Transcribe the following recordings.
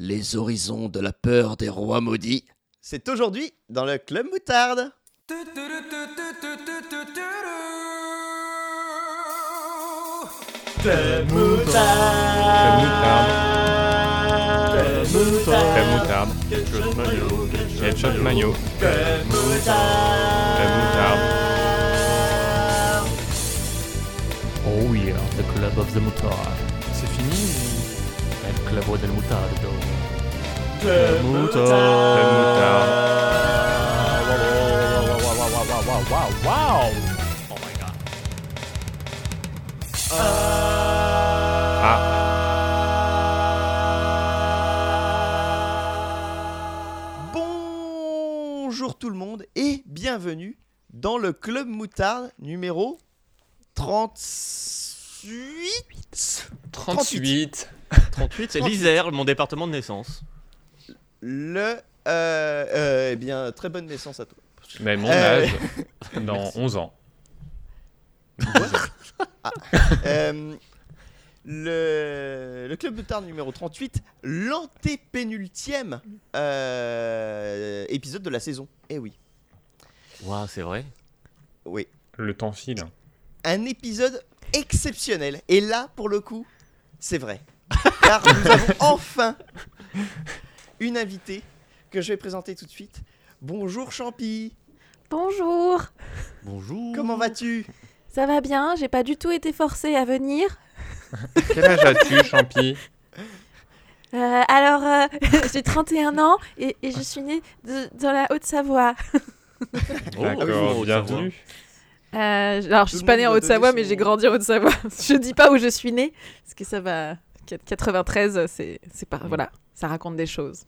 Les horizons de la peur des rois maudits. C'est aujourd'hui dans le Club Moutarde. Club moutarde. Ketchup mayo. Crème moutarde. Oh yeah, the club of the moutarde. Del. Wow! Oh my god. Ah, Bonjour tout le monde et bienvenue dans le Club Moutarde numéro 38. 38. 38, c'est l'Isère, mon département de naissance. Le. euh, euh, eh bien, très bonne naissance à toi. Mais mon Euh, âge, dans 11 ans. Euh, le, le Club Moutarde numéro 38, l'antépénultième euh, épisode de la saison. Eh oui, Waouh, c'est vrai. oui. Le temps file. un épisode exceptionnel. Et là, pour le coup, c'est vrai. Car nous avons enfin une invitée que je vais présenter tout de suite. Bonjour Champi, Bonjour, Bonjour. comment vas-tu? Ça va bien J'ai pas du tout été forcée à venir. Quel âge as-tu, Champi? Euh, alors, euh, j'ai 31 ans et, et je suis née de- dans la Haute-Savoie. Oh, D'accord, bonjour, bienvenue. Euh, alors, je Tout suis le pas née en Haute-Savoie, mais j'ai grandi en Haute-Savoie. je dis pas où je suis née, parce que ça va. 93, c'est c'est pas. Mm. Voilà, ça raconte des choses.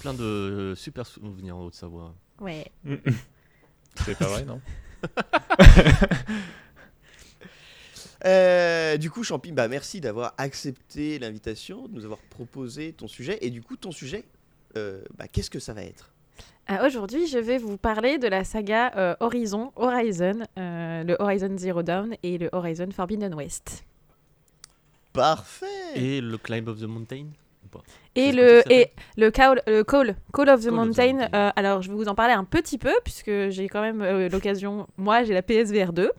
Plein de euh, super souvenirs en Haute-Savoie. Ouais. C'est pas vrai, non Euh, Du coup Champi, bah, merci d'avoir accepté l'invitation, de nous avoir proposé ton sujet. Et du coup, ton sujet, euh, bah, qu'est-ce que ça va être? Euh, Aujourd'hui, je vais vous parler de la saga euh, Horizon, Horizon, euh, le Horizon Zero Dawn et le Horizon Forbidden West. Parfait Et le Climb of the Mountain ou pas? Et le, et le call, le call, call of the Call of the Mountain, euh, alors je vais vous en parler un petit peu, puisque j'ai quand même euh, l'occasion, moi j'ai la PSVR 2.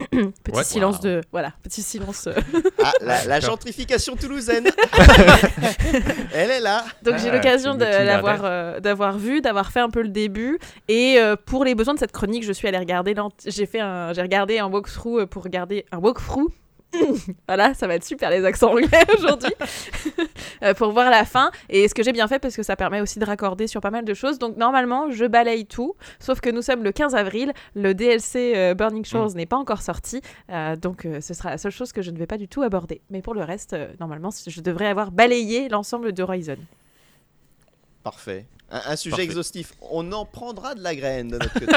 petit Ouais. silence Wow. de. Voilà, petit silence. euh. Ah, la, la gentrification toulousaine Elle est là Donc j'ai Ah, l'occasion euh, d'avoir vu, d'avoir fait un peu le début. Et euh, pour les besoins de cette chronique, je suis allée regarder. J'ai fait un, j'ai regardé un walkthrough pour regarder un walkthrough. voilà, ça va être super les accents anglais aujourd'hui. Euh, pour voir la fin. Et ce que j'ai bien fait parce que ça permet aussi de raccorder sur pas mal de choses. Donc normalement, je balaye tout. Sauf que nous sommes le 15 avril. Le DLC euh, Burning Shores n'est pas encore sorti. Euh, donc euh, ce sera la seule chose que je ne vais pas du tout aborder. Mais pour le reste, euh, normalement, je devrais avoir balayé l'ensemble de Horizon. Parfait. Un, un sujet Parfait. exhaustif. On en prendra de la graine de notre côté.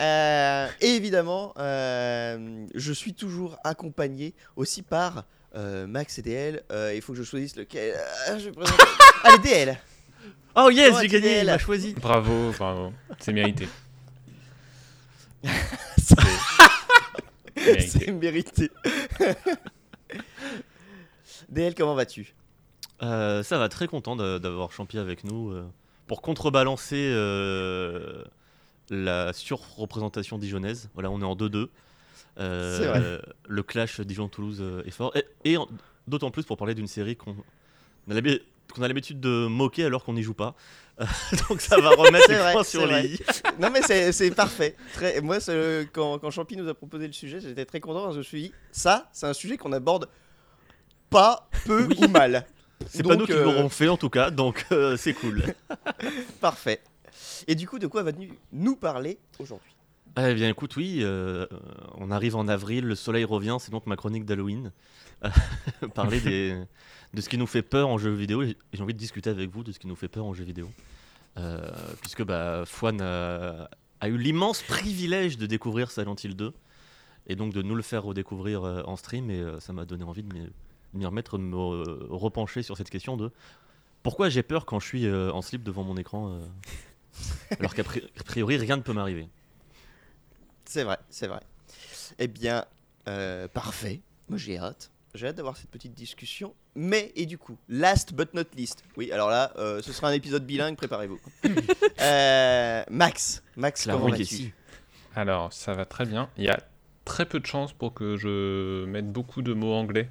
Euh, et évidemment, euh, je suis toujours accompagné aussi par euh, Max et DL. Euh, il faut que je choisisse lequel. Euh, je vais présenter- Allez, DL Oh yes, Oh, j'ai gagné, Adèle. il m'a choisi. Bravo, bravo. C'est mérité. C'est mérité. DL, comment vas-tu? Euh, ça va, très content d'a- d'avoir Champi avec nous euh, pour contrebalancer euh, la surreprésentation dijonnaise. Voilà, on est en 2-2. Euh, C'est vrai. Le clash Dijon-Toulouse euh, est fort. Et, d'autant plus pour parler d'une série qu'on qu'on a l'habitude de moquer alors qu'on n'y joue pas. Euh, Donc ça va remettre les vrai, sur les i. Non, mais c'est c'est parfait. Très... Moi, quand, quand Champi nous a proposé le sujet, j'étais très content. parce que Je me suis dit, ça, c'est un sujet qu'on aborde pas, peu ou mal. C'est pas nous qui euh, l'aurons fait en tout cas, donc euh, c'est cool. Parfait. Et du coup, de quoi va-t-il nous parler aujourd'hui? Eh bien écoute, oui, euh, on arrive en avril, le soleil revient, c'est donc ma chronique d'Halloween. Euh, Parler de ce qui nous fait peur en jeu vidéo, et j'ai envie de discuter avec vous de ce qui nous fait peur en jeu vidéo. Euh, puisque bah, Fouane a, a eu l'immense privilège de découvrir Silent Hill 2, et donc de nous le faire redécouvrir en stream, et ça m'a donné envie de m'y- remettre, de me repencher sur cette question de pourquoi j'ai peur quand je suis en slip devant mon écran, alors qu'à pri- a priori rien ne peut m'arriver. C'est vrai, c'est vrai. Eh bien, euh, parfait. Moi, j'ai hâte. J'ai hâte d'avoir cette petite discussion mais et du coup, last but not least. Oui, alors là, euh, ce sera un épisode bilingue, préparez-vous. Euh, Max, Max, La comment vas-tu. Alors, ça va très bien. Il y a très peu de chances pour que je mette beaucoup de mots anglais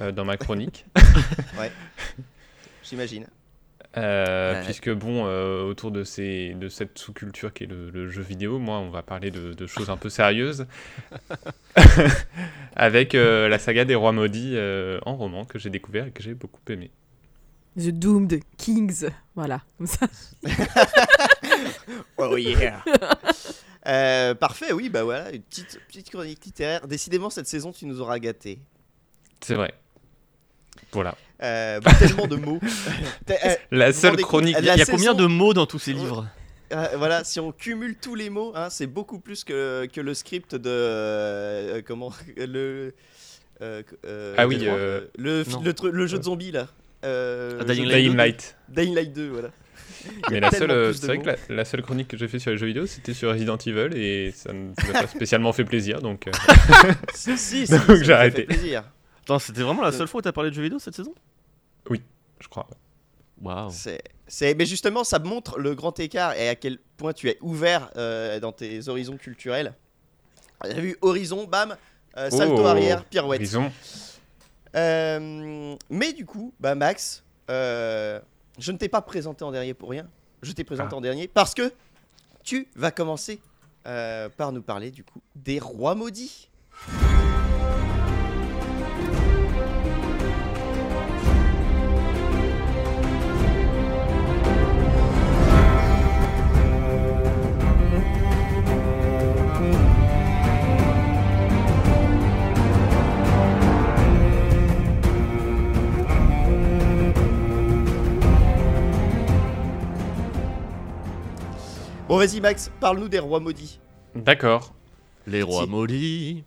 euh, dans ma chronique. J'imagine. Euh, Ouais. Puisque, bon, euh, autour de, ces, de cette sous-culture qui est le, le jeu vidéo, moi, on va parler de, de choses un peu sérieuses. Avec euh, la saga des Rois Maudits euh, en roman que j'ai découvert et que j'ai beaucoup aimé. The Doomed Kings. Voilà, comme ça. Oh yeah Euh, Parfait, oui, bah voilà, une petite, petite chronique littéraire. Décidément, cette saison, tu nous auras gâtés. C'est vrai. Voilà. Euh, tellement de mots. Euh, La seule chronique. Il y a saison- combien de mots dans tous ces livres Euh, voilà, si on cumule tous les mots, hein, c'est beaucoup plus que, que le script de. euh, comment Le. euh, euh, Ah oui, le- euh, le, jeu de zombies là. Euh, Ah, Dying Dying 2. Light. Dying Light 2, voilà. Mais la seule, c'est vrai que la, la seule chronique que j'ai fait sur les jeux vidéo, c'était sur Resident Evil et ça ne m'a pas spécialement fait plaisir, donc euh, si, si, si, Donc, j'ai arrêté. fait plaisir. Attends, c'était vraiment la seule fois où t'as parlé de jeux vidéo cette saison? Je crois. Waouh. C'est, c'est, mais justement, ça montre le grand écart et à quel point tu es ouvert euh, dans tes horizons culturels. J'ai vu horizon, bam, euh, salto Oh, arrière, pirouette. Horizon. Euh, mais du coup, bah Max, euh, je ne t'ai pas présenté en dernier pour rien. Je t'ai présenté Ah. en dernier parce que tu vas commencer euh, par nous parler du coup des rois maudits. Bon, vas-y Max, parle-nous des rois maudits. D'accord. Les rois Si. maudits.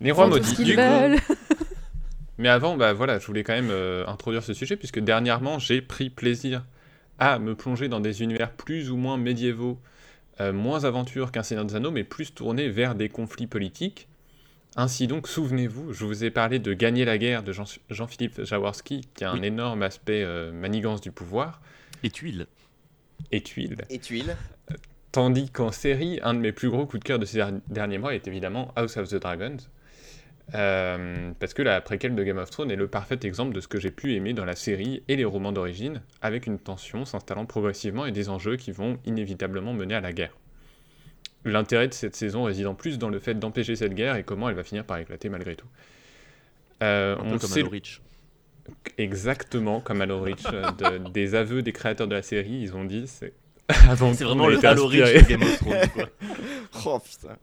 Les rois maudits. ce qu'ils du coup. veulent. Mais avant, bah voilà, je voulais quand même euh, introduire ce sujet puisque dernièrement, j'ai pris plaisir à me plonger dans des univers plus ou moins médiévaux, euh, moins aventure qu'un Seigneur des Anneaux, mais plus tournés vers des conflits politiques. Ainsi donc, souvenez-vous, je vous ai parlé de Gagner la guerre de Jean- Jean-Philippe Jaworski, qui a un Oui. énorme aspect euh, manigance du pouvoir Et tuiles. Et tuiles. Et tuiles. Tandis qu'en série, un de mes plus gros coups de cœur de ces der- derniers mois est évidemment House of the Dragons. Euh, parce que la préquelle de Game of Thrones est le parfait exemple de ce que j'ai pu aimer dans la série et les romans d'origine, avec une tension s'installant progressivement et des enjeux qui vont inévitablement mener à la guerre. L'intérêt de cette saison réside en plus dans le fait d'empêcher cette guerre et comment elle va finir par éclater malgré tout. Euh, Un on peu comme sait Halo Reach. Exactement comme Halo Reach, euh, de- des aveux des créateurs de la série, ils ont dit c'est avant C'est tout, vraiment le Halo Reach de Game of Thrones. quoi. Oh putain.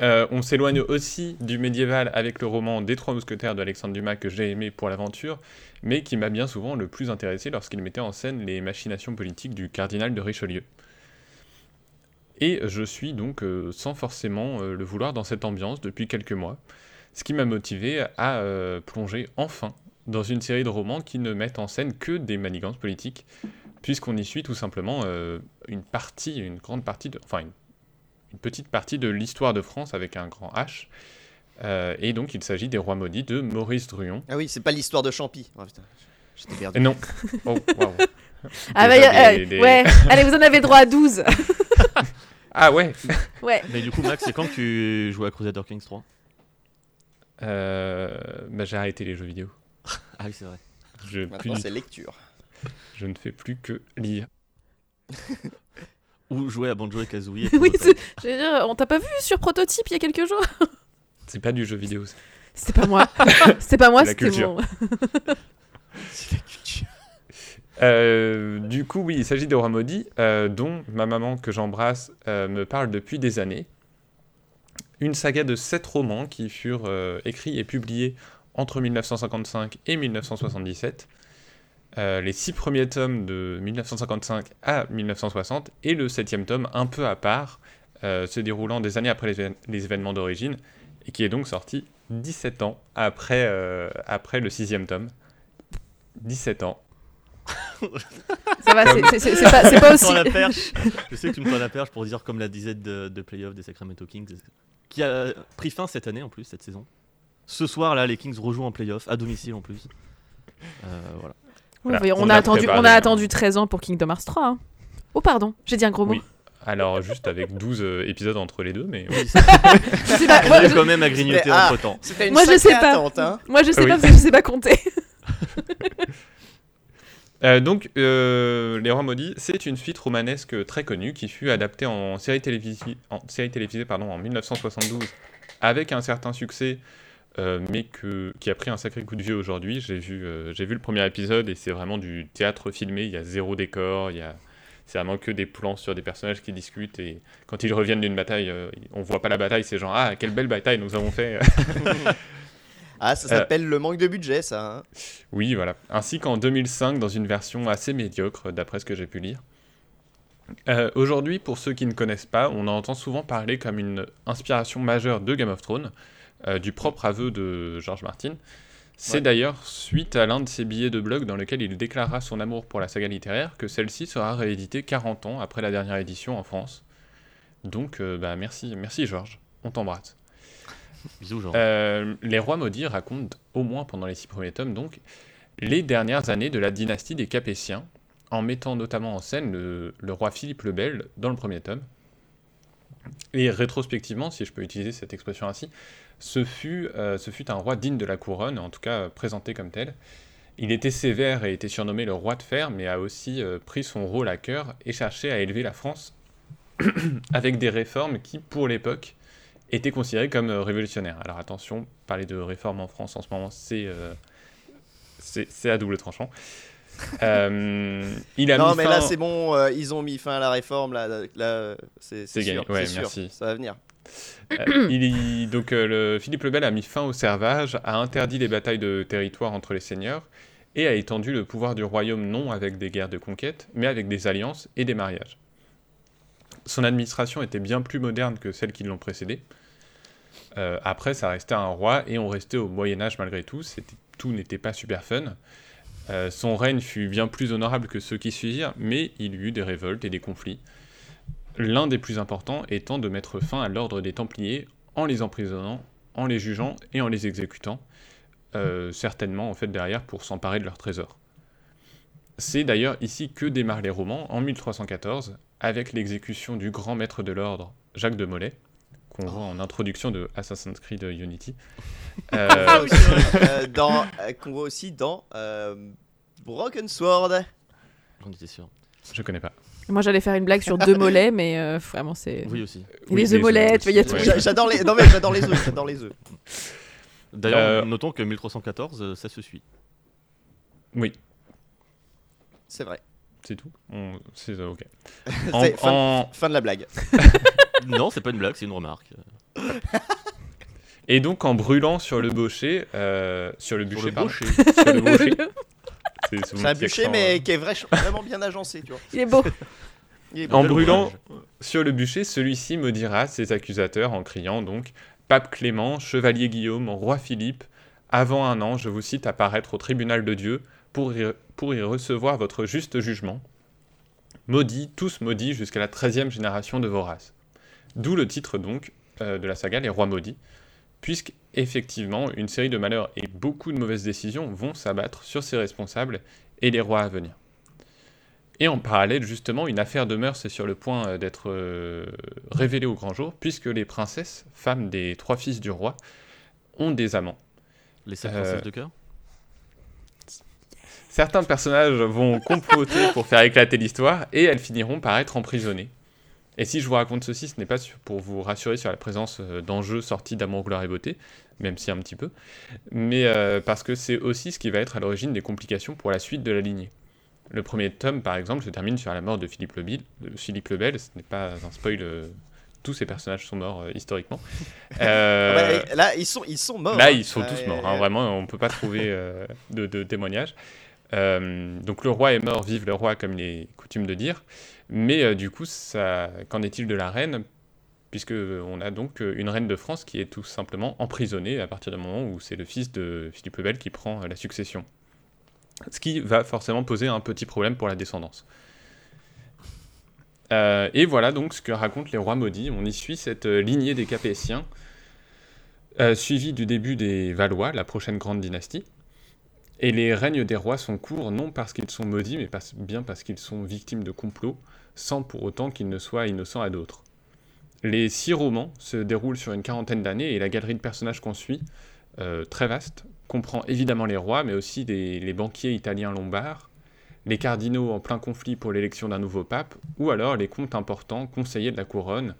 Euh, on s'éloigne aussi du médiéval avec le roman Des Trois Mousquetaires de Alexandre Dumas que j'ai aimé pour l'aventure, mais qui m'a bien souvent le plus intéressé lorsqu'il mettait en scène les machinations politiques du cardinal de Richelieu. Et je suis donc euh, sans forcément euh, le vouloir dans cette ambiance depuis quelques mois, ce qui m'a motivé à euh, plonger enfin dans une série de romans qui ne mettent en scène que des manigances politiques, puisqu'on y suit tout simplement euh, une partie, une grande partie, de, enfin une une petite partie de l'histoire de France avec un grand H. Euh, et donc il s'agit des Rois Maudits de Maurice Druon. Ah oui, c'est pas l'histoire de Champy. Oh, putain, j'étais perdu. non. Oh, waouh. Ah bah, Déjà euh, des- des- ouais. Allez, vous en avez droit à 12. Ah ouais. ouais. Mais du coup, Max, c'est quand que tu joues à Crusader Kings 3 Euh, bah, j'ai arrêté les jeux vidéo. Ah oui, c'est vrai. Je, Maintenant, c'est lecture. je ne fais plus que lire. Ou jouer à Banjo et Kazooie. Oui, c'est- je veux dire, on t'a pas vu sur Prototype il y a quelques jours C'est pas du jeu vidéo. C'était pas moi. C'était pas moi, C'est la c'était culture. mon. C'est la culture. Euh, du coup, oui, il s'agit Maudits, euh, dont ma maman que j'embrasse euh, me parle depuis des années. Une saga de sept romans qui furent euh, écrits et publiés entre 1955 et 1977. Euh, les six premiers tomes de 1955 à 1960 et le septième tome un peu à part, euh, se déroulant des années après les, évén- les événements d'origine et qui est donc sorti 17 ans après, euh, après le sixième tome. 17 ans. Ça va, c'est- pas, pas aussi. tends la perche. Je sais que tu me tends la perche pour dire comme la disette de, de playoff des Sacramento Kings, qui a pris fin cette année en plus, cette saison. Ce soir là, les Kings rejouent en playoff, à domicile en plus. Euh, voilà. On, on a a attendu, préparé on a attendu 13 ans pour Kingdom Hearts 3. hein. Oh, pardon, j'ai dit un gros mot. Oui. Alors, juste avec 12 euh, épisodes entre les deux, mais oui. Je sais pas, On moi, a je, quand même à grignoter ah, entre temps. Une Moi, je sais pas. attente, hein. moi, je sais Oui. pas parce que je sais pas compter. Euh, donc, euh, Les Rois Maudits, c'est une suite romanesque très connue qui fut adaptée en série télévisée, en, série télévisée pardon, en 1972 avec un certain succès, euh, mais que, qui a pris un sacré coup de vieux aujourd'hui. J'ai vu, euh, j'ai vu le premier épisode et c'est vraiment du théâtre filmé, il y a zéro décor, il y a, c'est vraiment que des plans sur des personnages qui discutent et quand ils reviennent d'une bataille, euh, on voit pas la bataille, c'est genre Ah, quelle belle bataille nous avons fait Ah, ça Euh. s'appelle le manque de budget, ça. hein. Oui, voilà. Ainsi qu'en 2005, dans une version assez médiocre, d'après ce que j'ai pu lire. Aujourd'hui, pour ceux qui ne connaissent pas, on entend souvent parler comme une inspiration majeure de Game of Thrones, euh, du propre aveu de George Martin. C'est Ouais. d'ailleurs suite à l'un de ses billets de blog dans lequel il déclara son amour pour la saga littéraire que celle-ci sera rééditée 40 ans après la dernière édition en France. Donc, euh, bah, merci, merci Georges, on t'embrasse. Bisous, Jean. Euh, les Rois Maudits racontent, au moins pendant les six premiers tomes, donc, les dernières années de la dynastie des Capétiens, en mettant notamment en scène le, le roi Philippe le Bel dans le premier tome. Et rétrospectivement, si je peux utiliser cette expression ainsi, ce fut, euh, ce fut un roi digne de la couronne, en tout cas euh, présenté comme tel. Il était sévère et était surnommé le roi de fer, mais a aussi euh, pris son rôle à cœur et cherché à élever la France avec des réformes qui, pour l'époque, étaient considérées comme révolutionnaires. Alors attention, parler de réformes en France en ce moment, c'est à double tranchant. Euh, il a Non, mis mais fin- là, c'est bon, euh, ils ont mis fin à la réforme, là, là c'est gagné. Ouais, merci. ça va venir. Euh, il y- donc euh, Philippe le Bel a mis fin au servage, a interdit les batailles de territoire entre les seigneurs et a étendu le pouvoir du royaume non avec des guerres de conquête, mais avec des alliances et des mariages. Son administration était bien plus moderne que celles qui l'ont précédé. Euh, après, ça restait un roi et on restait au Moyen Âge malgré tout. Tout n'était pas super fun. Son règne fut bien plus honorable que ceux qui suivirent, mais il y eut des révoltes et des conflits l'un des plus importants étant de mettre fin à l'ordre des Templiers en les emprisonnant, en les jugeant et en les exécutant, euh, certainement en fait derrière pour s'emparer de leurs trésors. C'est d'ailleurs ici que démarrent les romans en 1314 avec l'exécution du grand maître de l'ordre Jacques de Molay, qu'on voit en introduction de Assassin's Creed Unity. Euh, Ah. Euh, dans, euh, qu'on voit aussi dans euh, Broken Sword. J'en étais sûr. je connais pas. Moi, j'allais faire une blague sur deux mollets, mais euh, vraiment, c'est. Oui aussi. Les œufs mollets, tu vois, il y a tout. ouais. J'adore les, non mais j'adore les œufs, j'adore les œufs. D'ailleurs, Euh, notons que 1314, euh, ça se suit. Oui, C'est vrai. c'est tout? On- C'est ok. En- fin, en- fin de la blague. non, c'est pas une blague, c'est une remarque. Et donc en brûlant sur le bûcher, euh, sur le Sur bûcher, le pardon. bûcher. sur le bûcher. C'est un bûcher accent, mais euh. qui est vrai- vraiment bien agencé, tu vois. Il est beau. Il est En brûlant sur le bûcher, celui-ci maudira ses accusateurs en criant donc Pape Clément, Chevalier Guillaume, Roi Philippe, avant un an, je vous cite à paraître au tribunal de Dieu pour y, pour y recevoir votre juste jugement. Maudits, tous maudits jusqu'à la treizième génération de vos races. D'où le titre donc euh, de la saga Les Rois Maudits, puisque effectivement une série de malheurs et beaucoup de mauvaises décisions vont s'abattre sur ces responsables et les rois à venir. Et en parallèle, justement, une affaire de mœurs est sur le point euh, d'être euh, révélée au grand jour, puisque les princesses, femmes des trois fils du roi, ont des amants. Les sept Euh, princesses de cœur? Certains personnages vont comploter pour faire éclater l'histoire, et elles finiront par être emprisonnées. Et si je vous raconte ceci, ce n'est pas pour vous rassurer sur la présence euh, d'enjeux sortis d'amour, gloire et beauté, même si un petit peu, mais euh, parce que c'est aussi ce qui va être à l'origine des complications pour la suite de la lignée. Le premier tome, par exemple, se termine sur la mort de Philippe le, Bil- de Philippe le Bel, ce n'est pas un spoil, euh, tous ces personnages sont morts euh, historiquement. Euh, Ah bah, là, ils sont, ils sont morts. Là, hein. ils sont tous morts. hein, vraiment, on ne peut pas trouver euh, de, de témoignages. Donc le roi est mort, vive le roi, comme il est coutume de dire. Mais euh, du coup, qu'en est-il de la reine? Puisque on a donc euh, une reine de France qui est tout simplement emprisonnée à partir du moment où c'est le fils de Philippe le Bel qui prend euh, la succession. Ce qui va forcément poser un petit problème pour la descendance. Euh, et voilà donc ce que racontent les rois maudits. On y suit cette euh, lignée des Capétiens, euh, suivie du début des Valois, la prochaine grande dynastie. Et les règnes des rois sont courts non parce qu'ils sont maudits, mais bien parce qu'ils sont victimes de complots, sans pour autant qu'ils ne soient innocents à d'autres. Les six romans se déroulent sur une quarantaine d'années et la galerie de personnages qu'on suit, euh, très vaste, comprend évidemment les rois, mais aussi les banquiers italiens lombards, les cardinaux en plein conflit pour l'élection d'un nouveau pape, ou alors les comtes importants, conseillers de la couronne,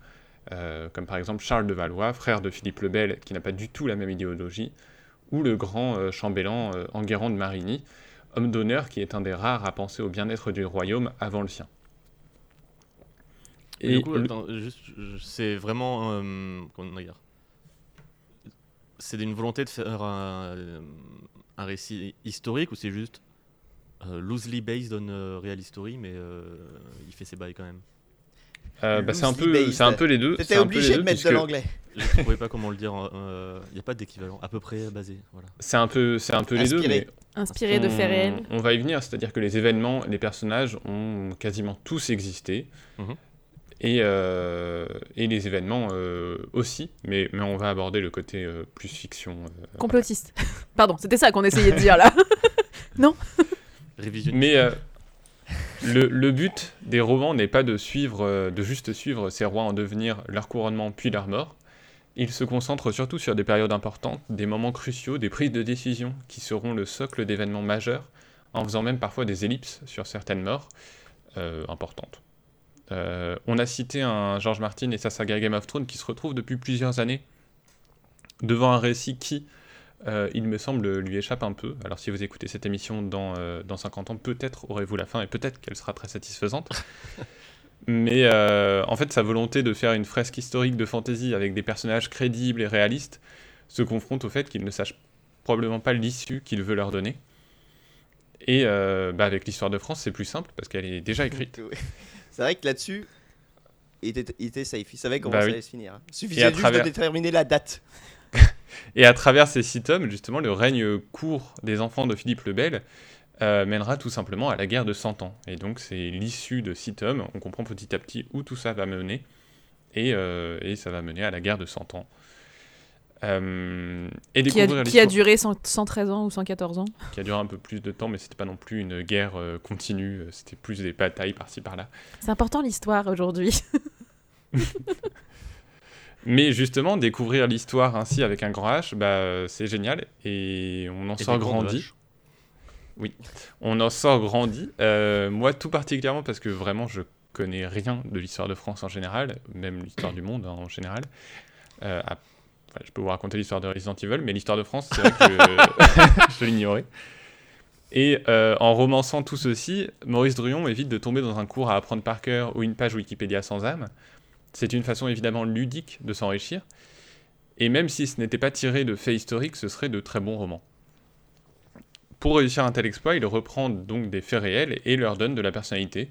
euh, comme par exemple Charles de Valois, frère de Philippe le Bel, qui n'a pas du tout la même idéologie, ou le grand euh, chambellan euh, Enguerrand de Marigny, homme d'honneur qui est un des rares à penser au bien-être du royaume avant le sien. Et du coup, le- c'est vraiment. euh, C'est une volonté de faire un, un récit historique ou c'est juste euh, loosely based on real history, mais euh, il fait ses bails quand même? Euh, bah, c'est un peu, un peu les deux. c'est T'étais un peu obligé les de deux, mettre de l'anglais. Je ne trouvais pas comment le dire. Il n'y a pas d'équivalent. À peu près basé. Voilà. C'est un peu, c'est un peu les deux, mais Inspiré de on- faits réels. On va y venir, c'est-à-dire que les événements, les personnages ont quasiment tous existé. Mhm. Et, euh, et les événements euh, aussi, mais, mais on va aborder le côté euh, plus fiction. euh, Complotiste. Pardon, c'était ça qu'on essayait de dire là. Révision. Mais euh, le, but des romans n'est pas de suivre, euh, de juste suivre ces rois en devenir leur couronnement puis leur mort. Il se concentre surtout sur des périodes importantes, des moments cruciaux, des prises de décision qui seront le socle d'événements majeurs, en faisant même parfois des ellipses sur certaines morts euh, importantes. Euh, on a cité un George Martin et sa saga Game of Thrones qui se retrouve depuis plusieurs années devant un récit qui, euh, il me semble, lui échappe un peu. Alors si vous écoutez cette émission dans, euh, dans 50 ans, peut-être aurez-vous la fin et peut-être qu'elle sera très satisfaisante. Mais euh, en fait, sa volonté de faire une fresque historique de fantasy avec des personnages crédibles et réalistes se confronte au fait qu'il ne sache probablement pas l'issue qu'il veut leur donner. Et bah, avec l'histoire de France, c'est plus simple parce qu'elle est déjà écrite. C'est vrai que là-dessus, il était, il était safe. Il savait comment Bah ça oui. allait se finir. Suffisait juste travers- de déterminer la date. Et à travers ces six tomes, justement, le règne court des enfants de Philippe le Bel euh, mènera tout simplement à la guerre de 100 ans. Et donc, c'est l'issue de six tomes. On comprend petit à petit où tout ça va mener. Et, euh, et ça va mener à la guerre de 100 ans. Euh, et qui, a, qui duré 100 113 ans ou 114 ans. qui a duré un peu plus de temps, mais c'était pas non plus une guerre continue. C'était plus des batailles par-ci par-là. C'est important l'histoire aujourd'hui. Mais justement, découvrir l'histoire ainsi avec un grand H, bah, c'est génial. Et on en Et sort grandi. vaches. On en sort grandi. Euh, moi, tout particulièrement parce que vraiment, je connais rien de l'histoire de France en général, même l'histoire du monde hein, en général. Euh, à- enfin, je peux vous raconter l'histoire de Resident Evil, mais l'histoire de France, c'est vrai que je l'ignorais. Et euh, en romançant tout ceci, Maurice Druon évite de tomber dans un cours à apprendre par cœur ou une page Wikipédia sans âme. C'est une façon évidemment ludique de s'enrichir. Et même si ce n'était pas tiré de faits historiques, ce serait de très bons romans. Pour réussir un tel exploit, il reprend donc des faits réels et leur donne de la personnalité.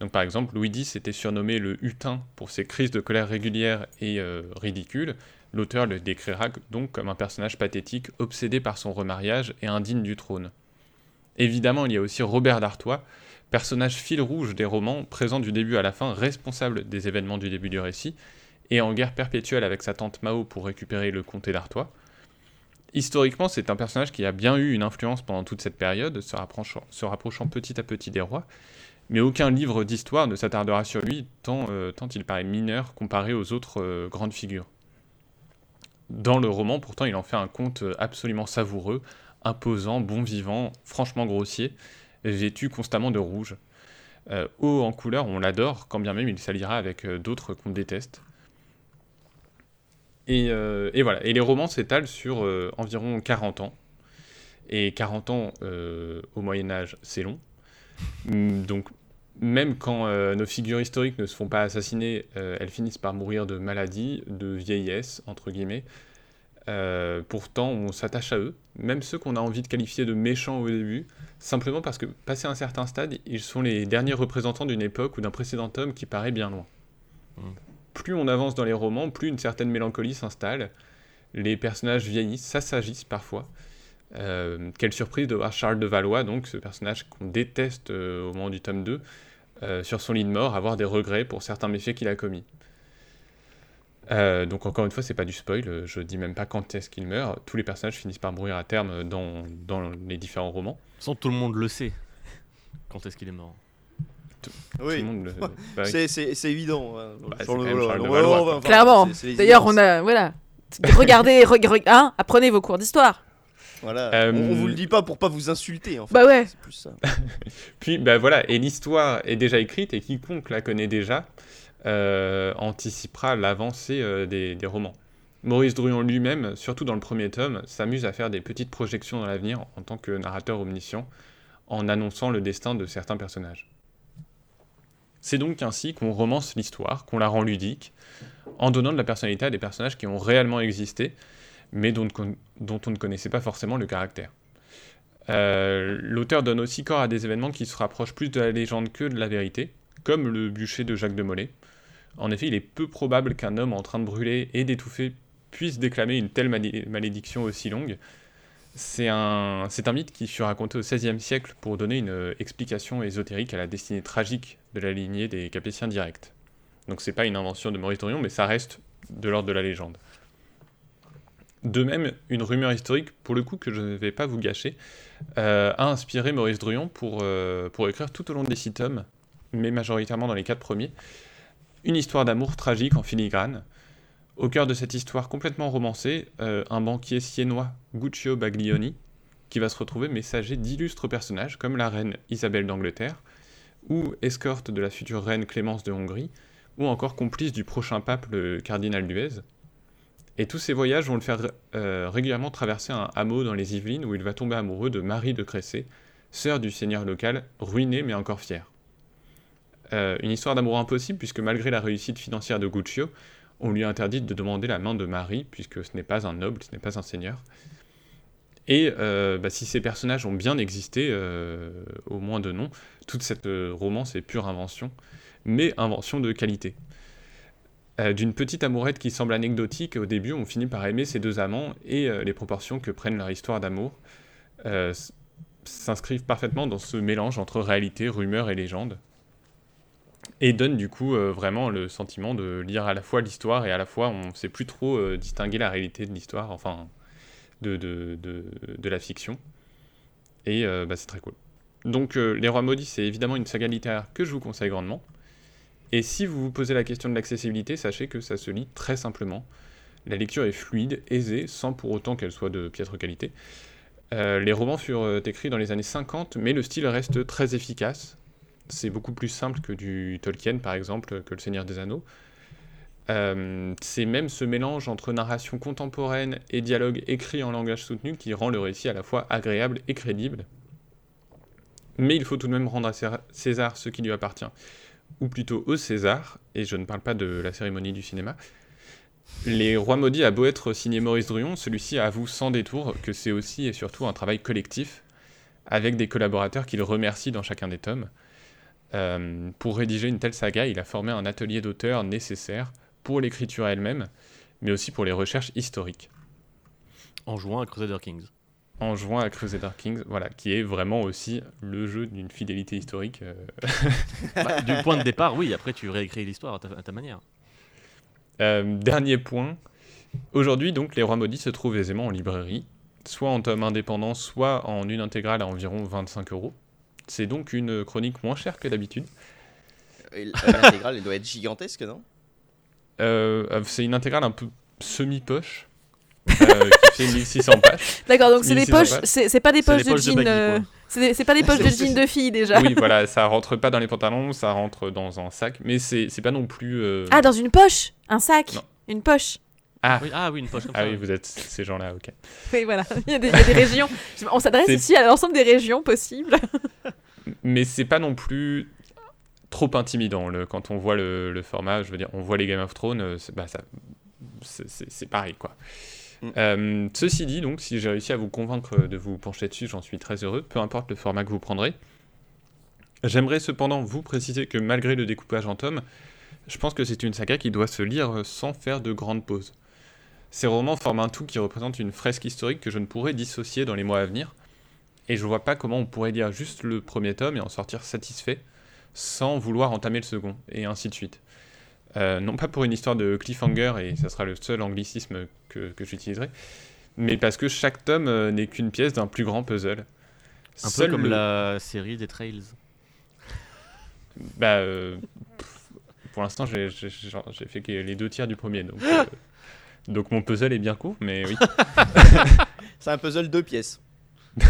Donc par exemple, Louis X était surnommé le hutin pour ses crises de colère régulières et euh, ridicules. L'auteur le décrira donc comme un personnage pathétique, obsédé par son remariage et indigne du trône. Évidemment, il y a aussi Robert d'Artois, personnage fil rouge des romans, présent du début à la fin, responsable des événements du début du récit, et en guerre perpétuelle avec sa tante Mao pour récupérer le comté d'Artois. Historiquement, c'est un personnage qui a bien eu une influence pendant toute cette période, se rapprochant, petit à petit des rois, mais aucun livre d'histoire ne s'attardera sur lui, tant, euh, il paraît mineur comparé aux autres euh, grandes figures. Dans le roman, pourtant, il en fait un conte absolument savoureux, imposant, bon vivant, franchement grossier, vêtu constamment de rouge. Euh, haut en couleur, on l'adore, quand bien même il s'alliera avec euh, d'autres qu'on déteste. Et, euh, et voilà, et les romans s'étalent sur environ 40 ans. Et 40 ans au Moyen Âge, c'est long. Mm, Donc même quand nos figures historiques ne se font pas assassiner, elles finissent par mourir de maladie, de vieillesse, entre guillemets. Euh, pourtant, on s'attache à eux, même ceux qu'on a envie de qualifier de méchants au début, simplement parce que, passé un certain stade, ils sont les derniers représentants d'une époque ou d'un précédent homme qui paraît bien loin. Mm. Plus on avance dans les romans, plus une certaine mélancolie s'installe. Les personnages vieillissent, s'assagissent parfois. Euh, quelle surprise de voir Charles de Valois, donc ce personnage qu'on déteste euh, au moment du tome 2, euh, sur son lit de mort, avoir des regrets pour certains méfaits qu'il a commis. Euh, donc encore une fois, c'est pas du spoil, je dis même pas quand est-ce qu'il meurt. Tous les personnages finissent par mourir à terme dans, dans les différents romans. Sans tout le monde le sait. Quand est-ce qu'il est mort Tout Oui. le monde le- bah. C'est- C'est c'est évident. Clairement. D'ailleurs, on a. Voilà. Regardez, reg- reg- hein, apprenez vos cours d'histoire. Voilà. Euh, On, on vous le dit pas pour pas vous insulter en fait. Bah ouais. Plus ça. Puis bah voilà, et l'histoire est déjà écrite et quiconque la connaît déjà euh, anticipera l'avancée euh, des, romans. Maurice Druon lui-même, surtout dans le premier tome, s'amuse à faire des petites projections dans l'avenir en tant que narrateur omniscient, en annonçant le destin de certains personnages. C'est donc ainsi qu'on romance l'histoire, qu'on la rend ludique, en donnant de la personnalité à des personnages qui ont réellement existé, mais dont, dont on ne connaissait pas forcément le caractère. Euh, L'auteur donne aussi corps à des événements qui se rapprochent plus de la légende que de la vérité, comme le bûcher de Jacques de Molay. En effet, il est peu probable qu'un homme en train de brûler et d'étouffer puisse déclamer une telle malé- malédiction aussi longue. C'est un, mythe qui fut raconté au XVIe siècle pour donner une euh, explication ésotérique à la destinée tragique de la lignée des Capétiens directs. Donc c'est pas une invention de Maurice Druon, mais ça reste de l'ordre de la légende. De même, une rumeur historique, pour le coup que je ne vais pas vous gâcher, euh, a inspiré Maurice Druon pour, euh, pour écrire tout au long des six tomes, mais majoritairement dans les quatre premiers, une histoire d'amour tragique en filigrane. Au cœur de cette histoire complètement romancée, euh, un banquier siennois, Guccio Baglioni, qui va se retrouver messager d'illustres personnages comme la reine Isabelle d'Angleterre, ou escorte de la future reine Clémence de Hongrie, ou encore complice du prochain pape, le cardinal Duez. Et tous ces voyages vont le faire euh, régulièrement traverser un hameau dans les Yvelines où il va tomber amoureux de Marie de Cressé, sœur du seigneur local, ruiné mais encore fier. Euh, une histoire d'amour impossible puisque malgré la réussite financière de Guccio, on lui interdit de demander la main de Marie puisque ce n'est pas un noble, ce n'est pas un seigneur. Et euh, bah, si ces personnages ont bien existé, euh, au moins de nom, toute cette romance est pure invention, mais invention de qualité. D'une petite amourette qui semble anecdotique, au début on finit par aimer ces deux amants et les proportions que prennent leur histoire d'amour s'inscrivent parfaitement dans ce mélange entre réalité, rumeur et légende. Et donnent du coup euh, vraiment le sentiment de lire à la fois l'histoire et à la fois on ne sait plus trop euh, distinguer la réalité de l'histoire, enfin de, de, de, la fiction. Et euh, bah, c'est très cool. Donc Les Rois Maudits, c'est évidemment une saga littéraire que je vous conseille grandement. Et si vous vous posez la question de l'accessibilité, sachez que ça se lit très simplement. La lecture est fluide, aisée, sans pour autant qu'elle soit de piètre qualité. Les romans furent écrits dans les années 50, mais le style reste très efficace. C'est beaucoup plus simple que du Tolkien, par exemple, que Le Seigneur des Anneaux. Euh, c'est même ce mélange entre narration contemporaine et dialogue écrit en langage soutenu qui rend le récit à la fois agréable et crédible. Mais il faut tout de même rendre à Cé- César ce qui lui appartient ou plutôt au César, et je ne parle pas de la cérémonie du cinéma. Les Rois Maudits a beau être signé Maurice Druon, celui-ci avoue sans détour que c'est aussi et surtout un travail collectif, avec des collaborateurs qu'il remercie dans chacun des tomes. Euh, pour rédiger une telle saga, il a formé un atelier d'auteur nécessaire pour l'écriture elle-même, mais aussi pour les recherches historiques, En jouant à Crusader Kings. en jouant à Crusader Kings, voilà, qui est vraiment aussi le jeu d'une fidélité historique. euh, Bah, du point de départ, oui, après tu réécris l'histoire à ta, à ta manière. Euh, dernier point. Aujourd'hui, donc, Les Rois Maudits se trouvent aisément en librairie, soit en tome indépendant, soit en une intégrale à environ 25 euros. C'est donc une chronique moins chère que d'habitude. Et L'intégrale, elle doit être gigantesque, non? Euh, euh, c'est une intégrale un peu semi-poche, euh, qui fait 1600 pages. D'accord, donc c'est des 1600 poches, c'est pas des poches de poches de jean. baggy, euh, quoi. c'est pas des poches de C'est- jean de fille déjà. Oui, voilà, ça rentre pas dans les pantalons, ça rentre dans un sac, mais c'est c'est pas non plus. euh, Ah, dans une poche Un sac Non. Une poche Ah, Oui, ah oui, une poche comme ah ça. oui, vous êtes ces gens-là, ok. Oui, voilà. Il y a des, il y a des régions. On s'adresse ici à l'ensemble des régions possibles. mais c'est pas non plus trop intimidant le, quand on voit le, le format. Je veux dire, on voit les Game of Thrones, euh, c'est bah, c'est pareil quoi. Mm. Euh, ceci dit, donc, si j'ai réussi à vous convaincre de vous pencher dessus, j'en suis très heureux, peu importe le format que vous prendrez. J'aimerais cependant vous préciser que malgré le découpage en tomes, je pense que c'est une saga qui doit se lire sans faire de grandes pauses. Ces romans forment un tout qui représente une fresque historique que je ne pourrais dissocier dans les mois à venir, et je vois pas comment on pourrait lire juste le premier tome et en sortir satisfait, sans vouloir entamer le second, et ainsi de suite. Euh, non pas pour une histoire de cliffhanger, et ça sera le seul anglicisme que, que j'utiliserai, mais parce que chaque tome euh, n'est qu'une pièce d'un plus grand puzzle. Un Seul peu comme le- la série des Trails. Bah, euh, pour l'instant, j'ai fait les deux tiers du premier, donc, euh, donc mon puzzle est bien court, mais oui. C'est un puzzle deux pièces.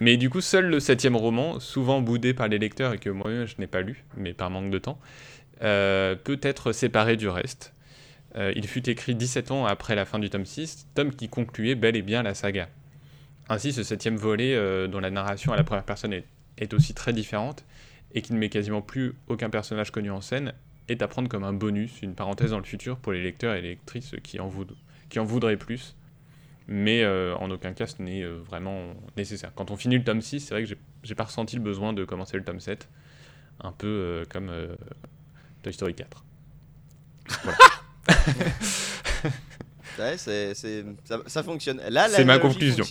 Mais du coup, seul le septième roman, souvent boudé par les lecteurs et que moi-même je n'ai pas lu, mais par manque de temps, euh, peut être séparé du reste. Euh, il fut écrit 17 ans après la fin du tome 6, tome qui concluait bel et bien la saga. Ainsi, ce septième volet, euh, dont la narration à la première personne est, est aussi très différente, et qui ne met quasiment plus aucun personnage connu en scène, est à prendre comme un bonus, une parenthèse dans le futur pour les lecteurs et les lectrices qui en, voud- qui en voudraient plus. Mais euh, en aucun cas ce n'est euh, vraiment nécessaire. Quand on finit le tome 6, c'est vrai que j'ai- pas ressenti le besoin de commencer le tome 7, un peu euh, comme euh, Toy Story 4. Ouais, c'est, c'est- ça, ça fonctionne. Là, C'est ma conclusion.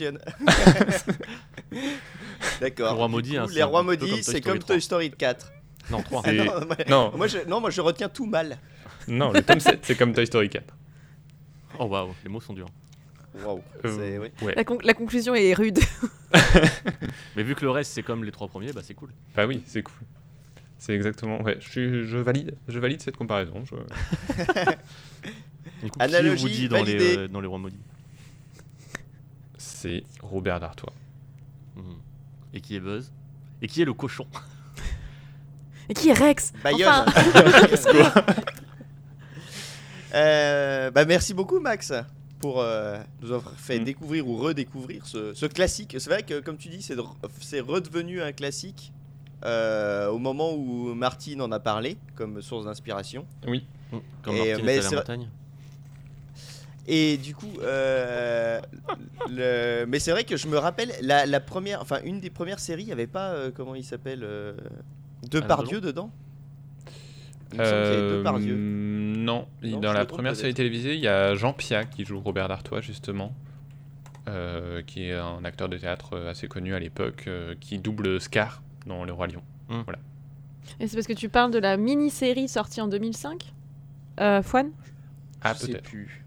D'accord. hein, les rois maudits, c'est comme 3. Toy Story 4. Non, 3. Ah non, moi, Non, moi, je, non, moi je retiens tout mal. non, le tome 7 c'est comme Toy Story 4. Oh waouh, les mots sont durs. Waouh. Euh, c'est- oui. ouais. La, con- la conclusion est rude. Mais vu que le reste c'est comme les trois premiers, bah c'est cool. Bah oui, c'est cool. C'est exactement. Ouais, je, suis- je valide, je valide cette comparaison. je- Du coup, Analogie qui vous dit dans les, euh, dans les rois maudits C'est Robert D'Artois. Mhm. Et qui est Buzz? Et qui est le cochon? Et qui est Rex Bayonne. Enfin, Euh, bah, merci beaucoup, Max, pour euh, nous avoir fait Mm. découvrir ou redécouvrir ce, ce classique. C'est vrai que, comme tu dis, c'est, de- c'est redevenu un classique euh, au moment où Martine en a parlé comme source d'inspiration. Mhm. Comme Et, Martine mais à la montagne Et du coup, euh, le... mais c'est vrai que je me rappelle la, la première, enfin une des premières séries, il n'y avait pas euh, comment il s'appelle, euh, Depardieu dedans. Il me semble qu'il y avait Euh, Depardieu. non, dans je la trompe première série peut-être. télévisée, il y a Jean Pia qui joue Robert D'Artois, justement, euh, qui est un acteur de théâtre assez connu à l'époque, euh, qui double Scar dans Le Roi Lion. Et c'est parce que tu parles de la mini-série sortie en 2005 euh, Fouane? Ah, Je sais peut-être. plus.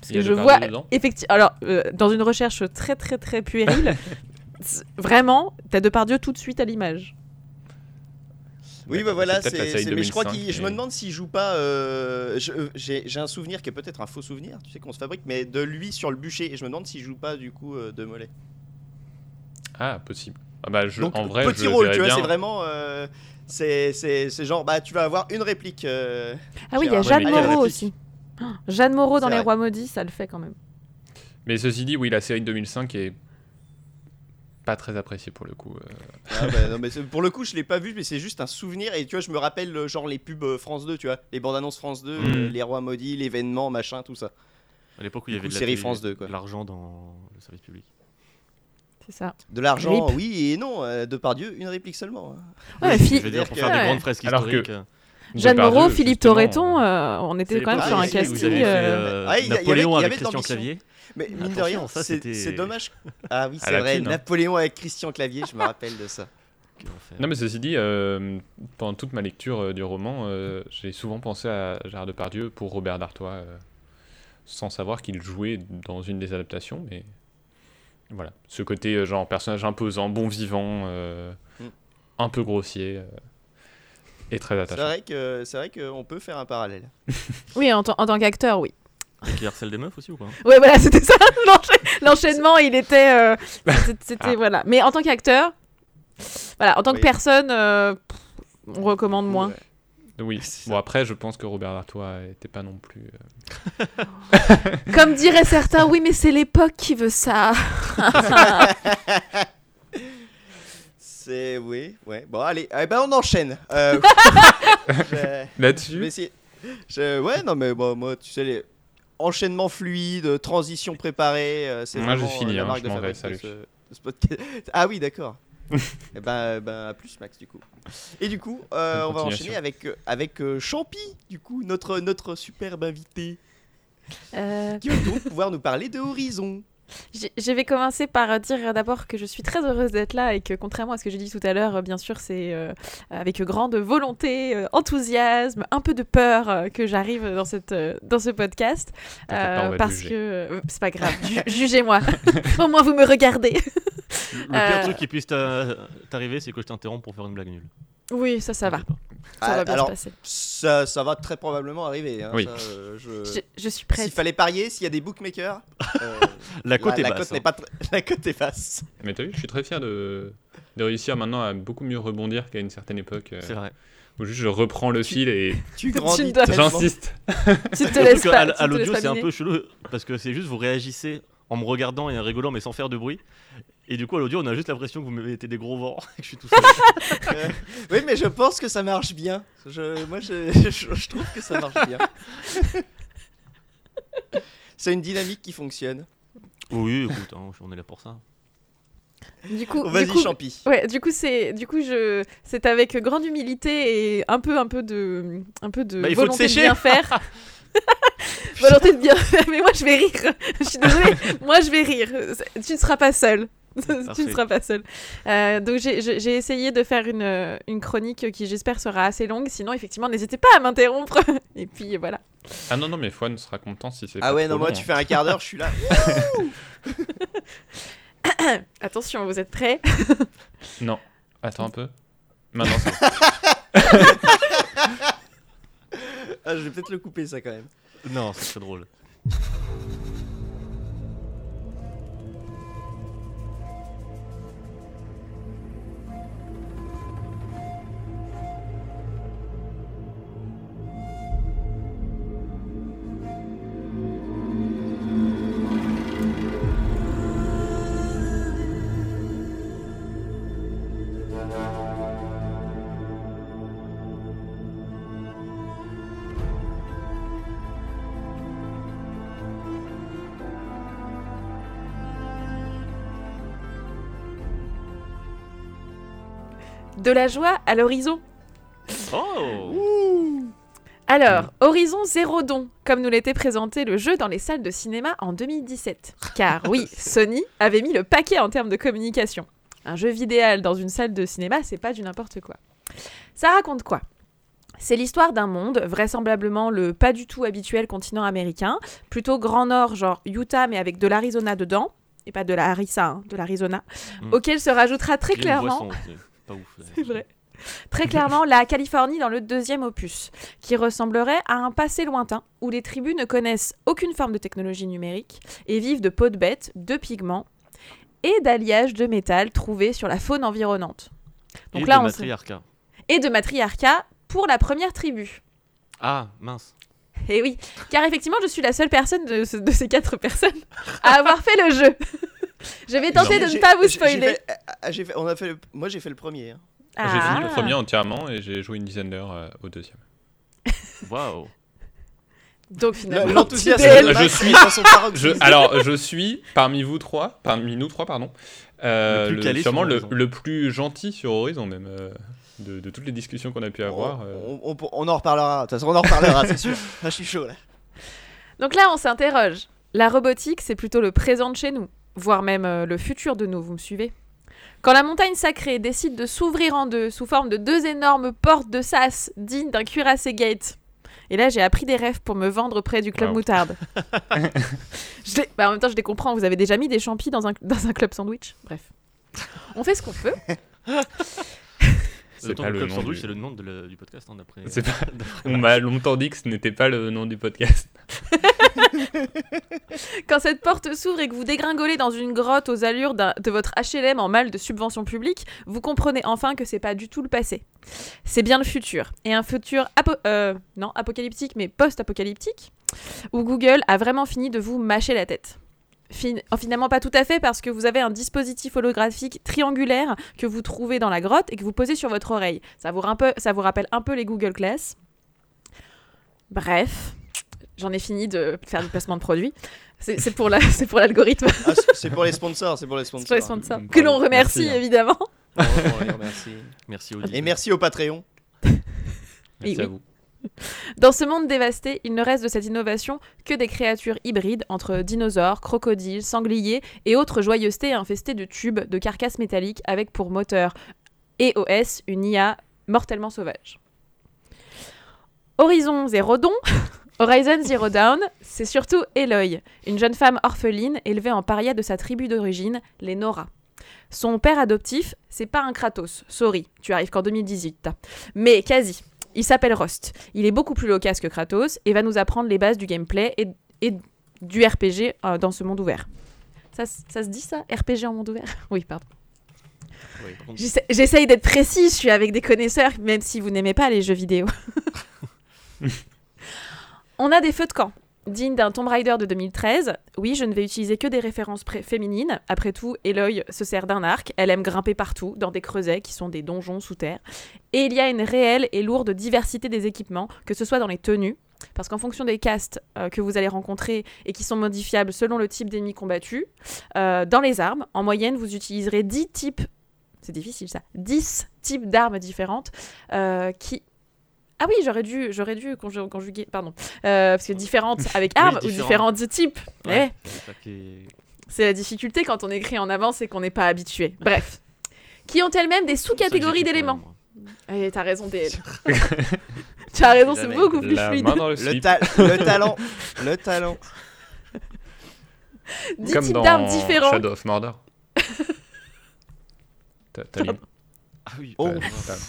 Parce Il y a que je Depardieu vois dedans effectivement. Alors, euh, dans une recherche très très très puérile, c'est- vraiment, t'as Depardieu tout de suite à l'image. Oui, bah voilà, c'est mais je crois 2005, qu'il, je me demande s'il joue pas. euh, je- euh, j'ai, j'ai un souvenir qui est peut-être un faux souvenir, tu sais qu'on se fabrique, mais de lui sur le bûcher, et je me demande s'il joue pas du coup euh, de Mollet. Ah, possible. Ah bah, je, Donc en vrai, petit je rôle, tu vois, bien- c'est vraiment, euh, c'est, c'est, c'est genre, bah tu vas avoir une réplique. euh, Ah oui, il y a Jeanne. Moreau aussi. Oh, Jeanne Moreau dans C'est Les vrai. Rois Maudits, ça le fait quand même. Mais ceci dit, oui, la série de 2005 est pas très appréciée pour le coup. euh. Ah bah, non, mais c'est- pour le coup, je l'ai pas vu, mais c'est juste un souvenir. Et tu vois, je me rappelle euh, genre les pubs euh, France 2, tu vois, les bandes annonces France 2, Mm. les rois maudits, l'événement, machin, tout ça. À l'époque où il y avait coup, de la série France 2, quoi. de l'argent dans le service public. C'est ça. De l'argent, oui et non. euh, Depardieu, une réplique seulement. hein. Ouais, mais Je veux dire, pour que- faire des Ouais. grandes fresques Alors que- historiques. euh, Jeanne Moreau, Philippe euh, euh, on était quand même sur un casting. euh, Ah, il y avait- Napoléon y avait avec de Christian. Clavier. Mais mine de rien, ça, c'est c'était- c'est dommage. Ah oui, c'est vrai. hein. Napoléon avec Christian Clavier, je me rappelle de ça. Non, mais ceci dit, euh, pendant toute ma lecture euh, du roman, euh, j'ai souvent pensé à Gérard Depardieu pour Robert D'Artois, euh, sans savoir qu'il jouait dans une des adaptations, mais voilà. Ce côté, euh, genre, personnage imposant, bon vivant, euh, Mm. un peu grossier, euh, et très C'est attachant. vrai que c'est vrai qu'on peut faire un parallèle. Oui, en tant qu'acteur, oui. Et qui harcèle des meufs aussi ou pas? Ouais, voilà, c'était ça. l'encha- L'enchaînement, il était. euh, c'était- C'était. Ah. Voilà. Mais en tant qu'acteur, voilà, en tant Oui. que personne, euh, pff, on recommande moins. Ouais. Oui, ça. bon, après, je pense que Robert D'Artois était pas non plus. euh, Comme diraient certains, oui, mais c'est l'époque qui veut ça. C'est oui, ouais. Bon, allez, eh ben on enchaîne. Euh, je- je vais Là-dessus, essayer. Je- ouais, non mais bon, moi, tu sais les enchaînements fluides, transition préparée, euh, c'est Moi, j'ai vraiment, euh, fini, la hein, marque je de m'en vais, fabrique de salut. ce- de ce podcast. Ah oui, d'accord. et ben, ben, à plus Max du coup. Et du coup, euh, on va enchaîner avec euh, avec euh, Champi, du coup, notre notre superbe invité Euh, qui va donc pouvoir nous parler de Horizon. J'ai- Je vais commencer par euh, dire d'abord que je suis très heureuse d'être là et que contrairement à ce que j'ai dit tout à l'heure, euh, bien sûr, c'est euh, avec grande volonté, euh, enthousiasme, un peu de peur euh, que j'arrive dans, cette, euh, dans ce podcast. Pas, parce que euh, c'est pas grave, ju- jugez-moi. Au moins vous me regardez. Le pire Euh, truc qui puisse t'a- t'arriver, c'est que je t'interromps pour faire une blague nulle. Oui, ça, ça va. Pas. Ça Ah, va bien alors, se passer. ça, ça va très probablement arriver. hein, Oui. ça, euh, je- Je, je suis prête. S'il fallait parier, s'il y a des bookmakers, euh, La cote la, est la basse. cote hein. n'est pas tr- la cote est basse. Mais t'as vu, je suis très fier de, de réussir maintenant à beaucoup mieux rebondir qu'à une certaine époque. euh, C'est vrai. où juste je reprends le fil et Tu grandis j'insiste. Tu te laisses pas. à, à l'audio, c'est un peu chelou parce que c'est juste vous réagissez en me regardant et en rigolant mais sans faire de bruit. Et du coup, à l'audio, on a juste l'impression que vous me mettez des gros vents et que je suis tout seul. Euh, oui, mais je pense que ça marche bien. Je, moi, je, je- je trouve que ça marche bien. C'est une dynamique qui fonctionne. oui, écoute, hein, on est là pour ça. Du coup, Oh, du coup, Champi. Ouais, du coup c'est du coup je c'est avec grande humilité et un peu un peu de un peu de Bah, il faut te volonté de sécher. bien faire. volonté de bien faire. Mais moi je vais rire. Je suis désolée. moi je vais rire. Tu ne seras pas seul. tu ne seras pas seul. Euh, donc j'ai- essayé de faire une, euh, une chronique qui j'espère sera assez longue. Sinon effectivement n'hésitez pas à m'interrompre. et puis voilà. Ah non, non, mais Fouane sera content si c'est Ah pas ouais, trop non, moi, long, tu hein. fais un quart d'heure, je suis là. Attention, vous êtes prêts? Non, attends un peu. Maintenant, c'est Ah, je vais peut-être le couper, ça, quand même. Non, c'est très drôle. De la joie à l'horizon. Oh Alors, Horizon Zéro Don, comme nous l'était présenté le jeu dans les salles de cinéma en 2017. Car oui, Sony avait mis le paquet en termes de communication. Un jeu vidéo dans une salle de cinéma, c'est pas du n'importe quoi. Ça raconte quoi? C'est l'histoire d'un monde, vraisemblablement le pas du tout habituel continent américain, plutôt grand nord, genre Utah, mais avec de l'Arizona dedans, et pas de la harissa, hein, de l'Arizona, Mm. auquel se rajoutera très clairement pas ouf. c'est vrai. Très clairement, la Californie dans le deuxième opus, qui ressemblerait à un passé lointain où les tribus ne connaissent aucune forme de technologie numérique et vivent de peau de bête, de pigments et d'alliages de métal trouvés sur la faune environnante. Donc Et là, de on matriarcat. Et de matriarcat pour la première tribu. Ah, mince. Et oui, car effectivement, je suis la seule personne de, ce- de ces quatre personnes à avoir fait le jeu. je vais tenter de ne pas vous spoiler. fait- ah, ah, j'ai fait- on a fait le- Moi, j'ai fait le premier. hein. J'ai fini le Ah. premier entièrement et j'ai joué une dizaine d'heures euh, au deuxième. Waouh. Donc finalement, L'enthousiasme Je- suis-. Je, alors, je suis parmi vous trois, parmi nous trois, pardon, euh, Le plus le- sûrement le, le plus gentil sur Horizon, même, euh, de, de toutes les discussions qu'on a pu avoir. euh. On, on- on en reparlera. De toute façon, on en reparlera, c'est sûr. Ah, je suis chaud là. Donc là, on s'interroge. La robotique, c'est plutôt le présent de chez nous, voire même euh, le futur de nous, vous me suivez? Quand la montagne sacrée décide de s'ouvrir en deux sous forme de deux énormes portes de sas dignes d'un cuirassé gate. Et là, j'ai appris des rêves pour me vendre près du club Wow. moutarde. Je les- bah, en même temps, je les comprends. Vous avez déjà mis des champis dans un, dans un club sandwich? Bref. On fait ce qu'on peut. C'est Le temps pas du le Club nom Sandwich, du- c'est le nom de le- du podcast, hein, d'après. C'est pas- d'après- On m'a longtemps dit que ce n'était pas le nom du podcast. Quand cette porte s'ouvre et que vous dégringolez dans une grotte aux allures de votre HLM en mal de subvention publique, vous comprenez enfin que c'est pas du tout le passé. C'est bien le futur. Et un futur euh, non, apocalyptique, mais post-apocalyptique, où Google a vraiment fini de vous mâcher la tête. Fin- oh, finalement, pas tout à fait, parce que vous avez un dispositif holographique triangulaire que vous trouvez dans la grotte et que vous posez sur votre oreille. Ça vous, ça vous rappelle un peu les Google Glass. Bref, j'en ai fini de faire du placement de produits. C'est pour la- c'est pour l'algorithme, Ah, c'est- pour les sponsors, c'est pour les pour sponsors. les sponsors. Bravo. Que l'on remercie, Merci, hein. évidemment. Oh, on les remercie. Merci. Et merci au Patreon. Merci oui. à vous. Dans ce monde dévasté, il ne reste de cette innovation que des créatures hybrides entre dinosaures, crocodiles, sangliers et autres joyeusetés infestées de tubes, de carcasses métalliques avec pour moteur EOS une IA mortellement sauvage. Horizon Zero Dawn, Horizon Zero Dawn, c'est surtout Eloy, une jeune femme orpheline élevée en paria de sa tribu d'origine, les Nora. Son père adoptif, c'est pas un Kratos, sorry, tu arrives qu'en 2018. Mais quasi. Il s'appelle Rost. Il est beaucoup plus loquace que Kratos et va nous apprendre les bases du gameplay et, et du RPG euh, dans ce monde ouvert. Ça, ça se dit ça RPG en monde ouvert? Oui, pardon. Oui, on- J'essaye d'être précis, je suis avec des connaisseurs, même si vous n'aimez pas les jeux vidéo. On a des feux de camp, dignes d'un Tomb Raider de 2013. Oui, je ne vais utiliser que des références féminines. Après tout, Eloy se sert d'un arc. Elle aime grimper partout, dans des creusets qui sont des donjons sous terre. Et il y a une réelle et lourde diversité des équipements, que ce soit dans les tenues, parce qu'en fonction des castes euh, que vous allez rencontrer et qui sont modifiables selon le type d'ennemi combattu, euh, dans les armes, en moyenne, vous utiliserez 10 types c'est difficile ça, 10 types d'armes différentes euh, qui... Ah oui, j'aurais dû, j'aurais dû conju- conjuguer, pardon, Euh, parce que différentes avec Oui, armes ou différentes. différents types. Ouais, Eh, c'est la difficulté quand on écrit en avance et qu'on n'est pas habitué. Bref. Qui ont elles-mêmes des sous-catégories d'éléments. Eh, t'as raison, DL. tu as raison, c'est beaucoup plus fluide. le Le, ta- le talent, le talent. 10 comme types d'armes différents. Shadow of Mordor. T'as Ah oui, Oh,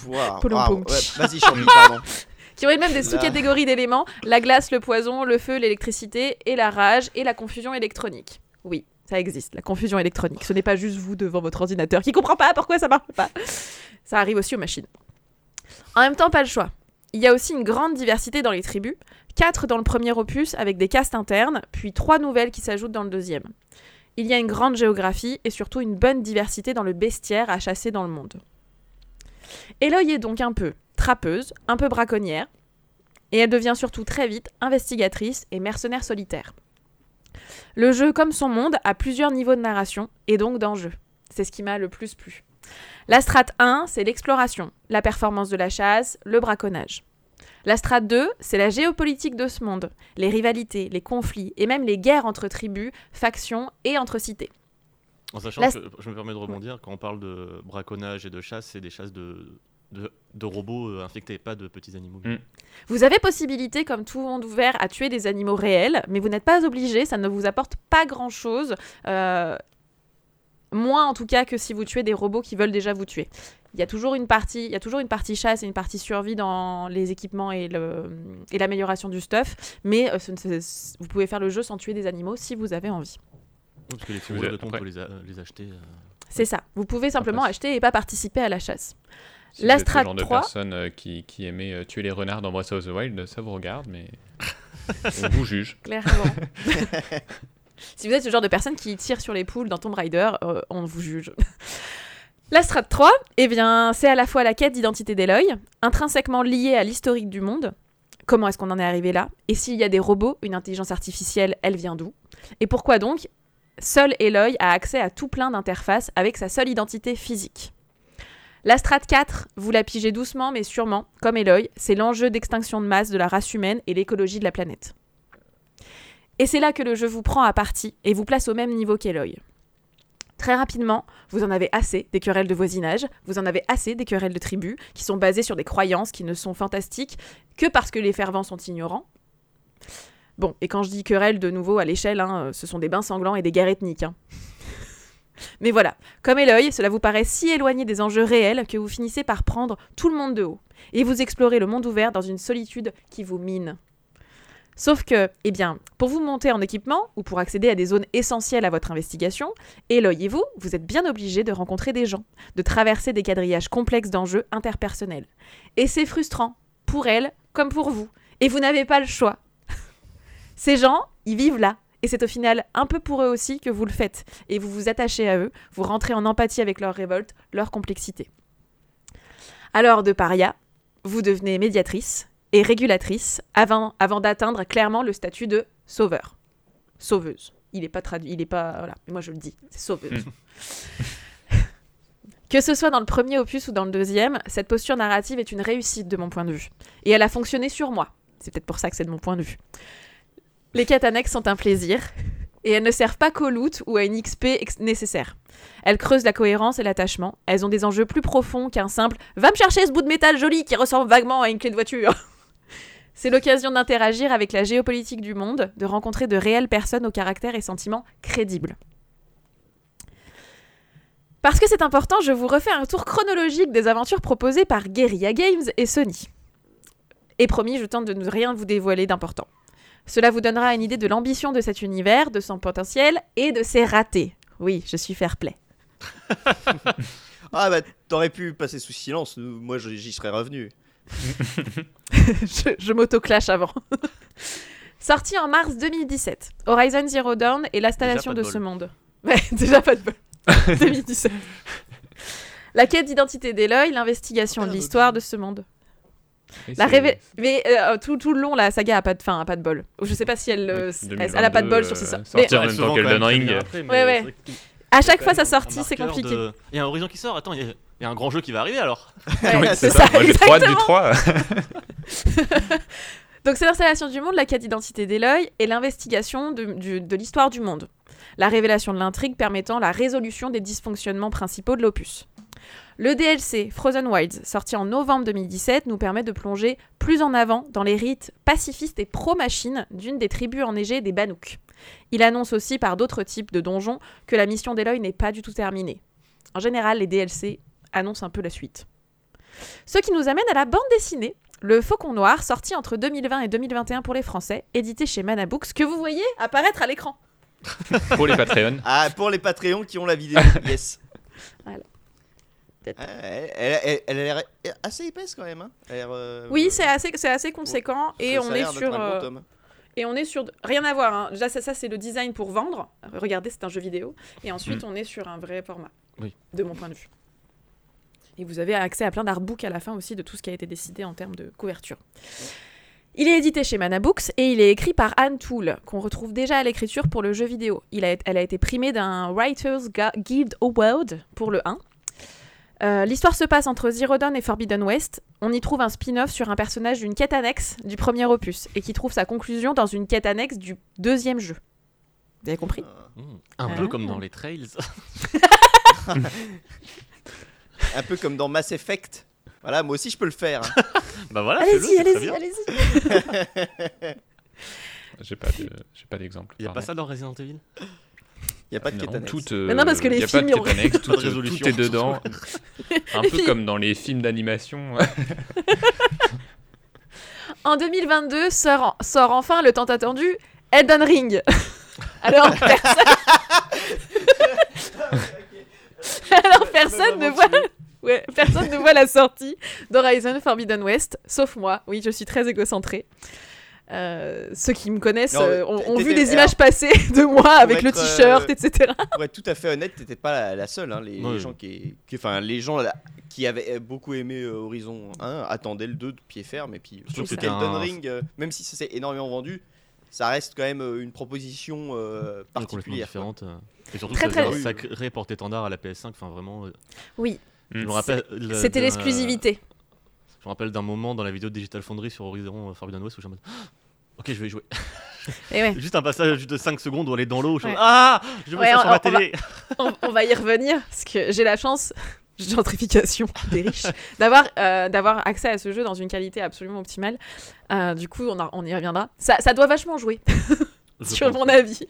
waouh. poum. Ouais, Vas-y, Champi, pardon. qui ont elles-mêmes des sous-catégories d'éléments la glace, le poison, le feu, l'électricité et la rage et la confusion électronique. Oui, ça existe, la confusion électronique. Ce n'est pas juste vous devant votre ordinateur qui comprend pas pourquoi ça marche pas. Ça arrive aussi aux machines. En même temps, pas le choix. Il y a aussi une grande diversité dans les tribus, quatre dans le premier opus avec des castes internes, puis trois nouvelles qui s'ajoutent dans le deuxième. Il y a une grande géographie et surtout une bonne diversité dans le bestiaire à chasser dans le monde. Eloy est donc un peu trappeuse, un peu braconnière, et elle devient surtout très vite investigatrice et mercenaire solitaire. Le jeu, comme son monde, a plusieurs niveaux de narration et donc d'enjeu. C'est ce qui m'a le plus plu. La strate 1, c'est l'exploration, la performance de la chasse, le braconnage. La strate 2, c'est la géopolitique de ce monde, les rivalités, les conflits et même les guerres entre tribus, factions et entre cités. En sachant La- que, je me permets de rebondir, quand on parle de braconnage et de chasse, c'est des chasses de, de, de robots euh, infectés, pas de petits animaux. Mm. Vous avez possibilité, comme tout monde ouvert, à tuer des animaux réels, mais vous n'êtes pas obligé, ça ne vous apporte pas grand-chose. euh, moins en tout cas que si vous tuez des robots qui veulent déjà vous tuer. Il y a toujours une partie, il y a toujours une partie chasse et une partie survie dans les équipements et l'amélioration du stuff, mais euh, vous pouvez faire le jeu sans tuer des animaux si vous avez envie. Parce que les Vous figurines de thon, on peut les, a- les acheter. euh. C'est ça. Vous pouvez simplement acheter et pas participer à la chasse. Si La vous êtes le Strat genre de 3. personne euh, qui, qui aimait euh, tuer les renards dans Breath of the Wild, ça vous regarde, mais on vous juge. Clairement. si vous êtes ce genre de personne qui tire sur les poules dans Tomb Raider, euh, on vous juge. La Strat 3, eh bien, c'est à la fois la quête d'identité d'Eloy, intrinsèquement liée à l'historique du monde. Comment est-ce qu'on en est arrivé là Et s'il y a des robots, une intelligence artificielle, elle vient d'où Et pourquoi donc Seul Eloy a accès à tout plein d'interfaces avec sa seule identité physique. La Strat 4, vous la pigez doucement mais sûrement, comme Eloy, c'est l'enjeu d'extinction de masse de la race humaine et l'écologie de la planète. Et c'est là que le jeu vous prend à partie et vous place au même niveau qu'Eloy. Très rapidement, vous en avez assez des querelles de voisinage, vous en avez assez des querelles de tribus, qui sont basées sur des croyances qui ne sont fantastiques que parce que les fervents sont ignorants. Bon, et quand je dis querelles de nouveau à l'échelle, hein, ce sont des bains sanglants et des guerres ethniques. hein. Mais voilà, comme Eloy, cela vous paraît si éloigné des enjeux réels que vous finissez par prendre tout le monde de haut, et vous explorez le monde ouvert dans une solitude qui vous mine. Sauf que, eh bien, pour vous monter en équipement, ou pour accéder à des zones essentielles à votre investigation, Eloy et vous, vous êtes bien obligés de rencontrer des gens, de traverser des quadrillages complexes d'enjeux interpersonnels. Et c'est frustrant, pour elle comme pour vous, et vous n'avez pas le choix. Ces gens, ils vivent là, et c'est au final un peu pour eux aussi que vous le faites, et vous vous attachez à eux, vous rentrez en empathie avec leur révolte, leur complexité. Alors de paria, vous devenez médiatrice et régulatrice avant, avant d'atteindre clairement le statut de sauveur. Sauveuse. Il n'est pas traduit, il est pas... Voilà, moi je le dis, c'est sauveuse. Que ce soit dans le premier opus ou dans le deuxième, cette posture narrative est une réussite de mon point de vue. Et elle a fonctionné sur moi. C'est peut-être pour ça que c'est de mon point de vue. Les quêtes annexes sont un plaisir, et elles ne servent pas qu'au loot ou à une XP nécessaire. Elles creusent la cohérence et l'attachement. Elles ont des enjeux plus profonds qu'un simple « Va me chercher ce bout de métal joli qui ressemble vaguement à une clé de voiture !» C'est l'occasion d'interagir avec la géopolitique du monde, de rencontrer de réelles personnes au caractère et sentiments crédibles. Parce que c'est important, je vous refais un tour chronologique des aventures proposées par Guerrilla Games et Sony. Et promis, je tente de ne rien vous dévoiler d'important. Cela vous donnera une idée de l'ambition de cet univers, de son potentiel et de ses ratés. Oui, je suis fair play. Ah bah, t'aurais pu passer sous silence, moi je- j'y serais revenu. je je m'auto-clash avant. Sorti en mars 2017, Horizon Zero Dawn est l'installation de de ce monde. Ouais, déjà pas de bol. 2017. La quête d'identité d'Eloy, l'investigation de Ah, l'histoire ok. de ce monde. Et La révé- Mais euh, tout, tout le long, la saga a pas de fin, a pas de bol. Je sais pas si elle, euh, elle, elle a pas de bol 2022, sur ses euh, sorts. sortir Mais en Ouais, même temps que quand Elden même très Ring. après, mais Ouais, à chaque fois sa sortie, c'est compliqué. de- Il y a un Horizon qui sort, attends, il y, a- il y a un grand jeu qui va arriver alors. Ouais, Oui, c'est ça, Moi j'ai trop hâte du exactement. 3. Donc c'est l'installation du monde, la quête d'identité d'Eloy et l'investigation de, du- de l'histoire du monde. La révélation de l'intrigue permettant la résolution des dysfonctionnements principaux de l'opus. Le DLC Frozen Wilds, sorti en novembre 2017, nous permet de plonger plus en avant dans les rites pacifistes et pro-machine d'une des tribus enneigées des Banouks. Il annonce aussi par d'autres types de donjons que la mission d'Eloy n'est pas du tout terminée. En général, les DLC annoncent un peu la suite. Ce qui nous amène à la bande dessinée, le Faucon Noir, sorti entre 2020 et 2021 pour les Français, édité chez Manabooks, que vous voyez apparaître à l'écran. Pour les Patreons. Ah, pour les Patreons qui ont la vidéo, yes. Voilà. Peut-être. Ah, elle, elle- elle- elle a l'air assez épaisse quand même. Hein. Elle a l'air, euh, Oui, c'est assez, c'est assez conséquent et ça- on est sur euh, et on est sur rien à voir. hein. Déjà ça, ça, c'est le design pour vendre. Regardez, c'est un jeu vidéo et ensuite on est sur un vrai format. Oui. De mon point de vue. Et vous avez accès à plein d'artbooks à la fin aussi de tout ce qui a été décidé en termes de couverture. Il est édité chez Manabooks et il est écrit par Anne Toole, qu'on retrouve déjà à l'écriture pour le jeu vidéo. Il a, elle a été primée d'un Writers Guild Award pour le 1. Euh, L'histoire se passe entre Zero Dawn et Forbidden West. On y trouve un spin-off sur un personnage d'une quête annexe du premier opus et qui trouve sa conclusion dans une quête annexe du deuxième jeu. Vous avez compris? Mmh. Un Ah. peu comme dans les trails. Un peu comme dans Mass Effect. Voilà, moi aussi je peux le faire. bah voilà, Allez-y, allez-y, allez-y. J'ai pas de- d'exemple. Il y a pas ça dans Resident Evil? Il y a pas de quête annexe. tout, euh, Mais non, parce que les y a pas films, de ils ont- quête annexe, tout, Pas de euh, tout est dedans. Un peu comme dans les films d'animation. En 2022 sort, sort enfin le tant attendu Elden Ring. Alors personne, Alors, personne ne voit Ouais, personne ne voit la sortie d'Horizon Forbidden West, sauf moi. Oui, je suis très égocentrée. Euh, ceux qui me connaissent Non, euh, ont, ont vu des alors, images passer de moi avec le t-shirt, euh, etc. Pour être tout à fait honnête, t'étais pas la, la seule. hein. Les, Ouais. les gens qui, qui- enfin les gens là, qui avaient beaucoup aimé Horizon 1 attendaient le 2 de pied ferme. Et puis Surtout Elden un- Ring, euh, même si ça s'est énormément vendu, ça reste quand même une proposition euh, complètement particulière. différente. Et surtout, Très, ça très- un sacré porte-étendard à la PS5. Enfin, vraiment. euh, Oui, Je me rappelle. le- c'était l'exclusivité. Je me rappelle d'un moment dans la vidéo de Digital Foundry sur Horizon Forbidden West où j'ai Ah, Ok, je vais y jouer. Et ouais. Juste un passage de 5 secondes où elle est dans l'eau. Ouais. Ah Je vois ça on- sur ma on va- télé. on, on va y revenir parce que j'ai la chance gentrification des riches d'avoir euh, d'avoir accès à ce jeu dans une qualité absolument optimale Euh, du coup on, a- on y reviendra ça, ça doit vachement jouer sur mon avis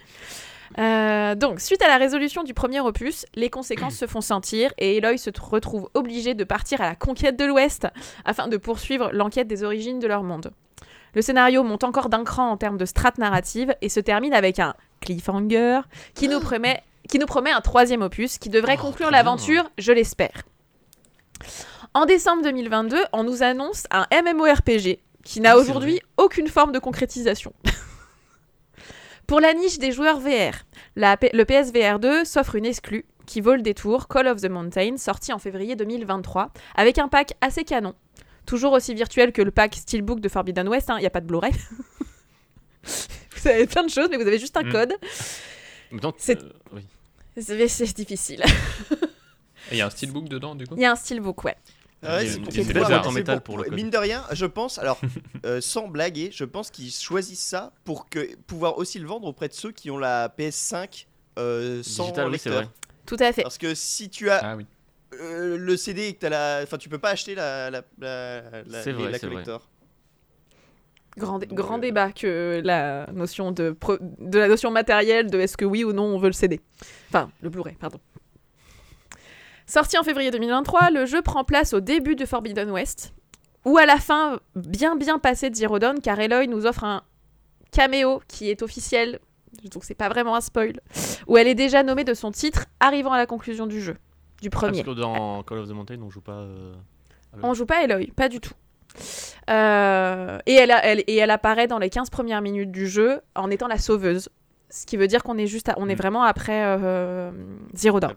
Euh, donc, suite à la résolution du premier opus, les conséquences se font sentir et Eloy se retrouve obligé de partir à la conquête de l'Ouest afin de poursuivre l'enquête des origines de leur monde. Le scénario monte encore d'un cran en termes de strate narrative et se termine avec un cliffhanger qui nous promet, qui nous promet un troisième opus qui devrait Oh, conclure l'aventure, je l'espère. En décembre 2022, on nous annonce un MMORPG qui n'a Ah, aujourd'hui aucune forme de concrétisation. Pour la niche des joueurs VR, la P- le PSVR 2 s'offre une exclue qui vaut le détour, Call of the Mountain, sorti en février 2023, avec un pack assez canon. Toujours aussi virtuel que le pack Steelbook de Forbidden West, il n'y a pas de Blu-ray. vous avez plein de choses, mais vous avez juste un Mm. code. En même temps, C'est- euh, oui. Difficile. Il y a un steelbook dedans, du coup Il y a un steelbook, ouais. Ah ouais, c'est en métal pour- pour le. Mine de rien, je pense, alors, euh, sans blaguer, je pense qu'ils choisissent ça pour que, pouvoir aussi le vendre auprès de ceux qui ont la PS5 euh, sans Digital, oui, c'est lecteur. vrai. Tout à fait. Parce que si tu as Ah oui. Euh, le CD et que t'as la. Enfin, tu peux pas acheter la, la, la, la, C'est vrai, la c'est vrai. collector. Grand, dé- Donc, grand euh, débat que la notion de, pro- de la notion matérielle de est-ce que oui ou non on veut le CD. Enfin, le Blu-ray, pardon. Sorti en février 2023, le jeu prend place au début de Forbidden West, ou à la fin, bien bien passé de Zero Dawn, car Eloy nous offre un caméo qui est officiel, donc c'est pas vraiment un spoil, où elle est déjà nommée de son titre, arrivant à la conclusion du jeu, du Ah, premier. parce que dans Call of the Mountain, on joue pas. euh, On joue pas Eloy, pas du tout. Euh, et, elle a- elle- et elle apparaît dans les 15 premières minutes du jeu en étant la sauveuse. Ce qui veut dire qu'on est, juste à- on est Mm. vraiment après euh, Zero Dawn.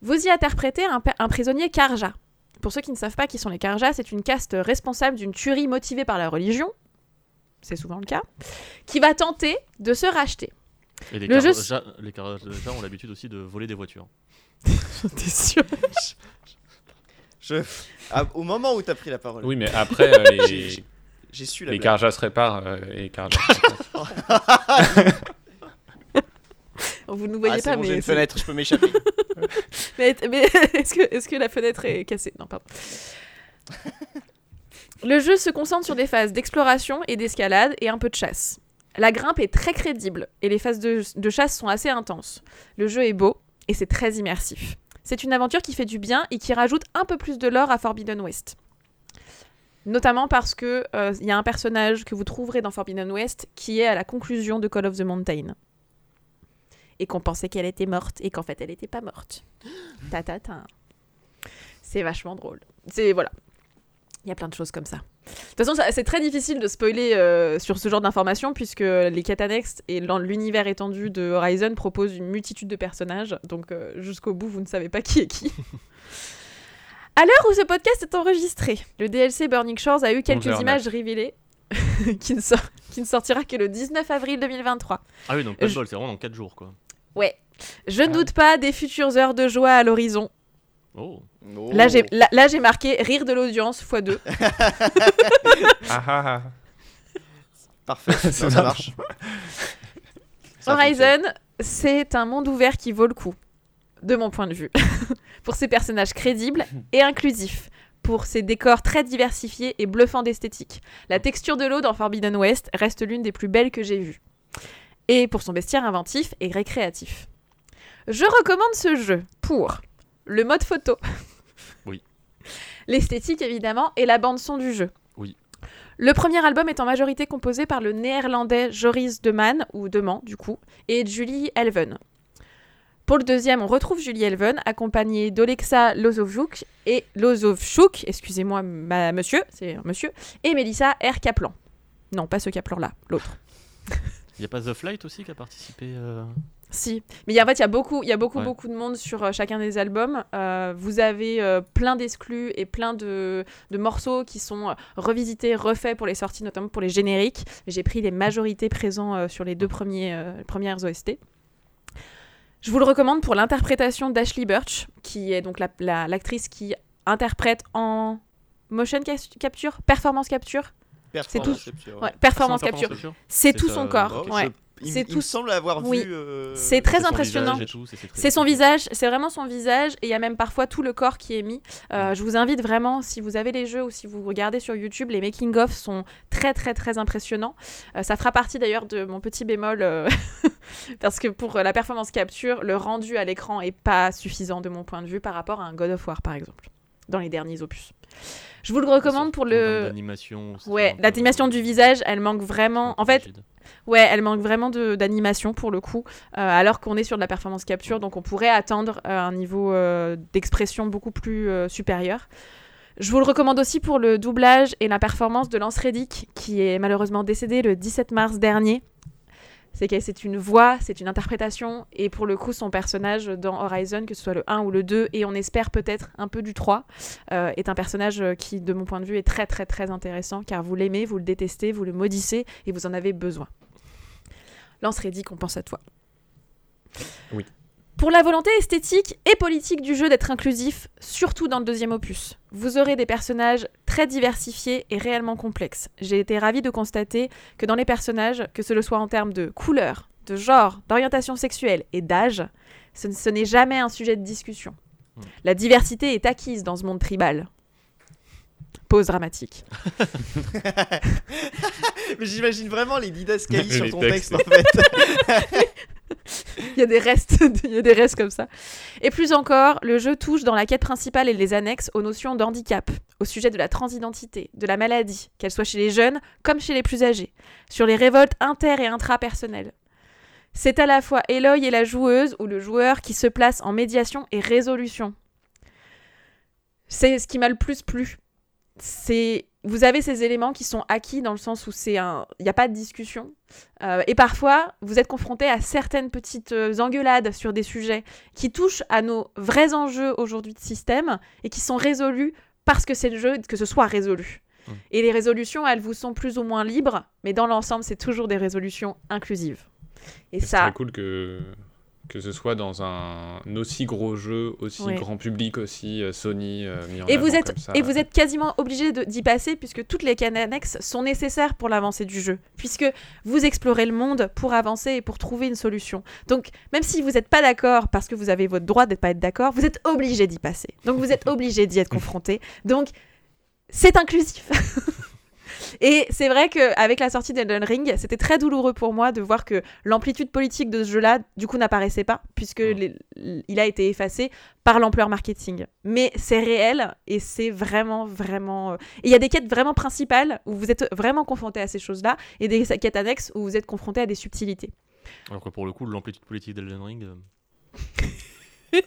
Vous y interprétez un, prisonnier Karja. Pour ceux qui ne savent pas qui sont les Karja, c'est une caste responsable d'une tuerie motivée par la religion. C'est souvent le cas. Qui va tenter de se racheter. Et les Le jeu- Karaja les Karaja ont l'habitude aussi de voler des voitures. T'es sûr Je... Ah, au moment où t'as pris la parole, Oui, mais après, euh, J'ai- les, j'ai- su la les blague. Karjas se réparent euh, et réparent. Vous ne nous Ah, voyez c'est pas, bon, mais, j'ai une c'est- fenêtre, je peux m'échapper. Mais, mais est-ce que, est-ce que la fenêtre est cassée? Non, pardon. Le jeu se concentre sur des phases d'exploration et d'escalade et un peu de chasse. La grimpe est très crédible et les phases de, de chasse sont assez intenses. Le jeu est beau et c'est très immersif. C'est une aventure qui fait du bien et qui rajoute un peu plus de lore à Forbidden West. Notamment parce que euh, il y a un personnage que vous trouverez dans Forbidden West qui est à la conclusion de Call of the Mountain. Et qu'on pensait qu'elle était morte et qu'en fait elle n'était pas morte. Ta ta ta. C'est vachement drôle. C'est voilà. Il y a plein de choses comme ça. De toute façon, c'est très difficile de spoiler euh, sur ce genre d'informations puisque les quêtes annexes et l'univers étendu de Horizon proposent une multitude de personnages. Donc euh, jusqu'au bout, vous ne savez pas qui est qui. À l'heure où ce podcast est enregistré, le DLC Burning Shores a eu quelques 11h09. images révélées qui, ne sort- qui ne sortira que le 19 avril 2023. Ah oui, donc pas de Je- bol, c'est vraiment dans 4 jours quoi. Ouais. Je ne doute pas des futures heures de joie à l'horizon. Oh. Oh. Là, j'ai là, là, j'ai marqué rire de l'audience x2. Ah, ah, ah. Parfait, Non, ça marche. Ça. Horizon, c'est un monde ouvert qui vaut le coup, de mon point de vue. pour ses personnages crédibles et inclusifs. Pour ses décors très diversifiés et bluffants d'esthétique. La texture de l'eau dans Forbidden West reste l'une des plus belles que j'ai vues. Et pour son bestiaire inventif et récréatif. Je recommande ce jeu pour le mode photo. Oui. L'esthétique évidemment et la bande son du jeu. Oui. Le premier album est en majorité composé par le néerlandais Joris de Man, ou De Man du coup, et Julie Elven. Pour le deuxième, on retrouve Julie Elven, accompagnée d'Olexa Lozovchuk et Lozovchuk, excusez-moi ma- monsieur, c'est un monsieur, et Melissa R. Kaplan. Non, pas ce Kaplan-là, l'autre. Il y a pas The Flight aussi qui a participé euh, Si, mais il y a- en fait, il y a beaucoup, il y a beaucoup, Ouais. beaucoup de monde sur euh, chacun des albums. Euh, vous avez euh, plein d'exclus et plein de, de morceaux qui sont euh, revisités, refaits pour les sorties, notamment pour les génériques. J'ai pris les majorités présents euh, sur les deux premiers, euh, premières OST. Je vous le recommande pour l'interprétation d'Ashley Birch, qui est donc la- la- l'actrice qui interprète en motion capture, performance capture. Performance tout. capture, Ouais, ouais. performance capture. C'est C'est tout son euh, corps. Ouais. Il, C'est il tout- me semble avoir Oui. vu. euh, C'est très impressionnant. c'est- son visage, c'est vraiment son visage, et il y a même parfois tout le corps qui est mis. Euh, je vous invite vraiment, si vous avez les jeux ou si vous regardez sur YouTube, les making-of sont très très très impressionnants. Euh, ça fera partie d'ailleurs de mon petit bémol, euh, parce que pour la performance capture, le rendu à l'écran est pas suffisant de mon point de vue par rapport à un God of War par exemple, dans les derniers opus. Je vous le recommande pour le... d'animation, c'est Ouais, l'animation du visage, elle manque vraiment. En fait, rigide. Ouais, elle manque vraiment d'animation pour le coup, euh, alors qu'on est sur de la performance capture, donc on pourrait attendre euh, un niveau euh, d'expression beaucoup plus supérieur. Je vous le recommande aussi pour le doublage et la performance de Lance Reddick, qui est malheureusement décédé le 17 mars dernier. C'est que c'est une voix, c'est une interprétation, et pour le coup, son personnage dans Horizon, que ce soit le 1 ou le 2, et on espère peut-être un peu du 3, euh, est un personnage euh, qui, de mon point de vue, est très très très intéressant, car vous l'aimez, vous le détestez, vous le maudissez, et vous en avez besoin. Lance Reddick, on pense à toi. Oui. Pour la volonté esthétique et politique du jeu d'être inclusif, surtout dans le deuxième opus, vous aurez des personnages très diversifiés et réellement complexes. J'ai été ravie de constater que dans les personnages, que ce soit en termes de couleur, de genre, d'orientation sexuelle et d'âge, ce, ce n'est jamais un sujet de discussion. Hmm. La diversité est acquise dans ce monde tribal. Pause dramatique. Mais j'imagine vraiment les didascalies sur ton texte en fait. Il y a des restes, il y a des restes comme ça. Et plus encore, le jeu touche dans la quête principale et les annexes aux notions d'handicap, au sujet de la transidentité, de la maladie, qu'elle soit chez les jeunes comme chez les plus âgés, sur les révoltes inter et intrapersonnelles. C'est à la fois Eloy et la joueuse ou le joueur qui se place en médiation et résolution. C'est ce qui m'a le plus plu. C'est vous avez ces éléments qui sont acquis dans le sens où c'est un il n'y a pas de discussion euh, et parfois, vous êtes confronté à certaines petites euh, engueulades sur des sujets qui touchent à nos vrais enjeux aujourd'hui de système et qui sont résolus parce que c'est le jeu, que ce soit résolu. Mm. Et les résolutions, elles vous sont plus ou moins libres, mais dans l'ensemble, c'est toujours des résolutions inclusives. Et C'est ça, très cool que, que ce soit dans un aussi gros jeu, aussi Ouais. grand public, aussi euh, Sony euh, mis en et vous êtes comme ça. et vous êtes quasiment obligé d'y passer puisque toutes les quêtes annexes sont nécessaires pour l'avancée du jeu puisque vous explorez le monde pour avancer et pour trouver une solution. Donc même si vous n'êtes pas d'accord parce que vous avez votre droit d'être pas être d'accord, vous êtes obligé d'y passer. Donc vous êtes obligé d'y être confronté. Donc c'est inclusif. Et c'est vrai qu'avec la sortie d'Elden Ring, c'était très douloureux pour moi de voir que l'amplitude politique de ce jeu-là, du coup, n'apparaissait pas, puisque les- il a été effacé par l'ampleur marketing. Mais c'est réel et c'est vraiment, vraiment. euh, il y a des quêtes vraiment principales où vous êtes vraiment confronté à ces choses-là et des quêtes annexes où vous êtes confronté à des subtilités. Alors que pour le coup, l'amplitude politique d'Elden Ring. euh,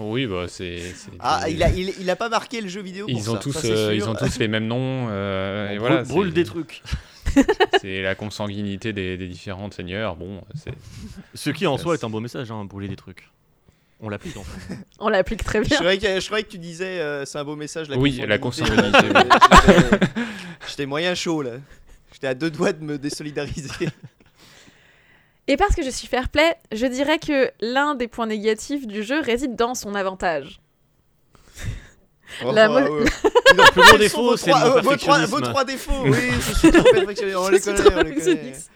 Oui, bah c'est. Ah, il a, il, il a pas marqué le jeu vidéo pour Ils ont, ça, tous, ça, euh, ils ont tous les mêmes noms. euh, on et brûle, voilà, brûle c'est- des trucs. C'est la consanguinité des, des différents seigneurs. Bon, c'est. Ce qui en Ça, soi est un beau message, hein, brûler des trucs. On l'applique en fait. On l'applique très Je bien. croyais, que, je croyais que tu disais euh, c'est un beau message. La Oui, la consanguinité. consanguinité, J'étais- J'étais moyen chaud là. J'étais à deux doigts de me désolidariser. Et parce que je suis fair play, je dirais que l'un des points négatifs du jeu réside dans son avantage. La mo- ouais. Le plus gros Quels défaut, c'est le euh, vos, trois, perfectionnisme. vos trois défauts, oui, je suis trop perfectionniste. On les Je suis connaît, trop on les connaît. perfectionniste.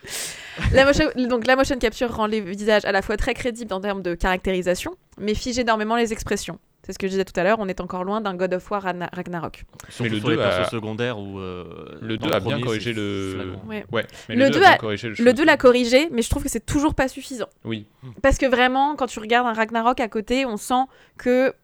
La motion, donc la motion capture rend les visages à la fois très crédibles en termes de caractérisation, mais fige énormément les expressions. C'est ce que je disais tout à l'heure, on est encore loin d'un God of War Ragna- Ragnarok. Mais le sur les deux persos a- secondaires où. euh, Le dans 2 a bien corrigé le. Ouais. Ouais, mais Le le 2 deux a a- bien corrigé le Le 2 l'a corrigé, mais je trouve que c'est toujours pas suffisant. Oui. Parce que vraiment, quand tu regardes un Ragnarok à côté, on sent que.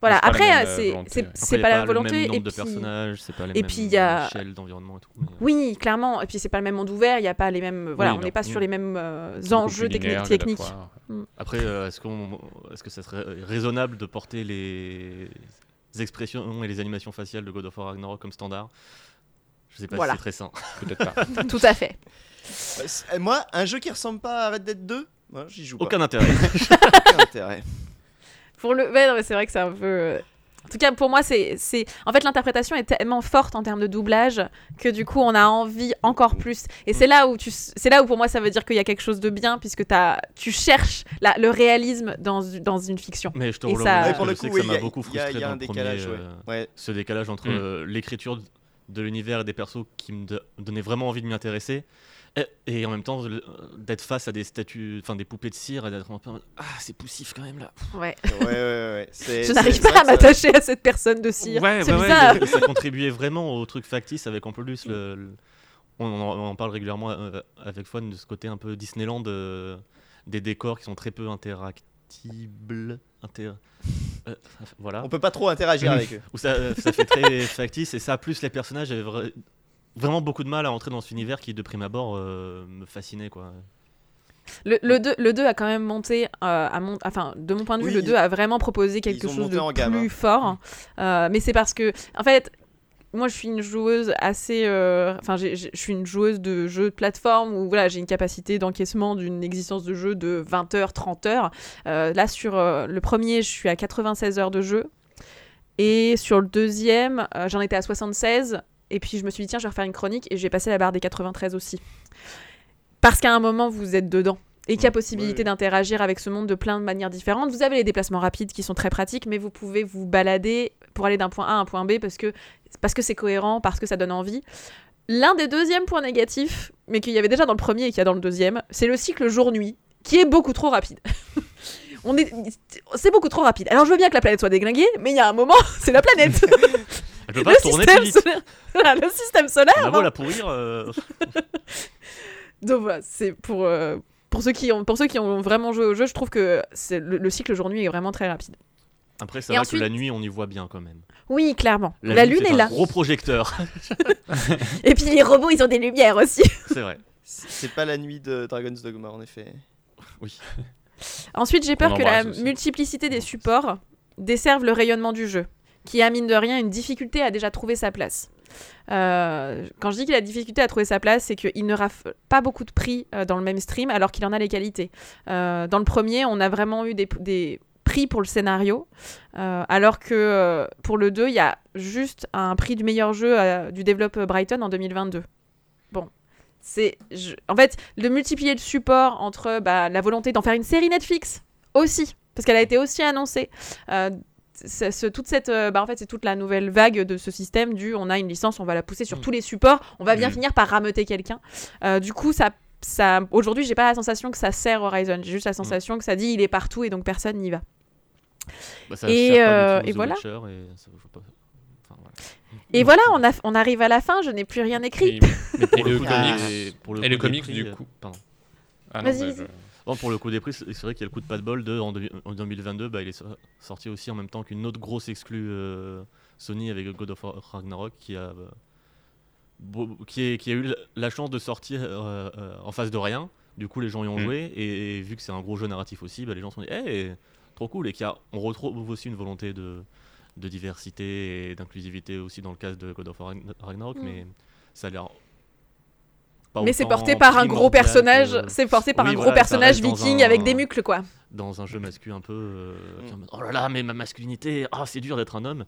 Voilà, C'est pas après, même, euh, c'est volonté. c'est- Après, c'est Après, pas y a la volonté. Le même et nombre de puis- personnages, c'est pas les et mêmes puis il y a- échelles d'environnement et tout. mais- Oui, clairement. Et puis c'est pas le même monde ouvert, il n'y a pas les mêmes. Voilà, Oui, on n'est pas sur Mm. les mêmes euh, enjeux linéaire, techniques. War. Après, euh, est-ce qu'on, est-ce que ça serait raisonnable de porter les expressions et les animations faciales de God of War Ragnarok comme standard? Je sais pas Voilà. si c'est très sain. Peut-être pas. Tout à fait. Euh, c'est- Moi, un jeu qui ressemble pas à Red Dead 2, moi, j'y joue pas. Aucun intérêt. Aucun intérêt. Pour le... ouais, non, mais c'est vrai que c'est un peu. euh, En tout cas, pour moi, c'est, c'est... En fait, l'interprétation est tellement forte en termes de doublage que du coup, on a envie encore plus. Et c'est là où tu... c'est là où pour moi, ça veut dire qu'il y a quelque chose de bien, puisque t'as... tu cherches la... le réalisme dans, dans une fiction. Mais je te rejoins ça- Ouais, que pour le je sais coup, que oui, ça m'a beaucoup il y a- frustré il y a dans un le décalage, premier, ouais. euh, Ouais. ce décalage entre Mm. euh, l'écriture de l'univers et des persos qui me do- donnaient vraiment envie de m'y intéresser et, et en même temps d'être face à des statues, enfin des poupées de cire et d'être un peu ah c'est poussif quand même là. Ouais. Ouais, ouais, ouais. ouais. C'est- Je n'arrive pas à m'attacher à cette personne de cire. Ouais, c'est ouais, ouais, bizarre. mais ça contribuait vraiment au truc factice avec en plus le, le- on, en, on en parle régulièrement euh, avec Fon de ce côté un peu Disneyland euh, des décors qui sont très peu interactibles. Inter... euh, voilà. On peut pas trop interagir avec eux. Où ça, ça fait très factice et ça, plus les personnages avaient vra- vraiment beaucoup de mal à entrer dans cet univers qui, de prime abord, euh, me fascinait. Quoi. Le, le 2, le 2 a quand même monté, euh, à mon, enfin, de mon point de vue, Oui, le 2 a vraiment proposé quelque chose de gamme, plus hein. fort. Euh, mais c'est parce que, en fait, moi je suis une joueuse assez. euh, Enfin, je suis une joueuse de jeux de plateforme où voilà, j'ai une capacité d'encaissement d'une existence de jeu de 20 heures, 30 heures. Euh, là, sur euh, le premier, je suis à 96 heures de jeu. Et sur le deuxième, euh, j'en étais à 76. Et puis je me suis dit, tiens, je vais refaire une chronique et j'ai passé la barre des 93 aussi. Parce qu'à un moment, vous êtes dedans. et qu'il y a possibilité d'interagir avec ce monde de plein de manières différentes. Vous avez les déplacements rapides qui sont très pratiques, mais vous pouvez vous balader pour aller d'un point A à un point B parce que parce que c'est cohérent, parce que ça donne envie. L'un des deuxièmes points négatifs, mais qu'il y avait déjà dans le premier et qu'il y a dans le deuxième, c'est le cycle jour-nuit, qui est beaucoup trop rapide. On est, c'est beaucoup trop rapide. Alors je veux bien que la planète soit déglinguée, mais il y a un moment, c'est la planète. Elle peut pas le tourner système plus vite. solaire. Voilà, le système solaire. On a non. beau la pourrir. euh, Donc voilà, c'est pour, euh, pour, ceux qui ont, pour ceux qui ont vraiment joué au jeu, je trouve que le, le cycle jour-nuit est vraiment très rapide. Après, c'est vrai ensuite- que la nuit, on y voit bien quand même. Oui, clairement. La, nuit, lune c'est est un là. Gros projecteur. Et puis les robots, ils ont des lumières aussi. c'est vrai. C'est pas la nuit de Dragon's Dogma en effet. Ensuite, j'ai peur que la aussi. multiplicité des supports desserve le rayonnement du jeu, qui a mine de rien une difficulté à déjà trouver sa place. Euh, quand je dis qu'il a difficulté à trouver sa place, c'est qu'il ne rafle pas beaucoup de prix euh, dans le même stream alors qu'il en a les qualités. Euh, dans le premier, on a vraiment eu des, prix pour le scénario, alors que pour le 2, il y a juste un prix du meilleur jeu du Develop Brighton en 2022. Bon. C'est, en fait, de multiplier le support entre bah, la volonté d'en faire une série Netflix aussi, parce qu'elle a été aussi annoncée. C'est- ce- toute cette, euh, bah, en fait, c'est toute la nouvelle vague de ce système du on a une licence, on va la pousser sur Mm. tous les supports, on va bien Mm. finir par rameuter quelqu'un. Euh, du coup, ça, ça, aujourd'hui, j'ai pas la sensation que ça sert Horizon, j'ai juste la sensation que ça dit il est partout et donc personne n'y va. Bah, ça Et, sert pas euh, du tout et The voilà. Et ça vaut pas- enfin, voilà. Et voilà, on, a, on arrive à la fin, je n'ai plus rien écrit. Et, mais pour Et le coup, comics. pour et coup le des comics, prix, du coup. pardon. Ah non, Vas-y, vas-y. je- Bon, pour le coup des prix, c'est vrai qu'il y a le coup de pas de bol de, en, deux- en 2022, bah, il est so- sorti aussi en même temps qu'une autre grosse exclue euh, Sony avec God of Ragnarok qui a, euh, beau- qui, est- qui a eu la- chance de sortir euh, euh, en face de rien. Du coup, les gens y ont Mm. joué et, et vu que c'est un gros jeu narratif aussi, bah, les gens se sont dit, hey, trop cool. Et qu'il y a- on retrouve aussi une volonté de, de diversité et d'inclusivité aussi dans le cas de God of Ragn- Ragnarok, Mm. mais ça a l'air. Pas Mais c'est porté par un gros personnage, c'est porté par Oui, un gros voilà, personnage viking un- avec des mucles quoi. dans un jeu masculin un peu. euh, Mm. oh là là, mais ma masculinité, ah c'est dur d'être un homme.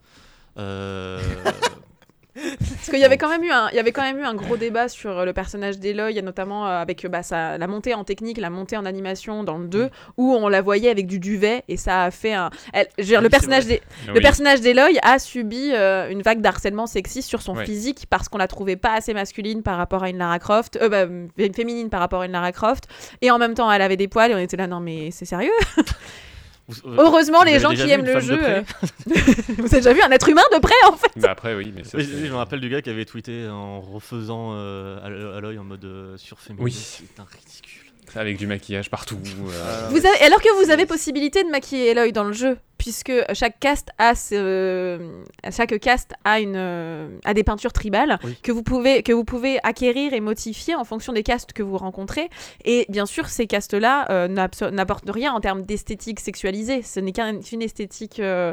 Euh, Parce qu'il y avait quand même eu un, il y avait quand même eu un gros débat sur euh, le personnage d'Eloy, notamment euh, avec euh, bah, sa- la montée en technique, la montée en animation dans le 2, où on la voyait avec du duvet et ça a fait un. elle- je veux dire, Ah le personnage Oui. le personnage d'Eloy a subi euh, une vague d'harcèlement sexiste sur son physique parce qu'on la trouvait pas assez masculine par rapport à une Lara Croft, euh, bah, féminine par rapport à une Lara Croft, et en même temps elle avait des poils et on était là non mais c'est sérieux? Vous- euh, Heureusement vous les gens qui aiment le jeu. euh, Vous avez déjà vu un être humain de près en fait Bah après, oui, mais ça. Oui, je me rappelle du gars qui avait tweeté en refaisant euh, à l'œil- en mode euh. Oui. C'est un ridicule. Avec du maquillage partout. euh, Euh, Vous avez- alors que vous avez possibilité de maquiller Eloy dans le jeu, puisque chaque cast a, ce- chaque cast a, une, euh, a des peintures tribales Oui. que, vous pouvez, que vous pouvez acquérir et modifier en fonction des castes que vous rencontrez. Et bien sûr, ces castes-là euh, n'apportent rien en termes d'esthétique sexualisée. Ce n'est qu'un- qu'une esthétique, euh,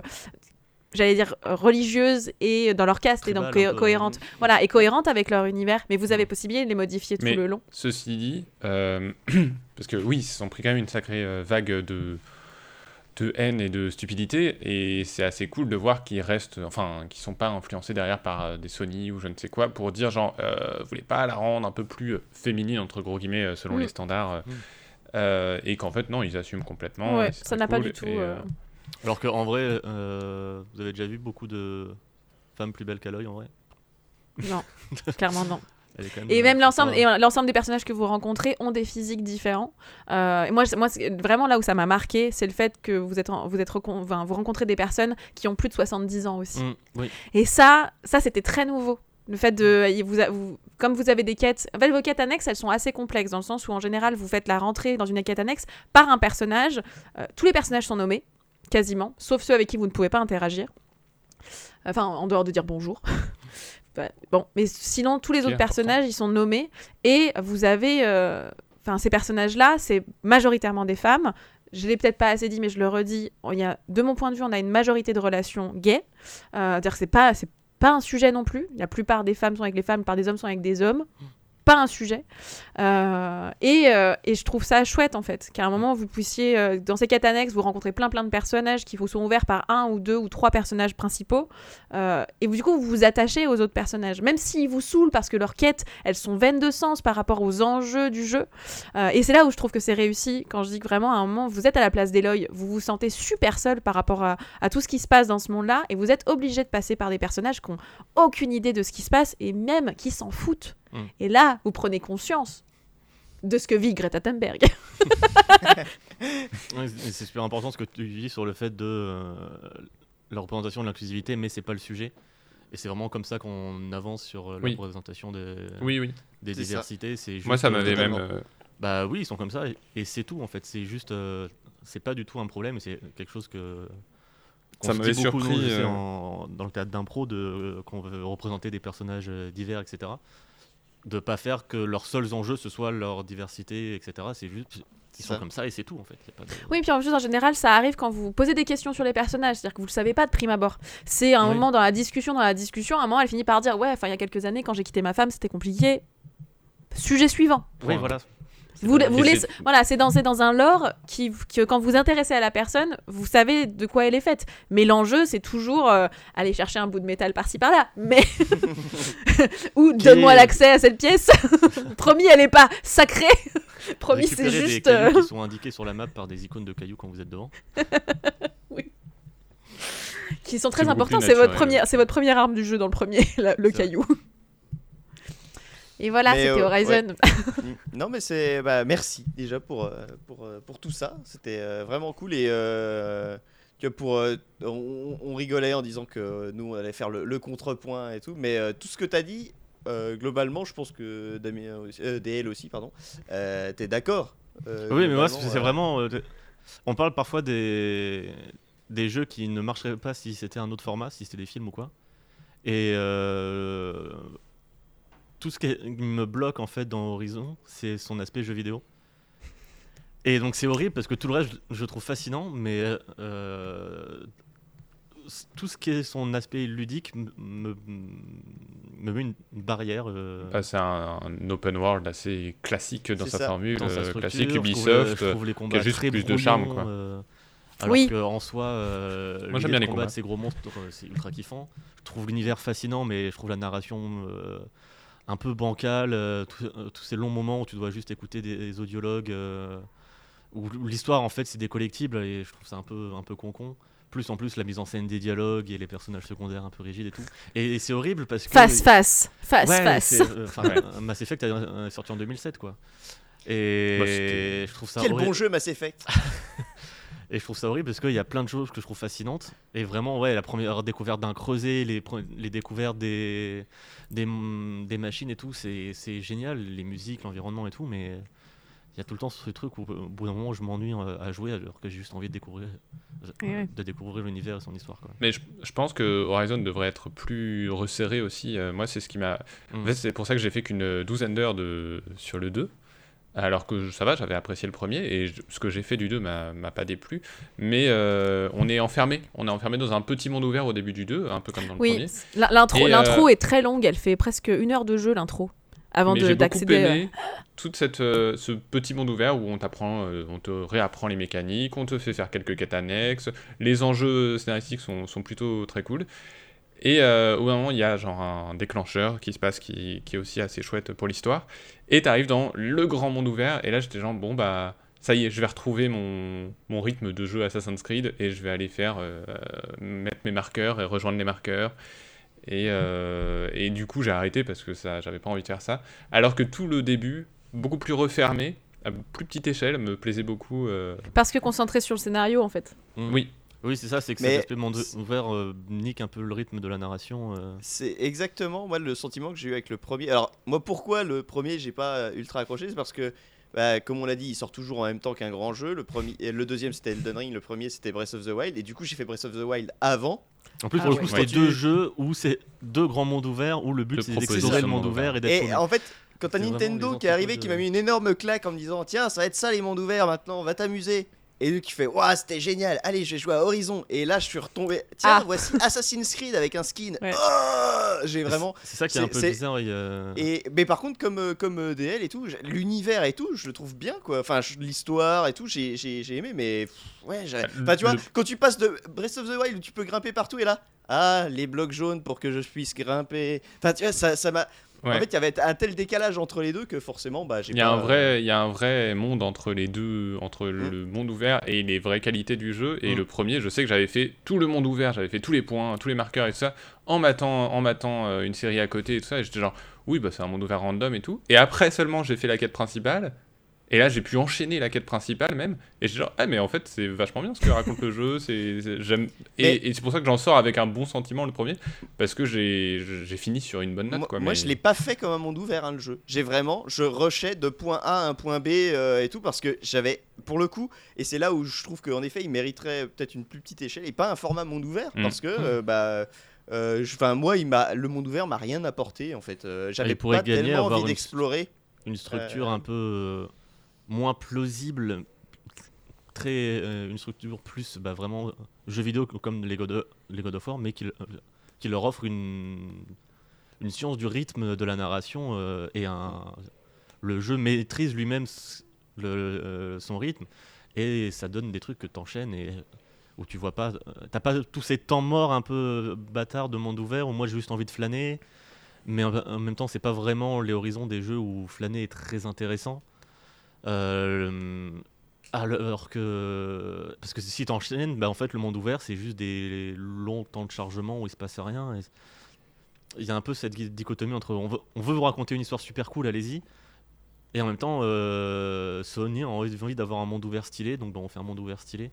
j'allais dire, religieuse et dans leur caste et donc co- peu, cohérente. euh, Voilà, et cohérente avec leur univers. Mais vous avez Ouais. possibilité de les modifier tout Mais- le long. Ceci dit, euh, parce que oui, ils se sont pris quand même une sacrée euh, vague de, de haine et de stupidité, et c'est assez cool de voir qu'ils restent, enfin, qu'ils sont pas influencés derrière par euh, des Sony ou je ne sais quoi, pour dire genre, euh, vous voulez pas la rendre un peu plus euh, féminine, entre gros guillemets, euh, selon Mm. les standards, euh, Mm. euh, et qu'en fait, non, ils assument complètement. Ouais, ça n'a pas du tout. et, euh, euh, Alors qu'en vrai, euh, vous avez déjà vu beaucoup de femmes plus belles qu'à l'œil en vrai? Non, clairement non. Quand même, Et euh, même l'ensemble, et l'ensemble des personnages que vous rencontrez ont des physiques différents. Euh, et moi, moi vraiment là où ça m'a marqué, c'est le fait que vous êtes, en- vous êtes enfin, vous rencontrez des personnes qui ont plus de 70 ans aussi. Mm, oui. Et ça, ça c'était très nouveau. Le fait de, et vous, comme vous avez des quêtes, en fait vos quêtes annexes, elles sont assez complexes dans le sens où en général vous faites la rentrée dans une quête annexe par un personnage. Euh, tous les personnages sont nommés, quasiment, sauf ceux avec qui vous ne pouvez pas interagir. Enfin, en dehors de dire bonjour. Bah, bon, mais sinon tous les autres personnages ils sont nommés et vous avez, euh, enfin ces personnages-là, c'est majoritairement des femmes. Je l'ai peut-être pas assez dit, mais je le redis. Il y a, de mon point de vue, on a une majorité de relations gays. Euh, dire que c'est pas, pas un sujet non plus. La plupart des femmes sont avec les femmes, la plupart des hommes sont avec des hommes. Pas un sujet. Euh, et, euh, et je trouve ça chouette en fait, qu'à un moment vous puissiez, euh, dans ces quêtes annexes, vous rencontrez plein plein de personnages qui vous sont ouverts par un ou deux ou trois personnages principaux. Et vous, du coup, vous vous attachez aux autres personnages, même s'ils vous saoulent parce que leurs quêtes, elles sont vaines de sens par rapport aux enjeux du jeu. Et c'est là où je trouve que c'est réussi, quand je dis que vraiment à un moment, vous êtes à la place d'Eloy, vous vous sentez super seul par rapport à, à tout ce qui se passe dans ce monde-là, et vous êtes obligé de passer par des personnages qui ont aucune idée de ce qui se passe, et même qui s'en foutent. Mm. Et là, vous prenez conscience de ce que vit Greta Thunberg. C'est super important ce que tu dis sur le fait de euh, la représentation de l'inclusivité, mais c'est pas le sujet. Et c'est vraiment comme ça qu'on avance sur euh, Oui. la représentation des, Oui, oui. des C'est ça. diversités. Moi, ça euh, m'avait même. euh, Bah oui, ils sont comme ça et, et c'est tout en fait. C'est juste, euh, c'est pas du tout un problème. C'est quelque chose que Ça m'avait nous, surpris, euh. en- dans le théâtre d'impro, de euh, qu'on veut représenter des personnages divers, etc. De pas faire que leurs seuls enjeux ce soit leur diversité, etc. C'est juste, ils sont Ça. comme ça et c'est tout en fait. Y a pas de- Oui, puis en plus, en général, ça arrive quand vous posez des questions sur les personnages, c'est-à-dire que vous le savez pas de prime abord. C'est un Oui. moment dans la discussion, dans la discussion, à un moment, elle finit par dire Ouais, enfin, il y a quelques années, quand j'ai quitté ma femme, c'était compliqué. Sujet suivant. Oui, voilà. Vous, vous c'est- voilà, c'est dans, dans un lore qui, que quand vous intéressez à la personne, vous savez de quoi elle est faite. Mais l'enjeu, c'est toujours euh, aller chercher un bout de métal par-ci par-là. Mais ou Qui donne-moi l'accès à cette pièce. Promis, elle est pas sacrée. Promis, c'est juste. des cailloux euh, qui sont indiqués sur la map par des icônes de cailloux quand vous êtes devant. qui sont très importants. C'est votre, première, c'est votre première arme du jeu dans le premier, la- le caillou. Et voilà, c'était euh, Horizon. Mm. Non, mais c'est. Bah, merci déjà pour, euh, pour, euh, pour tout ça. C'était vraiment cool. Et euh, que pour. euh, on, on rigolait en disant que nous, on allait faire le, le contrepoint et tout. Mais euh, tout ce que tu as dit, euh, globalement, je pense que Damien aussi, euh, DL aussi, pardon, euh, t'es d'accord. euh, oui, mais moi, c'est euh, vraiment. on parle parfois des, des jeux qui ne marcheraient pas si c'était un autre format, si c'était des films ou quoi. Et euh, tout ce qui me bloque en fait dans Horizon, c'est son aspect jeu vidéo. Et donc c'est horrible parce que tout le reste, je, je trouve fascinant, mais euh, tout ce qui est son aspect ludique me, me, me met une barrière. euh, bah, c'est un, un open world assez classique dans sa ça. formule, dans sa euh, structure, classique je trouve le- Ubisoft. je trouve les combats juste très plus de charme, quoi. euh, alors Oui. qu'en soi, euh, Moi, l'idée j'aime bien de les combats. combattre ces gros monstres, c'est ultra kiffant. Je trouve l'univers fascinant, mais je trouve la narration euh, un peu bancale. euh, tout- euh, tous ces longs moments où tu dois juste écouter des, des audiologues, euh, où, où l'histoire en fait c'est des collectibles et je trouve ça un peu un peu con Plus en plus la mise en scène des dialogues et les personnages secondaires un peu rigides et tout. Et, et c'est horrible parce que Face, face, face, Ouais, face. euh, euh, Mass Effect a sorti en 2007 quoi. Et Bah, je trouve ça Quel horrible. bon jeu, Mass Effect. Et je trouve ça horrible parce qu'il y a plein de choses que je trouve fascinantes. Et vraiment, ouais, la première découverte d'un creuset, les, découvertes des, des, m- des machines et tout, c'est génial. Les musiques, l'environnement et tout, mais il y a tout le temps ce truc où au bout d'un moment, je m'ennuie euh, à jouer alors que j'ai juste envie de découvrir, de l'univers et son histoire. Quoi. Mais je, je pense que Horizon devrait être plus resserré aussi. Euh, moi, c'est ce qui m'a. Mm. En fait, c'est pour ça que j'ai fait qu'une douzaine d'heures de... sur le 2. Alors que ça va, j'avais apprécié le premier et je- ce que j'ai fait du 2 m'a pas déplu. Mais euh, on est enfermé. On est enfermé dans un petit monde ouvert au début du 2, un peu comme dans le Oui, premier. l- l'intro, l'intro est très longue. Elle fait presque une heure de jeu l'intro avant d'accéder. euh, toute cette, euh, ce petit monde ouvert où on t'apprend, euh, on te réapprend les mécaniques, on te fait faire quelques quêtes annexes. Les enjeux scénaristiques sont, sont plutôt très cool. Et euh, au moment, il y a genre un déclencheur qui se passe qui, qui est aussi assez chouette pour l'histoire. Et t'arrives dans le grand monde ouvert. Et là, j'étais genre, bon, bah, ça y est, je vais retrouver mon, mon rythme de jeu Assassin's Creed et je vais aller faire, euh, mettre mes marqueurs et rejoindre les marqueurs. Et, euh, et du coup, j'ai arrêté parce que ça, j'avais pas envie de faire ça. Alors que tout le début, beaucoup plus refermé, à plus petite échelle, me plaisait beaucoup. euh, Parce que concentré sur le scénario en fait. Mm. Oui. Oui, c'est ça, c'est que Mais- cet aspect monde ouvert euh, nique un peu le rythme de la narration. euh. C'est exactement moi le sentiment que j'ai eu avec le premier. Alors moi pourquoi le premier j'ai pas euh, ultra accroché c'est parce que bah, comme on l'a dit il sort toujours en même temps qu'un grand jeu. Le premier, et le deuxième c'était Elden Ring, le premier c'était Breath of the Wild et du coup j'ai fait Breath of the Wild avant. En plus, Ah pour le coup, c'était Ouais. deux jeux où c'est deux grands mondes ouverts où le but De c'est d'explorer ce le monde ouvert et d'être Et en fait quand t'as C'est Nintendo qui est arrivé qui m'a mis une énorme claque en me disant tiens ça va être ça les mondes ouverts maintenant va t'amuser Et lui qui fait Waouh, c'était génial, allez, je vais jouer à Horizon. Et là, je suis retombé. Tiens, Ah. voici Assassin's Creed avec un skin. Ouais. Oh J'ai vraiment. C'est ça qui est un peu bizarre. a- Et, mais par contre, comme, euh, comme euh, DL et tout, l'univers et tout, je le trouve bien quoi. Enfin, l'histoire et tout, j'ai j'ai- j'ai aimé, mais ouais, j'ai- Euh, enfin, tu vois, le- quand tu passes de Breath of the Wild où tu peux grimper partout et là, ah, les blocs jaunes pour que je puisse grimper. Enfin, tu vois, ça ça m'a. Ouais. En fait, il y avait un tel décalage entre les deux que forcément, bah, j'ai Il y, a pas- un vrai, il y a un vrai monde entre les deux, entre Mm. le monde ouvert et les vraies qualités du jeu. Et Mm. le premier, je sais que j'avais fait tout le monde ouvert, j'avais fait tous les points, tous les marqueurs et tout ça, en m'attendant en m'attendant, euh, une série à côté et tout ça. Et j'étais genre, oui, bah c'est un monde ouvert random et tout. Et après seulement, j'ai fait la quête principale. Et là, j'ai pu enchaîner la quête principale même. Et j'étais genre, ah, mais en fait, c'est vachement bien ce que raconte le jeu. C'est, c'est- j'aime. Et, et c'est pour ça que j'en sors avec un bon sentiment le premier. Parce que j'ai, j'ai fini sur une bonne note. Moi, quoi, moi, mais- je l'ai pas fait comme un monde ouvert hein, le jeu. J'ai vraiment, je rushais de point A à un point B euh, et tout parce que j'avais, pour le coup, et c'est là où je trouve qu'en effet, il mériterait peut-être une plus petite échelle et pas un format monde ouvert Mm. parce que, euh, bah, euh, enfin, moi, il m'a, le monde ouvert m'a rien apporté en fait. Euh, J'avais pas gagner tellement envie une- d'explorer. une structure Euh, un peu moins plausible, très euh, une structure plus bah, vraiment euh, jeu vidéo co- comme les God of, les God mais qui, le- qui leur offre une, une science du rythme de la narration euh, et un, le jeu maîtrise lui-même le- euh, son rythme et ça donne des trucs que t'enchaînes et où tu vois pas, euh, t'as pas tous ces temps morts un peu bâtards de monde ouvert où moi j'ai juste envie de flâner mais en, même temps c'est pas vraiment les horizons des jeux où flâner est très intéressant. Euh, alors que parce que si t'enchaînes bah en fait le monde ouvert c'est juste des longs temps de chargement où il se passe rien et il y a un peu cette di- dichotomie entre on veut, on veut vous raconter une histoire super cool allez-y et en même temps euh, Sony a envie, d'avoir un monde ouvert stylé donc bah, on fait un monde ouvert stylé.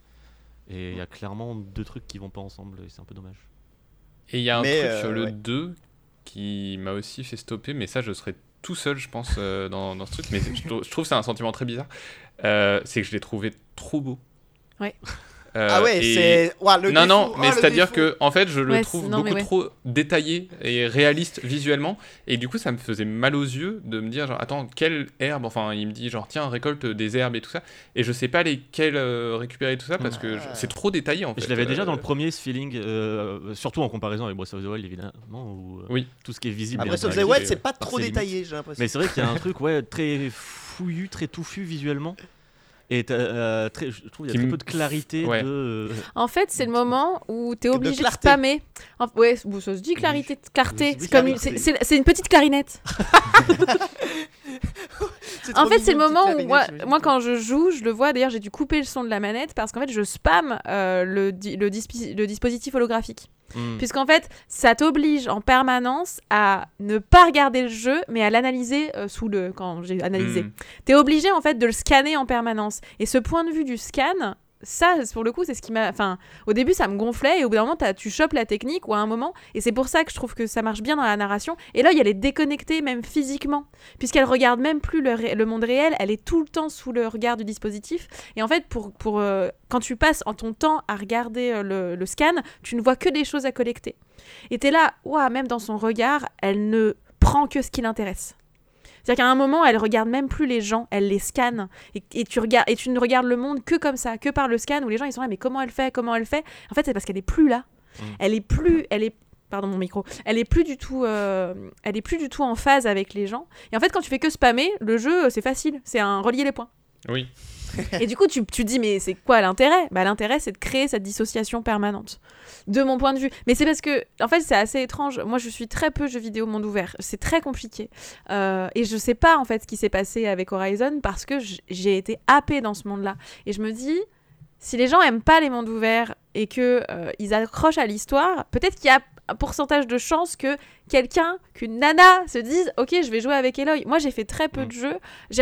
Et il y a clairement deux trucs qui vont pas ensemble et c'est un peu dommage. Et il y a un Mais, truc euh, sur le ouais. 2 qui m'a aussi fait stopper, mais ça, je serais tout seul, je pense, euh, dans, ce truc. Mais je, trou- je trouve c'est un sentiment très bizarre. Euh, c'est que je l'ai trouvé trop beau. Ouais. Euh, ah ouais, et- c'est, non, défaut, non, oh, mais c'est-à-dire que, en fait, je le Ouais, trouve non, beaucoup ouais. trop détaillé et réaliste visuellement. Et du coup, ça me faisait mal aux yeux de me dire, genre, attends, quelle herbe Enfin, il me dit, genre, tiens, récolte des herbes et tout ça. Et je sais pas lesquelles euh, récupérer tout ça parce que je- Ah. c'est trop détaillé, en fait. Je l'avais déjà dans Euh, le premier ce feeling, euh, surtout en comparaison avec Breath of the Wild évidemment, où euh, Oui. tout ce qui est visible. Est Breath of the Wild, c'est pas trop détaillé, j'ai l'impression. Mais c'est vrai qu'il y a un truc ouais, très fouillu, très touffu visuellement. Et euh, très, je trouve qu'il y a très peu de clarité. Ouais. De, euh, En fait, c'est le moment où t'es De obligé de, clarté. spammer. En- ouais, ça se dit clarité, clarté. Comme c'est une petite clarinette. En fait, c'est le moment où moi, quand je joue, je le vois. D'ailleurs, j'ai dû couper le son de la manette parce qu'en fait, je spam euh, le, di- le, dispi- le dispositif holographique. hmm. Puisqu'en fait, ça t'oblige en permanence à ne pas regarder le jeu, mais à l'analyser euh, sous le. Quand j'ai analysé. hmm. T'es obligé en fait de le scanner en permanence. Et ce point de vue du scan, ça, pour le coup, c'est ce qui m'a. Enfin, au début, ça me gonflait et au bout d'un moment, tu chopes la technique ou à un moment. Et c'est pour ça que je trouve que ça marche bien dans la narration. Et là, elle est déconnectée même physiquement, puisqu'elle regarde même plus le, monde réel. Elle est tout le temps sous le regard du dispositif. Et en fait, pour, pour euh, quand tu passes en ton temps à regarder euh, le, le scan, tu ne vois que des choses à collecter. Et t'es là, ouah, même dans son regard, elle ne prend que ce qui l'intéresse. C'est-à-dire qu'à un moment, elle regarde même plus les gens, elle les scanne. Et, et tu regardes, et tu ne regardes le monde que comme ça, que par le scan, où les gens ils sont là, mais comment elle fait, comment elle fait? En fait, c'est parce qu'elle est plus là. Mm. Elle est plus, elle est, pardon mon micro, elle est plus du tout, euh, elle est plus du tout en phase avec les gens. Et en fait, quand tu fais que spammer, le jeu, c'est facile, c'est un relier les points. Oui. Et du coup, tu, tu dis, mais c'est quoi l'intérêt? Bah, L'intérêt, c'est de créer cette dissociation permanente, de mon point de vue. Mais c'est parce que, en fait, c'est assez étrange. Moi, je suis très peu jeux vidéo monde ouvert. C'est très compliqué. Euh, et je sais pas, en fait, ce qui s'est passé avec Horizon parce que j'ai été happée dans ce monde-là. Et je me dis, si les gens aiment pas les mondes ouverts et que euh, ils accrochent à l'histoire, peut-être qu'il y a un pourcentage de chance que quelqu'un, qu'une nana se dise Ok, je vais jouer avec Eloy. Moi, j'ai fait très peu Mm. de jeux.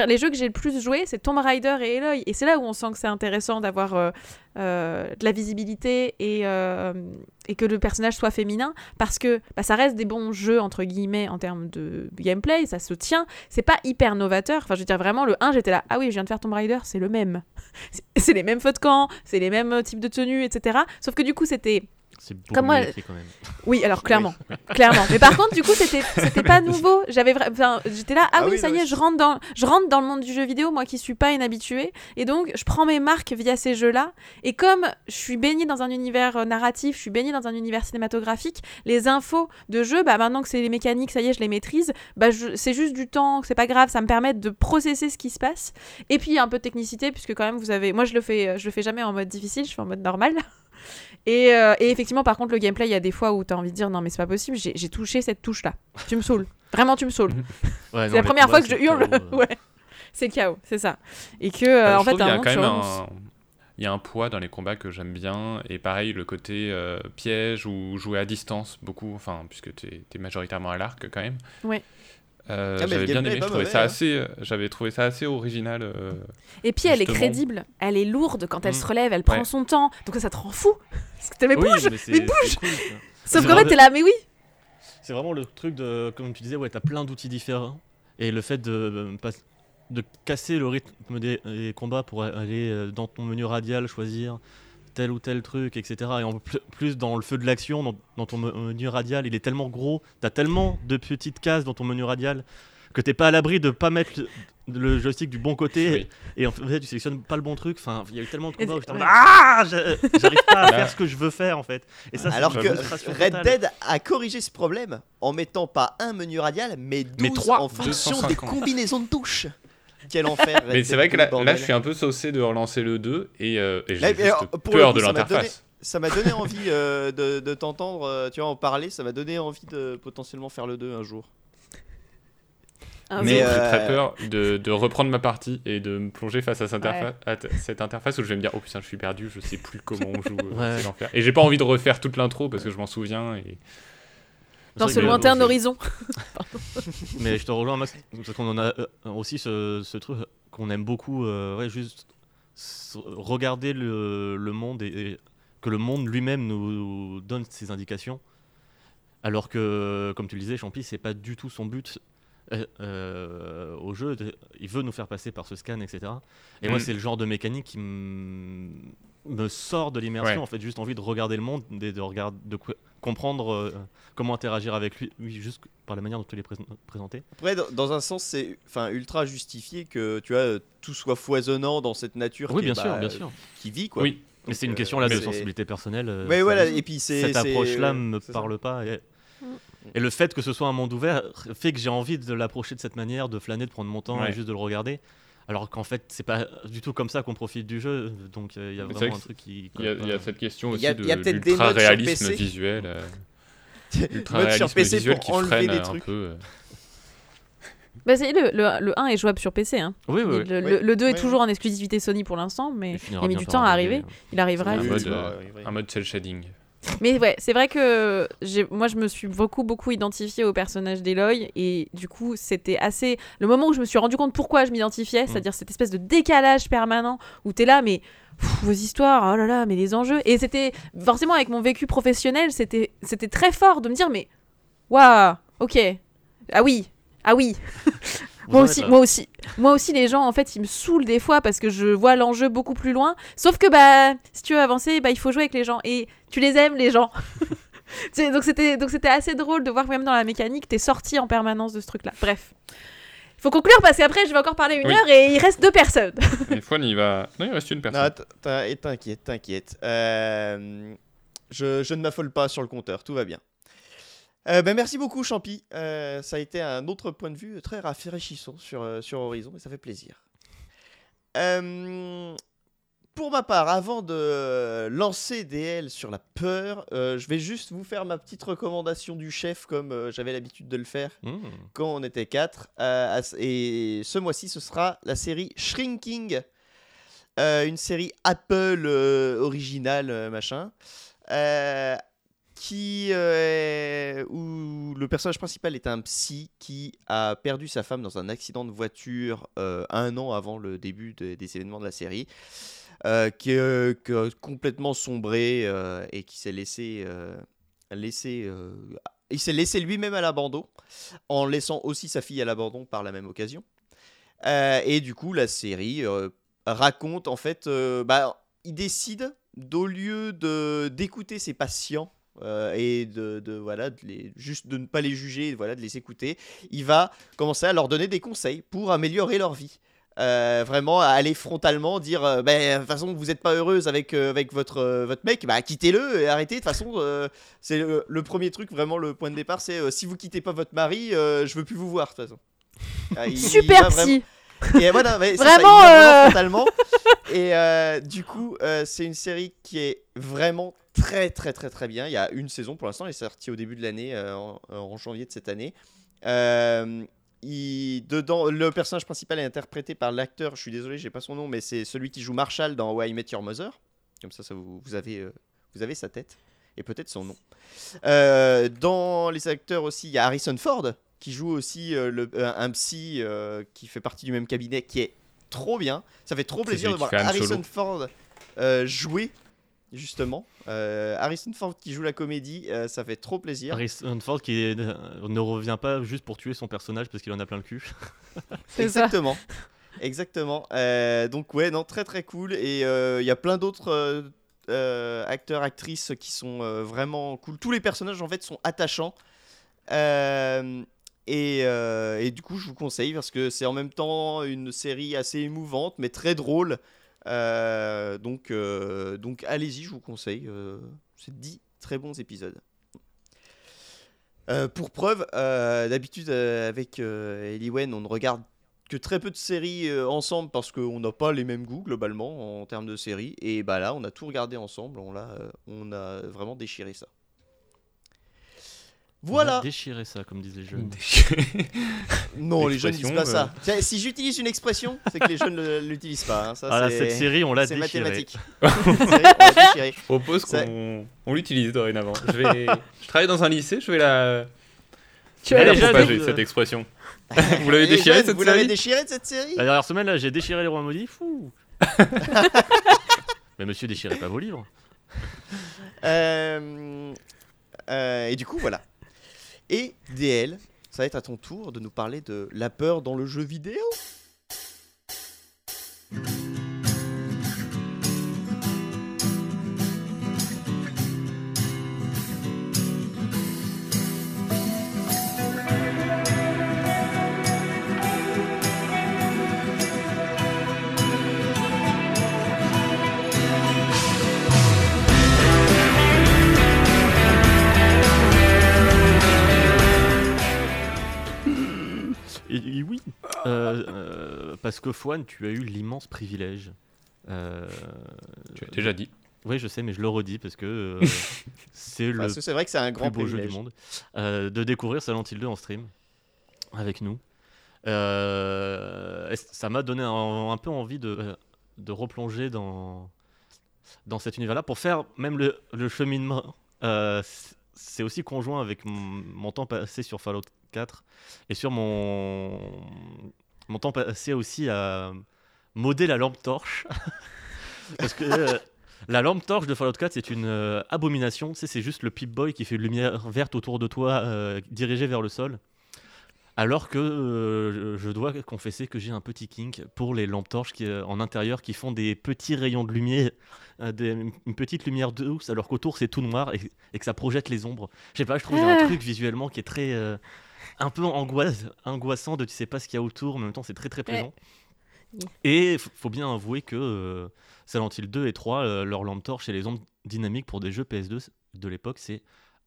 Les jeux que j'ai le plus joué, c'est Tomb Raider et Eloy. Et c'est là où on sent que c'est intéressant d'avoir euh, euh, de la visibilité et, euh, et que le personnage soit féminin. Parce que bah, ça reste des bons jeux, entre guillemets, en termes de gameplay. Ça se tient. C'est pas hyper novateur. Enfin, je veux dire, vraiment, le 1, j'étais là Ah oui, je viens de faire Tomb Raider, c'est le même. C'est- les mêmes feux de camp, c'est les mêmes types de tenues, etc. Sauf que du coup, c'était C'est beaucoup Comme moi- quand même. Oui, alors clairement, clairement. Mais par contre, du coup, c'était c'était pas nouveau. J'avais, vra- enfin, j'étais là. Ah, Ah oui, oui, ça non, y est, je rentre dans, je rentre dans le monde du jeu vidéo, moi qui suis pas inhabituée. Et donc, je prends mes marques via ces jeux-là. Et comme je suis baignée dans un univers euh, narratif, je suis baignée dans un univers cinématographique, les infos de jeu, bah maintenant que c'est les mécaniques, ça y est, je les maîtrise. Bah, je- c'est juste du temps, c'est pas grave, ça me permet de processer ce qui se passe. Et puis un peu de technicité, puisque quand même vous avez, moi je le fais, je le fais jamais en mode difficile, je fais en mode normal. Et, euh, et effectivement, par contre, le gameplay, il y a des fois où tu as envie de dire non, mais c'est pas possible, j'ai touché cette touche-là. Tu me saoules. Vraiment, tu me saoules. Ouais, c'est la première fois que je hurle. ouais. C'est le chaos, c'est ça. Et que, euh, Euh, en fait, un quand même un... Il y a un poids dans les combats que j'aime bien, et pareil, le côté euh, piège ou jouer à distance, beaucoup, enfin, puisque tu es, majoritairement à l'arc quand même. Ouais. Euh, Ah, j'avais bien aimé, je trouvais ça hein. assez, euh, j'avais trouvé ça assez original. euh, Et puis, elle est crédible. Elle est lourde quand elle Mm. se relève, elle prend Ouais. son temps. Donc, ça te rend fou. Parce que t'es, mais Oui, bouge mais bouge cool. Sauf C'est qu'en fait, vrai. t'es là, mais oui C'est vraiment le truc de, comme tu disais, ouais, t'as plein d'outils différents. Et le fait de, de casser le rythme des, des combats pour aller dans ton menu radial, choisir tel ou tel truc, etc. Et en pl- plus dans le feu de l'action, dans, dans ton me- menu radial, il est tellement gros, t'as tellement de petites cases dans ton menu radial que t'es pas à l'abri de pas mettre le, le joystick du bon côté Oui. et en fait tu sélectionnes pas le bon truc. Enfin, il y a eu tellement de combats où ouais. ah, j'a- j'arrive pas à faire ce que je veux faire en fait. Et ça, Alors que Red totale. Dead a corrigé ce problème en mettant pas un menu radial, mais 12 trois, en fonction des 250. combinaisons de touches. Quel enfer. Mais c'est vrai que 2, là, je suis un peu saucé de relancer le 2 et, euh, et j'ai mais juste alors, pour le peur coup, de l'interface. Ça m'a donné envie euh, de, de t'entendre, euh, tu vois, en parler. Ça m'a donné envie de potentiellement faire le 2 un jour. Mais, j'ai euh, très peur de, de reprendre ma partie et de me plonger face à cette, interfa- à t- cette interface où je vais me dire oh putain je suis perdu, je sais plus comment on joue, euh, Ouais. c'est l'enfer. Et j'ai pas envie de refaire toute l'intro parce que je m'en souviens et Dans ce lointain horizon. Mais je te rejoins, Max, parce qu'on en a euh, aussi ce, ce truc qu'on aime beaucoup, euh, ouais, juste regarder le, le monde et, et que le monde lui-même nous donne ses indications. Alors que, comme tu le disais, Champi, c'est pas du tout son but euh, euh, au jeu. Il veut nous faire passer par ce scan, etc. Et moi, Mm. c'est le genre de mécanique qui me sort de l'immersion. Ouais. En fait, juste envie de regarder le monde, et de, regarder, de comprendre euh, comment interagir avec lui, juste par la manière dont tu l'es prés- présenté. Après, dans, un sens, c'est enfin ultra justifié que tu vois euh, tout soit foisonnant dans cette nature Oui, qui, bien est, sûr, bah, bien sûr. qui vit quoi. oui. Mais c'est une euh, question là de sensibilité personnelle. Mais voilà, et puis cette approche-là euh, me ça. parle pas. Et, Mm. et le fait que ce soit un monde ouvert fait que j'ai envie de l'approcher de cette manière, de flâner, de prendre mon temps Ouais. et juste de le regarder. Alors qu'en fait, c'est pas du tout comme ça qu'on profite du jeu. Donc euh, il y a vraiment vrai un truc qui. Il y, a, y cette question aussi y a- de il y a peut-être des modes sur l'ultra-réalisme PC. visuel. euh, Mode sur ultra-réalisme PC visuel pour qui freine des un trucs. peu. euh. Bah, c'est- le, le, le 1 est jouable sur PC. Hein. Oui, oui. oui. Le, le- le 2 est Oui, toujours en exclusivité Sony pour l'instant, mais Il a mis du temps à arriver. arriver. Il arrivera. Un mode, euh. Un mode cel shading. Mais ouais, c'est vrai que moi je me suis beaucoup beaucoup identifiée au personnage d'Eloy et du coup c'était assez le moment où je me suis rendu compte pourquoi je m'identifiais, c'est-à-dire cette espèce de décalage permanent où t'es là mais pff, vos histoires, oh là là, mais les enjeux. Et c'était forcément avec mon vécu professionnel, c'était c'était très fort de me dire mais waouh, ok, ah oui, ah oui, moi aussi, là. moi aussi, moi aussi, les gens en fait, ils me saoulent des fois parce que je vois l'enjeu beaucoup plus loin. Sauf que bah, si tu veux avancer, bah, il faut jouer avec les gens et tu les aimes les gens. Donc c'était donc c'était assez drôle de voir que même dans la mécanique, t'es sorti en permanence de ce truc-là. Bref, il faut conclure parce qu'après je vais encore parler une Oui. heure et il reste deux personnes. Et Fouane, il va. Non, il reste une personne. t'inquiète, t'inquiète. Euh, je, je ne m'affole pas sur le compteur, tout va bien. Euh, ben, merci beaucoup, Champi. Euh, ça a été un autre point de vue très rafraîchissant sur, euh, sur Horizon et ça fait plaisir. Euh, pour ma part, avant de lancer DL sur la peur, euh, je vais juste vous faire ma petite recommandation du chef comme euh, j'avais l'habitude de le faire Mmh. quand on était quatre. euh, et ce mois-ci, ce sera la série Shrinking, une série Apple originale, machin, qui euh, où le personnage principal est un psy qui a perdu sa femme dans un accident de voiture euh, un an avant le début de- des événements de la série. euh, qui, est- a complètement sombré euh, et qui s'est laissé, euh, laissé euh, il s'est laissé lui-même à l'abandon en laissant aussi sa fille à l'abandon par la même occasion. Euh, et du coup, la série euh, raconte en fait, euh, bah, il décide d'au lieu d'écouter ses patients euh, et de, de- voilà de les, juste de ne pas les juger, voilà de les écouter, il va commencer à leur donner des conseils pour améliorer leur vie. Euh, vraiment à aller frontalement dire euh, Ben, de toute façon vous n'êtes pas heureuse avec, euh, avec votre, votre mec bah quittez-le et arrêtez de toute façon c'est le, le premier truc vraiment le point de départ c'est si vous quittez pas votre mari je veux plus vous voir de toute façon Ah, il- il Super vraiment- et voilà, ça, Vraiment, il vraiment frontalement. Et du coup, c'est une série qui est vraiment très très très très bien. Il y a une saison pour l'instant, elle est sortie au début de l'année, euh, en, en janvier de cette année. Euh, il, dedans, le personnage principal est interprété par l'acteur, je suis désolé, j'ai pas son nom, mais c'est celui qui joue Marshall dans Why I Met Your Mother. Comme ça, ça vous, vous avez, euh, vous avez sa tête et peut-être son nom. Euh, dans les acteurs aussi, il y a Harrison Ford qui joue aussi euh, le, euh, un psy euh, qui fait partie du même cabinet qui est trop bien. Ça fait trop plaisir de voir Harrison. Ford euh, jouer justement. Euh, Harrison Ford qui joue la comédie, euh, ça fait trop plaisir. Harrison Ford qui est- euh, ne revient pas juste pour tuer son personnage parce qu'il en a plein le cul. Exactement. Exactement. Euh, donc ouais, non, très très cool. Et euh, il y a plein d'autres euh, euh, acteurs, actrices qui sont euh, vraiment cool. Tous les personnages en fait sont attachants. Euh, et, euh, et du coup, je vous conseille parce que c'est en même temps une série assez émouvante, mais très drôle. Euh, donc, euh, donc allez-y, je vous conseille. Euh, c'est 10 très bons épisodes. Pour preuve, d'habitude avec Eliwen, on ne regarde que très peu de séries ensemble parce qu'on n'a pas les mêmes goûts globalement en termes de séries. Et bah là, on a tout regardé ensemble. On a vraiment déchiré ça. Voilà. déchiré ça, comme disent les jeunes. Non, les jeunes disent pas ça. Tiens, Si j'utilise une expression, c'est que les jeunes ne l'utilisent pas. hein. Ça, Ah là, c'est- cette série, on l'a c'est déchirée. mathématique. Cette série, on l'a déchirée. Je propose Ça- qu'on on l'utilise dorénavant. Je, vais... je travaille dans un lycée, je vais la. Tu je as vais la jeunes, propager, euh, cette expression. Vous l'avez Les déchiré jeunes, cette Vous l'avez série déchiré de cette série? La dernière semaine, là, j'ai déchiré les rois maudits. Fou Mais monsieur, déchirez pas vos livres. Euh, euh, et du coup, voilà. Et DL, ça va être à ton tour de nous parler de la peur dans le jeu vidéo. Et, et oui, euh, euh, parce que Fouane, tu as eu l'immense privilège. euh, Tu as déjà dit. Oui, je sais, mais je le redis parce que euh, c'est le Parce que c'est vrai que c'est un grand plus beau jeu du monde, euh, de découvrir Silent Hill 2 en stream avec nous. Euh, ça m'a donné un, un peu envie de, de replonger dans, dans cet univers-là pour faire même le, le cheminement. Euh, c'est aussi conjoint avec mon, mon temps passé sur Fallout 4 et sur mon, mon temps passé aussi à modder la lampe torche. Parce que euh, la lampe torche de Fallout 4, c'est une euh, abomination. Tu sais, c'est juste le Pip-Boy qui fait une lumière verte autour de toi, euh, dirigée vers le sol. Alors que je dois confesser que j'ai un petit kink pour les lampes torches qui, en intérieur qui font des petits rayons de lumière, des- une petite lumière douce, alors qu'autour c'est tout noir et, et que ça projette les ombres. Je sais pas, je trouve qu'il y a un Ah. truc visuellement qui est très. Euh, un peu angoisse, angoissant de tu sais pas ce qu'il y a autour, mais en même temps c'est très très plaisant. Oui. Et faut bien avouer que euh, Silent Hill 2 et 3, euh, leur lampe torche et les ombres dynamiques pour des jeux PS2 de l'époque, c'est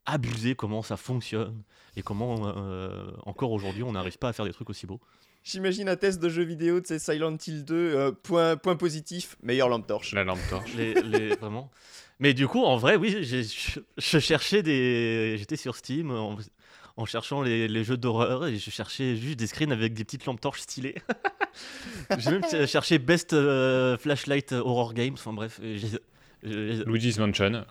abusé comment ça fonctionne et comment euh, encore aujourd'hui on n'arrive pas à faire des trucs aussi beaux. J'imagine un test de jeu vidéo, de ces Silent Hill 2, euh, point, point positif, meilleure lampe torche. La lampe torche. Les, les- vraiment. Mais du coup, en vrai, oui, je cherchais des. J'étais sur Steam en, cherchant les, les jeux d'horreur et je cherchais juste des screens avec des petites lampes torches stylées. j'ai même ch- cherché Best euh, Flashlight Horror Games, enfin bref. et j'ai- j'ai- Luigi's Mansion.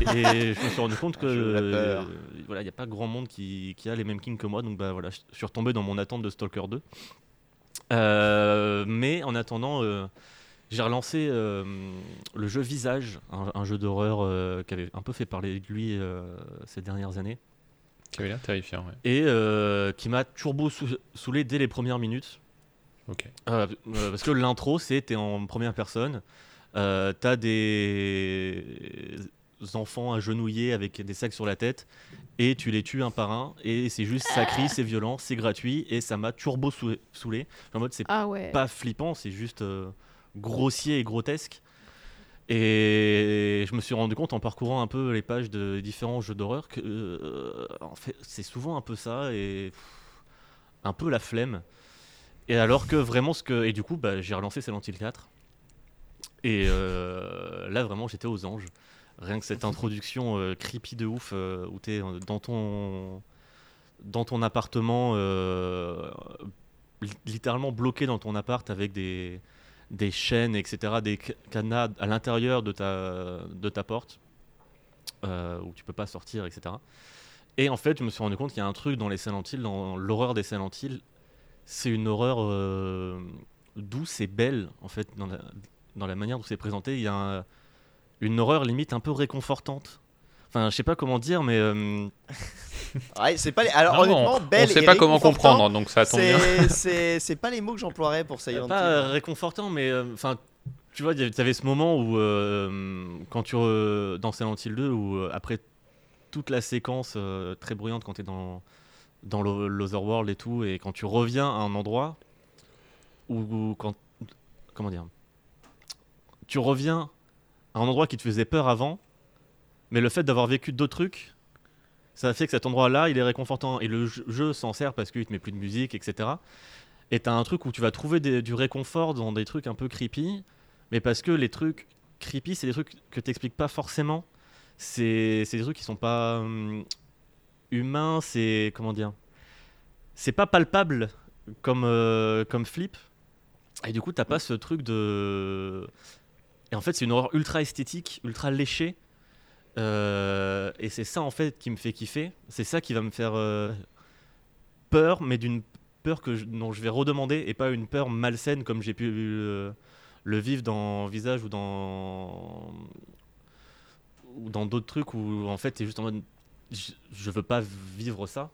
Et je me suis rendu compte que euh, voilà, il n'y a pas grand monde qui, qui a les mêmes kings que moi, donc bah voilà, je suis retombé dans mon attente de Stalker 2. Euh, mais en attendant, euh, j'ai relancé euh, le jeu Visage, un, un jeu d'horreur euh, qui avait un peu fait parler de lui euh, ces dernières années, Qui avait l'air terrifiant, ouais. et euh, qui m'a turbo sou- saoulé dès les premières minutes. Ok. Euh, euh, parce que l'intro, c'était en première personne. Euh, T'as des enfants agenouillés avec des sacs sur la tête et tu les tues un par un et c'est juste ça crie, c'est violent, c'est gratuit et ça m'a turbo saoulé. saoulé. En mode c'est Ah ouais. pas flippant, c'est juste euh, grossier et grotesque. Et je me suis rendu compte en parcourant un peu les pages de différents jeux d'horreur que euh, en fait, c'est souvent un peu ça et un peu la flemme. Et alors que vraiment ce que et du coup bah, j'ai relancé Silent Hill 4 et euh, là vraiment j'étais aux anges. Rien que cette introduction euh, creepy de ouf où t'es dans ton dans ton appartement li- littéralement bloqué dans ton appart avec des, des chaînes, etc., des ca- cadenas à l'intérieur de ta, de ta porte, euh, où tu peux pas sortir, etc. Et en fait, je me suis rendu compte qu'il y a un truc dans les Silent Hill, dans l'horreur des Silent Hill, c'est une horreur euh, douce et belle, en fait, dans la, dans la manière dont c'est présenté. Il y a un- une horreur limite un peu réconfortante. Enfin, je sais pas comment dire, mais euh, Ouais, c'est pas les... Alors Non, honnêtement, on, belle on sait et pas comment comprendre, donc ça tombe bien. C'est pas les mots que j'emploierais pour Silent pas Hill. euh, réconfortant, mais euh, enfin, tu vois, tu avais ce moment où, euh, quand tu re- dans Silent Hill 2, où euh, après toute la séquence euh, très bruyante quand tu es dans, dans l'o- l'Otherworld et tout, et quand tu reviens à un endroit où, où quand. Comment dire Tu reviens à un endroit qui te faisait peur avant, mais le fait d'avoir vécu d'autres trucs, ça fait que cet endroit-là, il est réconfortant. Et le jeu- s'en sert parce qu'il te met plus de musique, etc. Et t'as un truc où tu vas trouver du réconfort dans des trucs un peu creepy, mais parce que les trucs creepy, c'est des trucs que t'expliques pas forcément. C'est c'est des trucs qui sont pas hum, humains, c'est. Comment dire C'est pas palpable comme, euh, comme flip. Et du coup, t'as pas ce truc de. Et en fait, c'est une horreur ultra esthétique, ultra léchée. Euh, et c'est ça en fait qui me fait kiffer. C'est ça qui va me faire euh, peur, mais d'une peur que je- dont je vais redemander et pas une peur malsaine comme j'ai pu euh, le vivre dans Visage ou dans ou dans d'autres trucs où en fait t'es juste en mode je, je veux pas vivre ça.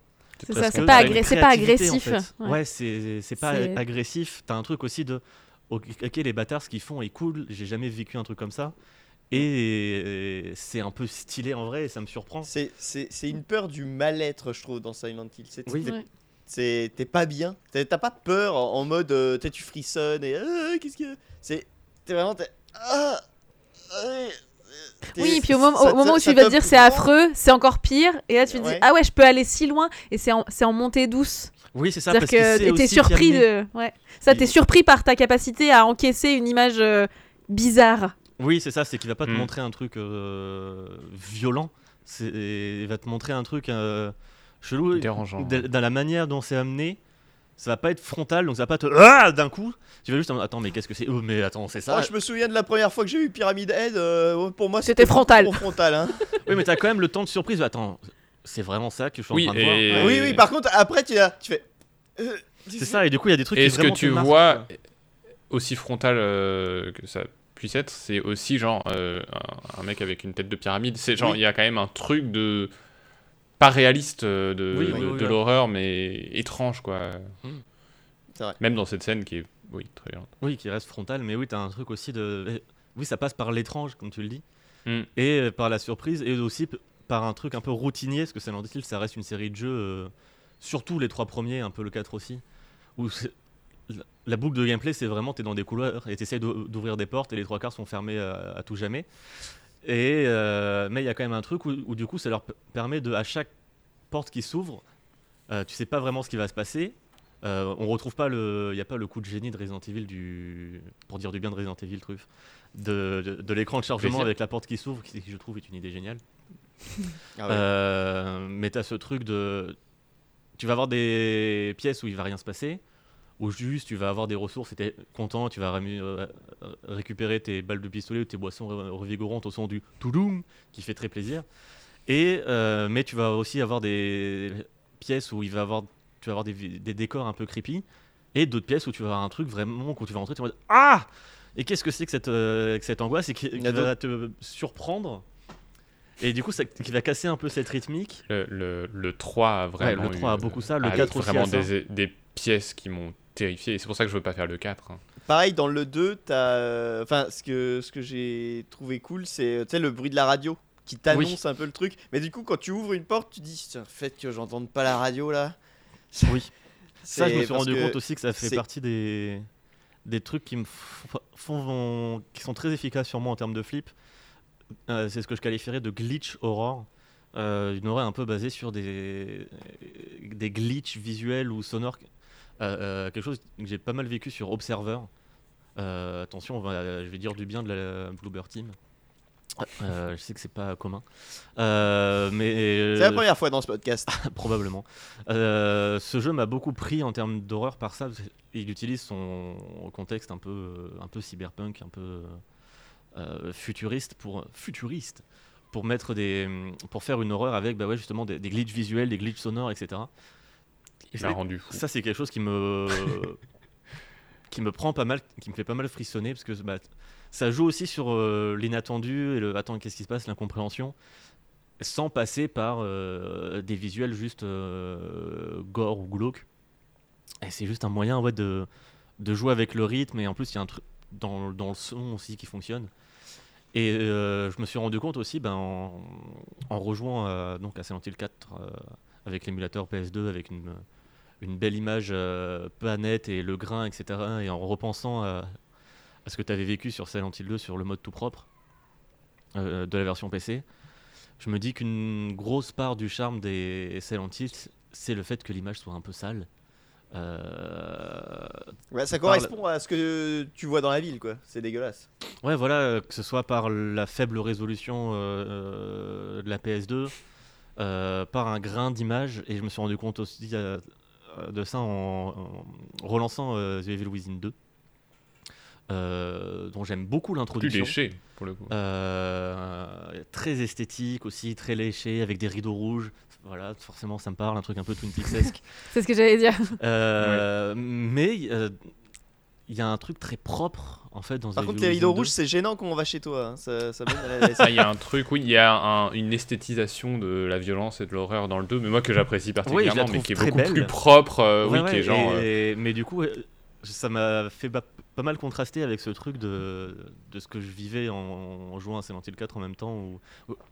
C'est ça, c'est pas, agré- c'est en agressif. fait. Ouais. Ouais, c'est c'est pas C'est- agressif. T'as un truc aussi de ok, ok, les bâtards ce qu'ils font est cool. J'ai jamais vécu un truc comme ça. Et c'est un peu stylé en vrai et ça me surprend. C'est c'est- c'est une peur du mal-être, je trouve, dans Silent Hill. C'est Oui. t'es- Ouais. pas bien. T'as pas peur en, en mode euh, tu frissonnes et euh, qu'est-ce que. C'est t'es vraiment. ah, Oui, puis au moment, ça au moment où ça tu vas te dire c'est affreux, c'est encore pire, et là tu te dis ah ouais, je peux aller si loin, et c'est en, c'est en montée douce. Oui, c'est ça. C'est-à-dire parce que et t'es surpris de. Ouais. Ça, t'es surpris par ta capacité à encaisser une image euh, bizarre. Oui, c'est ça, c'est qu'il va pas te Mm. montrer un truc euh, violent, c'est- il va te montrer un truc euh, chelou. Dérangeant. Dans la manière dont c'est amené, ça va pas être frontal, donc ça va pas te ah d'un coup. Tu vas juste attends, mais qu'est-ce que c'est? Oh, mais attends, c'est ça. Moi, je me souviens de la première fois que j'ai vu Pyramid Head. euh, pour moi, C'était frontal. frontal. Hein. Oui, mais t'as quand même le temps de surprise. Attends, c'est vraiment ça que je suis Oui, en train de et- voir. Oui, oui. Par contre, après, tu, as- tu fais. euh, C'est ça, et du coup, il y a des trucs Et qui ce que tu vois, aussi frontal euh, que ça puisse être, c'est aussi genre euh, un, mec avec une tête de pyramide. C'est genre, il Oui. y a quand même un truc de. pas réaliste euh, de, Oui, de, oui, l'horreur, mais étrange quoi. Mm. Vrai. Même dans cette scène qui est. Oui, très bien. Oui, qui reste frontal, mais oui, t'as un truc aussi de. eh, Oui, ça passe par l'étrange, comme tu le dis, Mm. et euh, par la surprise, et aussi par un truc un peu routinier, parce que Silent Hill, ça reste une série de jeux, euh, surtout les trois premiers, un peu le 4 aussi, où c'est- la- boucle de gameplay, c'est vraiment, t'es dans des couloirs et t'essayes d'ou- d'ouvrir des portes, et les trois quarts sont fermés à, à tout jamais. Et, euh, mais il y a quand même un truc où, où du coup, ça leur permet de, à chaque porte qui s'ouvre, euh, tu sais pas vraiment ce qui va se passer. Euh, on retrouve pas le, il y a pas le coup de génie de Resident Evil du, pour dire du bien de Resident Evil truffe, de, de, de l'écran de chargement avec la porte qui s'ouvre, qui, qui, je trouve est une idée géniale. Ah ouais. Euh, mais t'as ce truc de, tu vas avoir des pièces où il va rien se passer, ou juste tu vas avoir des ressources et t'es content, tu vas ramu- euh, récupérer tes balles de pistolet ou tes boissons re- revigorantes au son du toudoum qui fait très plaisir. Et euh, mais tu vas aussi avoir des pièces où il va avoir, tu vas avoir des, décors un peu creepy, et d'autres pièces où tu vas avoir un truc vraiment quand tu vas rentrer, tu vas mode ah et qu'est-ce que c'est que cette, euh, que cette angoisse et qui, va te surprendre? Et du coup ça qui va casser un peu cette rythmique Le, le, le 3 a vraiment. le 3 a beaucoup ça, le a 4 aussi vraiment a ça. des, des pièces qui m'ont terrifié. Et c'est pour ça que je veux pas faire le 4. hein. Pareil, dans le 2, t'as. euh, Enfin, ce que, ce que j'ai trouvé cool, c'est le bruit de la radio qui t'annonce un peu le truc. Mais du coup, quand tu ouvres une porte, tu dis Tiens, fait que j'entende pas la radio là. Oui. Ça, je me suis rendu que compte aussi que ça fait partie des, des trucs qui me font, qui sont très efficaces sur moi en termes de flip. Euh, c'est ce que je qualifierais de glitch horror. Euh, une horreur un peu basée sur des, des glitches visuels ou sonores. Euh, euh, quelque chose que j'ai pas mal vécu sur Observer. Euh, attention, on va- je vais dire du bien de la Bloober Team. Euh, je sais que c'est pas commun. Euh, mais C'est la première fois dans ce podcast. probablement. Euh, ce jeu m'a beaucoup pris en termes d'horreur par ça. qu'il utilise son contexte un peu, un peu cyberpunk, un peu futuriste pour futuriste pour mettre des, pour faire une horreur avec bah ouais justement des, des glitches visuels, des glitches sonores, etc. Rendu fou. ça c'est quelque chose qui me qui me prend pas mal, qui me fait pas mal frissonner parce que bah, ça joue aussi sur euh, l'inattendu et le attends qu'est-ce qui se passe, l'incompréhension, sans passer par euh, des visuels juste euh, gore ou glauque. Et c'est juste un moyen ouais, de, de jouer avec le rythme et en plus il y a un truc dans, dans le son aussi qui fonctionne. Et je me suis rendu compte aussi ben, en, en rejoignant euh, donc à Silent Hill 4 euh, avec l'émulateur PS2 avec une, une belle image euh, pas nette et le grain, etc. Et en repensant à, à ce que tu avais vécu sur Silent Hill 2 sur le mode tout propre euh, de la version PC, je me dis qu'une grosse part du charme des Silent Hill, c'est le fait que l'image soit un peu sale. Euh, Ouais, ça correspond à ce que tu vois dans la ville, quoi. C'est dégueulasse. Ouais, voilà, euh, que ce soit par la faible résolution euh, euh, de la PS2, euh, par un grain d'image, et je me suis rendu compte aussi euh, euh, de ça en, en relançant euh, The Evil Within 2, euh, dont j'aime beaucoup Plus l'introduction. léché, pour le coup. Euh, très esthétique aussi, très léché, avec des rideaux rouges. Voilà, forcément ça me parle, un truc un peu Twin Peaksesque. C'est ce que j'allais dire. Euh, Mais euh, il y a un truc très propre en fait dans Par contre, les rideaux Within 2. rouges, c'est gênant quand on va chez toi. hein. Ça, ça Ah, il y a un truc, oui, il y a un- une esthétisation de la violence et de l'horreur dans le 2, mais moi que j'apprécie particulièrement, mais qui est beaucoup belle. plus propre, euh, Ouais, oui, qui ouais, est genre. euh, et- Mais du coup, ça m'a fait pas mal contraster avec ce truc de, de ce que je vivais en, en jouant à Silent Hill 4 en même temps, où,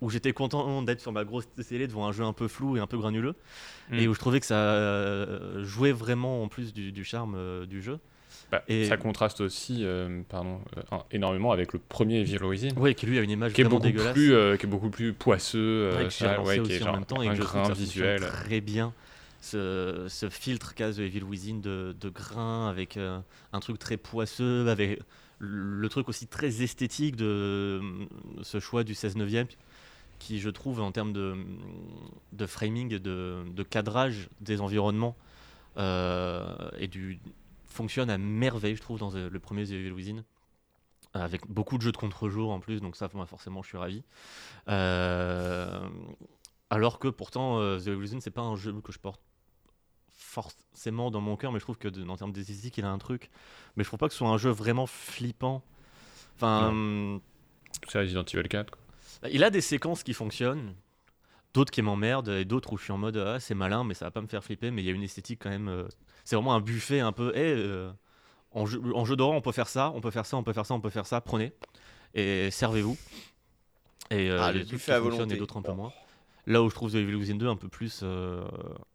où- j'étais content d'être sur ma grosse télé devant un jeu un peu flou et un peu granuleux, Mm. et où je trouvais que ça euh, jouait vraiment en plus du, du charme euh, du jeu. Bah, et- Ça contraste aussi, euh, pardon, euh, énormément avec le premier Evil Within. Oui, qui lui a une image Qui est, beaucoup dégueulasse. plus, euh, qui est beaucoup plus poisseux, euh, Ouais, relancé ouais, qui est en genre même temps et un que grain ça visuel. très bien. Ce, ce filtre qu'a The Evil Within de, de grain avec euh, un truc très poisseux, avec le truc aussi très esthétique de euh, ce choix du 16 neuvième qui je trouve en termes de, de framing, de, de cadrage des environnements euh, et du fonctionne à merveille je trouve dans The- le premier The Evil Within avec beaucoup de jeux de contre-jour en plus donc ça moi forcément je suis ravi euh, alors que pourtant, euh, The Evil Within, c'est pas un jeu que je porte forcément dans mon cœur, mais je trouve que de- en termes d'esthétique, il a un truc. Mais je trouve pas que ce soit un jeu vraiment flippant. Enfin, hum, C'est Resident Evil 4. quoi. il a des séquences qui fonctionnent, d'autres qui m'emmerdent, et d'autres où je suis en mode ah, c'est malin, mais ça va pas me faire flipper. Mais il y a une esthétique quand même. C'est vraiment un buffet un peu. Eh, euh, en jeu, en jeu d'horreur, on peut faire ça, on peut faire ça, on peut faire ça, on peut faire ça. Prenez et servez-vous. Et euh, Ah, il y a le des trucs qui à fonctionnent volonté. et d'autres un peu moins. Là où je trouve The Evil Within 2 un peu plus, euh,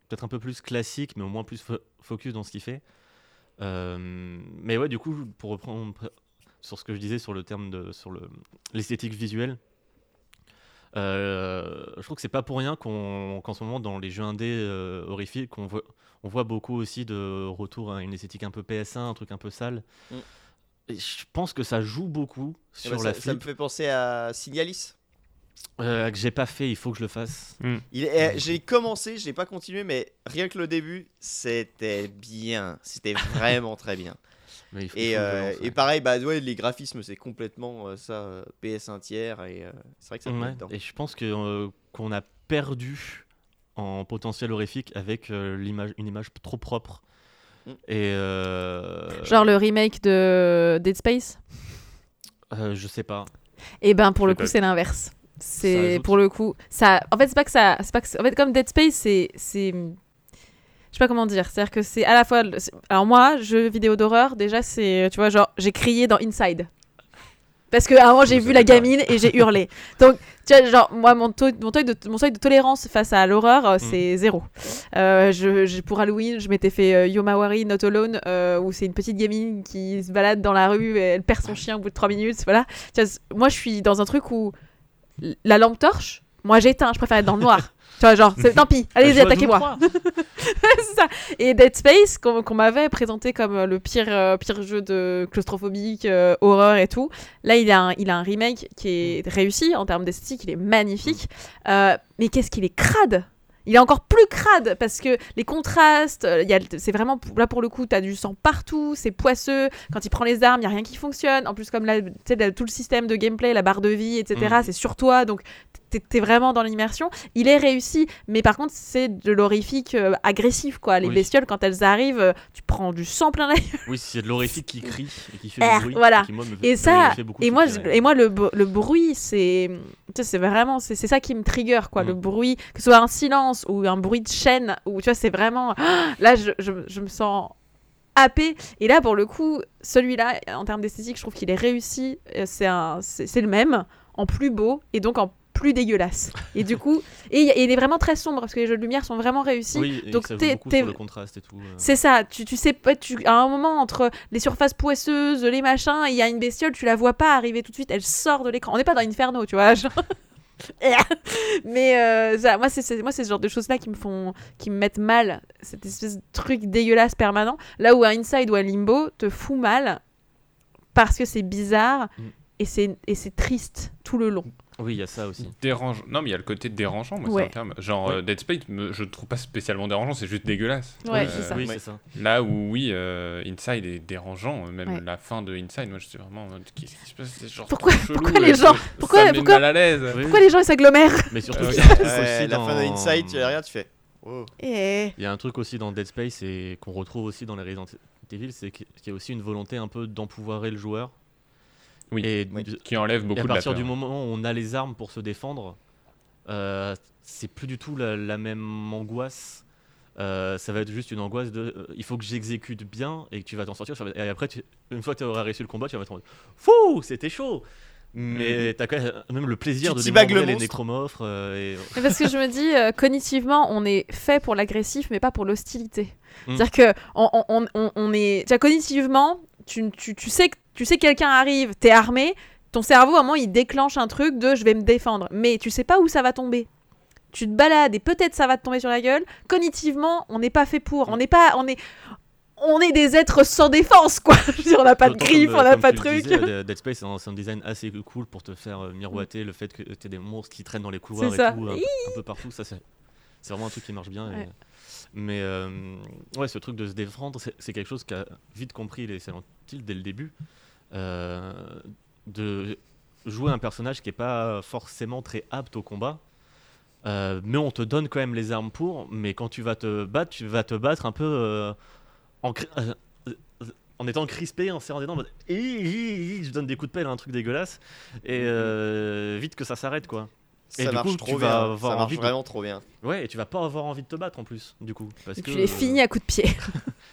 peut-être un peu plus classique, mais au moins plus fo- focus dans ce qu'il fait. Euh, mais ouais, du coup, pour reprendre pr- sur ce que je disais sur le terme de, sur le l'esthétique visuelle, je trouve que c'est pas pour rien qu'en ce moment dans les jeux indés euh, horrifiques, on voit, on voit beaucoup aussi de retour à une esthétique un peu PS1, un truc un peu sale. Mm. Et je pense que ça joue beaucoup Ah sur bah, la ça, ça me flip fait penser à Signalis. euh, que j'ai pas fait. Il faut que je le fasse. Est- eh, J'ai commencé, j'ai pas continué, mais rien que le début, c'était bien. C'était vraiment très bien. Et, euh, et pareil, bah ouais, les graphismes, c'est complètement euh, ça, euh, PS1 tiers, et euh, c'est vrai que ça Ouais. Et je pense que euh, qu'on a perdu en potentiel horrifique avec euh, l'image, une image trop propre. Mm. Et euh, Genre le remake de Dead Space? Euh, je sais pas. Et ben pour le coup pas- c'est l'inverse. C'est pour le coup ça. En fait c'est pas que ça. C'est pas que. En fait comme Dead Space c'est c'est. Je sais pas comment dire. C'est-à-dire que c'est à la fois. Alors moi, jeux vidéo d'horreur, déjà, c'est. Tu vois, genre, j'ai crié dans Inside. Parce que moment, j'ai Ça vu la gamine et j'ai hurlé. Donc, tu vois, genre, moi, mon, taux, mon, seuil de, mon seuil de tolérance face à l'horreur, euh, c'est zéro. Euh, je, je- pour Halloween, je m'étais fait euh, Yomawari Not Alone, euh, où c'est une petite gamine qui se balade dans la rue et elle perd son chien au bout de 3 minutes. Voilà. Tu vois, moi, je suis dans un truc où la lampe torche, moi j'éteins, je préfère être dans le noir. tu vois, genre, tant pis, allez-y, Je vois attaquez-moi. c'est ça. Et Dead Space, qu'on m'avait présenté comme euh, le pire, euh, pire jeu de claustrophobique, euh, horreur et tout. Là, il a, un, il a un remake qui est réussi en termes d'esthétique, il est magnifique. Euh, mais qu'est-ce qu'il est crade il est encore plus crade parce que les contrastes, c'est vraiment là pour le coup, t'as du sang partout, c'est poisseux. Quand il prend les armes, il y a rien qui fonctionne. En plus, comme là, tu sais, tout le système de gameplay, la barre de vie, etc., Mhm. c'est sur toi, donc t'es vraiment dans l'immersion. Il est réussi, mais par contre, c'est de l'horrifique euh, agressif, quoi. Les Oui. bestioles, quand elles arrivent, euh, tu prends du sang plein l'œil. Oui, c'est de l'horrifique qui crie et qui fait du bruit. voilà. qui, moi, me- Et me ça, fait et moi, je- et moi le, le bruit, c'est, vraiment, c'est ça qui me trigger, quoi. Le Mm. bruit, que ce soit un silence ou un bruit de chaîne, ou tu vois, c'est vraiment, là, je, je, je me sens happé. Et là, pour le coup, celui-là, en termes d'esthétique, je trouve qu'il est réussi. Euh, c'est le même, en plus beau et donc en plus dégueulasse. Et du coup, et, et il est vraiment très sombre parce que les jeux de lumière sont vraiment réussis. Oui, et donc t'es- beaucoup t'es- sur le contraste et tout. euh. C'est ça, tu, tu sais pas, tu, à un moment entre les surfaces poisseuses, les machins, il y a une bestiole, tu la vois pas arriver tout de suite, elle sort de l'écran. On n'est pas dans Inferno, tu vois. genre. Mais euh, ça, moi, c'est moi, c'est ce genre de choses-là qui me font, qui me mettent mal, cette espèce de truc dégueulasse permanent. Là où un Inside ou un Limbo te fout mal parce que c'est bizarre Mm. et c'est et c'est triste tout le long. Oui, il y a ça aussi. Dérange... Non, mais il y a le côté dérangeant, moi, Ouais. c'est un terme. Genre, Ouais. euh, Dead Space, me- je le trouve pas spécialement dérangeant, c'est juste dégueulasse. Ouais, Euh, c'est ça. Oui, Ouais. c'est ça. Là où, oui, euh, Inside est dérangeant, même Ouais. la fin de Inside, moi, je suis vraiment en mode, qu'est-ce qui se passe C'est genre Pourquoi- trop chelou, pourquoi et les gens- ça pourquoi- me met pourquoi- mal à l'aise Oui, Pourquoi les gens ils s'agglomèrent Mais surtout, Euh, aussi la fin de Inside, tu regardes, tu fais. Oh. Eh. Il y a un truc aussi dans Dead Space et qu'on retrouve aussi dans les Resident Evil, c'est qu'il y a aussi une volonté un peu d'empouvoirer le joueur. Oui. Et, Oui. Qui enlève et beaucoup à de la partir peur. du moment où on a les armes pour se défendre, euh, c'est plus du tout la, la même angoisse. Euh, ça va être juste une angoisse de euh, il faut que j'exécute bien et que tu vas t'en sortir. Et après, tu- une fois que tu auras réussi le combat, tu vas être en mode Fou, c'était chaud! Mais t'as quand même, le plaisir Tu de démembrer le les nécromorphes. euh, et- Mais Parce que je me dis, euh, cognitivement, on est fait pour l'agressif, mais pas pour l'hostilité. Mm. C'est-à-dire que on, on- on- on- on est, cognitivement, tu, tu, tu sais que tu sais que quelqu'un arrive, t'es armé, ton cerveau, à un moment, il déclenche un truc de je vais me défendre, mais tu sais pas où ça va tomber. Tu te balades et peut-être ça va te tomber sur la gueule. Cognitivement, on n'est pas fait pour. On n'est pas, on est, on est des êtres sans défense, quoi. Je veux dire, on n'a pas de comme, on n'a pas de le trucs. disais, Dead- Dead Space, c'est un design assez cool pour te faire euh, miroiter le fait que tu aies des monstres qui traînent dans les couloirs et ça. tout, un, un peu partout. Ça, c'est c'est vraiment un truc qui marche bien. et-. Mais euh, ouais, ce truc de se défendre, c'est c'est quelque chose qu'a vite compris les Silent Hill dès le début. Euh, de jouer un personnage qui est pas forcément très apte au combat. Euh, mais on te donne quand même les armes pour. Mais quand tu vas te battre, tu vas te battre un peu euh, en, en étant crispé, en serrant des dents. en mode, je donne des coups de pelle, un truc dégueulasse. Et vite que ça s'arrête, quoi. Et Ça du marche coup, trop tu bien. vas Ça avoir marche envie de- vraiment trop bien. Ouais, et tu vas pas avoir envie de te battre en plus, du coup. Parce Et que, tu les finis à coups de pied.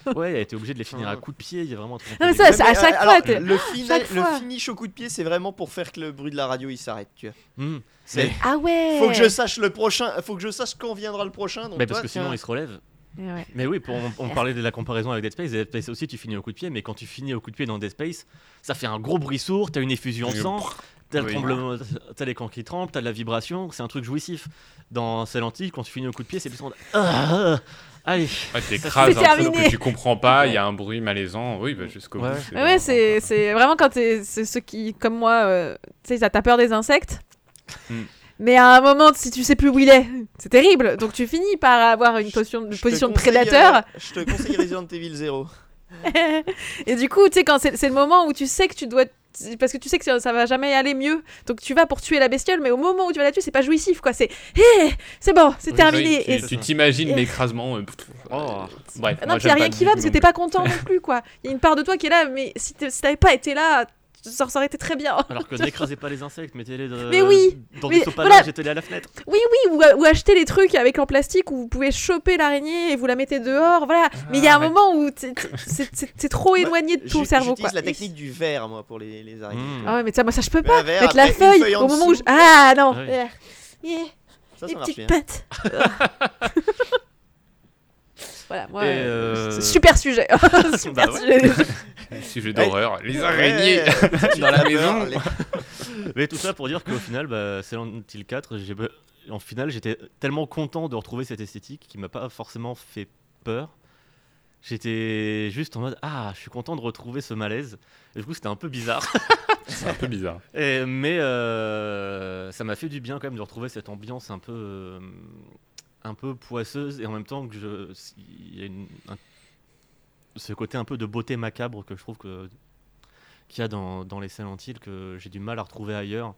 euh, Ouais, t'es obligé de les finir à coups de pied. Il y a vraiment. Non, mais ça, c'est à chaque euh, fois, le, fina- chaque le fois. finish au coup de pied, c'est vraiment pour faire que le bruit de la radio il s'arrête. Tu vois. Hmm. Mais- Ah ouais. Faut que je sache le prochain. Faut que je sache quand viendra le prochain. Donc Mais toi, parce que sinon, il se relève. Eh ouais. Mais oui, pour, on, on parlait de la comparaison avec Dead Space. Dead Space aussi, tu finis au coup de pied, mais quand tu finis au coup de pied dans Dead Space, ça fait un gros bruit sourd, t'as une effusion de sang, t'as le Oui. tremblement, t'as les camps qui tremblent, t'as de la vibration, c'est un truc jouissif. Dans Silent Hill, quand tu finis au coup de pied, c'est plus en mode, Ah, ah, allez. Ouais, t'écrases C'est un truc terminé. que tu comprends pas, il y a un bruit malaisant, oui, bah, jusqu'au Ouais. bout. Mais ouais, c'est vraiment c'est vraiment quand t'es c'est ceux qui, comme moi, euh, tu sais, t'as peur des insectes. Hmm. Mais à un moment, si tu sais plus où il est, c'est terrible. Donc tu finis par avoir une position, une Je te position de conseille, prédateur. euh, je te conseille Resident Evil 0. Et du coup, tu sais, quand c'est c'est le moment où tu sais que tu dois. Parce que tu sais que ça, ça va jamais aller mieux. Donc tu vas pour tuer la bestiole, mais au moment où tu vas la tuer, c'est pas jouissif, quoi. C'est. Hé C'est bon, c'est Oui, terminé. Oui, Et tu- t'imagines et- l'écrasement. euh, pff, Oh. Bref, Ah non, puis y a rien qui va parce que t'es pas content non plus, quoi. Il y a une part de toi qui est là, mais si t'avais pas été là, ça, ça aurait été très bien. Alors que n'écrasez pas les insectes, mettez-les de- Mais oui, dans mais du sopalin, voilà. jetez-les à la fenêtre. Oui, oui, ou, ou acheter les trucs avec en plastique où vous pouvez choper l'araignée et vous la mettez dehors, voilà. Mais il y a un arrête. moment où c'est trop éloigné de ton cerveau, J'utilise la technique du verre, moi, pour les, les araignées. Mmh. Ah ouais, mais ça, moi, ça, je peux pas. verre, Mettre la feuille, au moment où je... Ah non Ah oui. Yeah. Yeah. Ça, Les ça petites pattes. voilà, moi, Et, euh, euh, c'est super sujet. super Bah ouais. sujet. Sujet d'horreur, les araignées ouais, dans la maison. les- Mais tout ça pour dire qu'au final, bah, Silent Hill 4, j'ai be- en final, j'étais tellement content de retrouver cette esthétique qui m'a pas forcément fait peur. J'étais juste en mode Ah, je suis content de retrouver ce malaise. Et du coup, c'était un peu bizarre. C'est un peu bizarre. Et- mais euh, ça m'a fait du bien quand même de retrouver cette ambiance un peu, euh, un peu poisseuse et en même temps que je, il y a ce côté un peu de beauté macabre que je trouve que qu'il y a dans, dans les Silent Hill que j'ai du mal à retrouver ailleurs,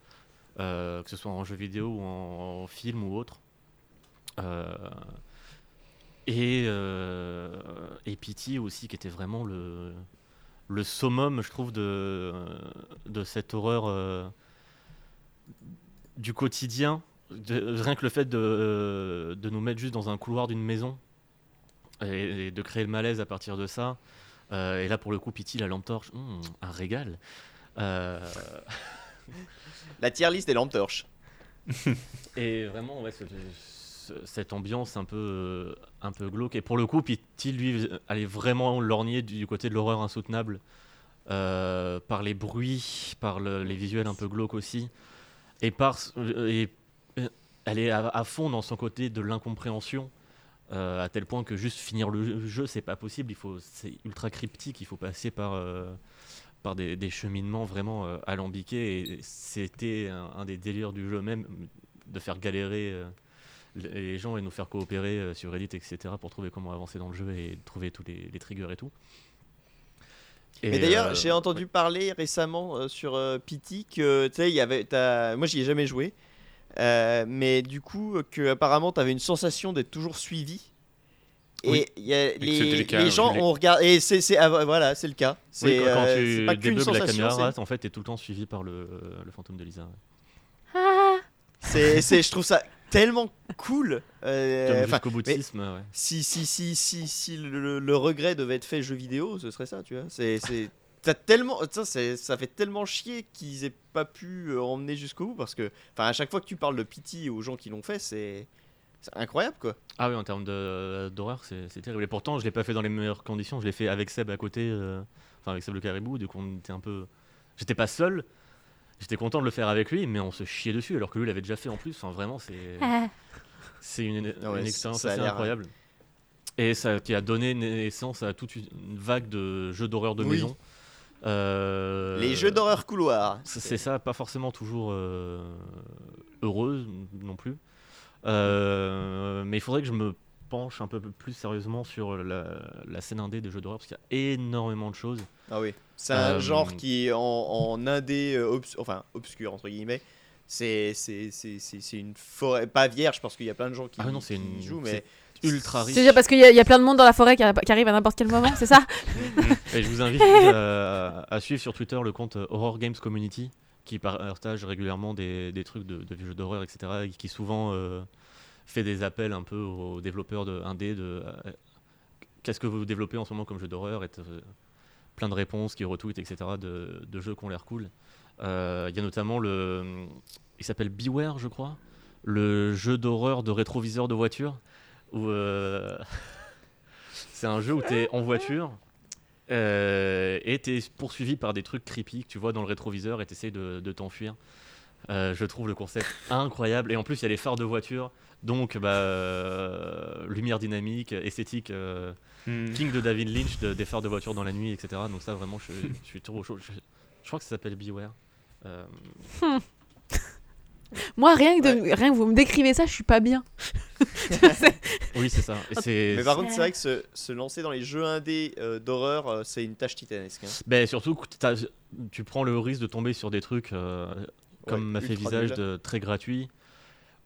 euh, que ce soit en jeu vidéo ou en, film ou autre. Euh, et, euh, et Pity aussi, qui était vraiment le, le summum, je trouve, de, de cette horreur du quotidien. De- rien que le fait de, de nous mettre juste dans un couloir d'une maison et, et de créer le malaise à partir de ça. Euh, et là, pour le coup, Pity, la lampe torche, hmm, un régal. Euh, La tier list des lampes torches. Et vraiment, ouais, ce- ce- cette ambiance un peu, euh, un peu glauque. Et pour le coup, Pity, lui, allait vraiment lorgner du, du côté de l'horreur insoutenable. euh, par les bruits, par le- les visuels un peu glauques aussi. Et par. euh, Et, euh, elle est à, à fond dans son côté de l'incompréhension. euh, à tel point que juste finir le jeu, c'est pas possible. Il faut, c'est ultra cryptique. Il faut passer par, euh, par des, des cheminements vraiment euh, alambiqués. Et c'était un, un des délires du jeu même de faire galérer euh, les gens et nous faire coopérer sur Reddit, etc. pour trouver comment avancer dans le jeu et trouver tous les, les triggers et tout. Et, Mais d'ailleurs, euh, j'ai entendu parler récemment euh, sur euh, Pity que, tu sais, il y avait. t'as- Moi, j'y ai jamais joué. Euh, mais du coup, que apparemment, tu avais une sensation d'être toujours suivi. Et Oui. y a c'était les, gens ont regardé. Et c'est, ah, voilà, c'est le cas. Oui, C'est quand, quand euh, tu pas qu'une la sensation. caméra, en fait, t'es tout le temps suivi par le, le fantôme de Lisa. Ah. C'est, je trouve ça tellement cool. euh, jusqu'au boutisme, ouais. si, si, si, si, si le, le regret devait être fait jeu vidéo, ce serait ça, tu vois. C'est, t'as tellement, ça, c'est, ça fait tellement chier qu'ils aient pas pu euh, emmener jusqu'au bout parce que, enfin, à chaque fois que tu parles de Pity aux gens qui l'ont fait, c'est, incroyable, quoi. Ah oui, en termes d'horreur, c'est c'est terrible. Et pourtant, je l'ai pas fait dans les meilleures conditions. Je l'ai fait avec Seb à côté, euh, enfin avec Seb le Caribou. Du coup, on était un peu. J'étais pas seul. J'étais content de le faire avec lui, mais on se chiait dessus alors que lui l'avait déjà fait en plus. Enfin, vraiment, c'est c'est une, ouais, une expérience assez incroyable. Et ça qui a donné naissance à toute une vague de jeux d'horreur de Oui. maison. Euh, Les jeux d'horreur couloir. c'est ça, pas forcément toujours euh, heureuse non plus. Euh, mais il faudrait que je me penche un peu plus sérieusement sur la, la scène indé des jeux d'horreur parce qu'il y a énormément de choses. Ah oui. C'est un Euh, genre qui, en, en indé, obs- enfin, obscur, entre guillemets, c'est, une forêt, pas vierge, parce qu'il y a plein de gens qui, Ah non, c'est qui une- jouent, mais Ultra riche. C'est parce qu'il y, a- il y a plein de monde dans la forêt qui, arri- qui arrive à n'importe quel moment, c'est ça Et je vous invite à, à suivre sur Twitter le compte Horror Games Community qui partage régulièrement des, des trucs de, de jeux d'horreur, etc. et qui souvent euh, fait des appels un peu aux développeurs de indé de euh, qu'est-ce que vous développez en ce moment comme jeu d'horreur et euh, plein de réponses qui retweetent, etc. de, de jeux qui ont l'air cool. Il y a notamment le. Il s'appelle Beware, je crois. Le jeu d'horreur de rétroviseur de voiture. Où, euh, c'est un jeu où tu es en voiture euh, et tu es poursuivi par des trucs creepy que tu vois dans le rétroviseur et tu essaies de, de t'enfuir. Euh, je trouve le concept incroyable. Et en plus, il y a les phares de voiture. Donc, bah, euh, lumière dynamique, esthétique. euh, Hmm. King de David Lynch, de- des phares de voiture dans la nuit, etc. Donc ça, vraiment, je, je suis trop chaud. Je, je crois que ça s'appelle Beware. Euh, Moi, rien que, de, rien que vous me décrivez ça, je suis pas bien. oui, c'est ça. Et Mais par contre, c'est vrai que se, se lancer dans les jeux indés euh, d'horreur, euh, c'est une tâche titanesque. hein. Ben, surtout tu prends le risque de tomber sur des trucs euh, comme Ouais, m'a fait visage de très gratuit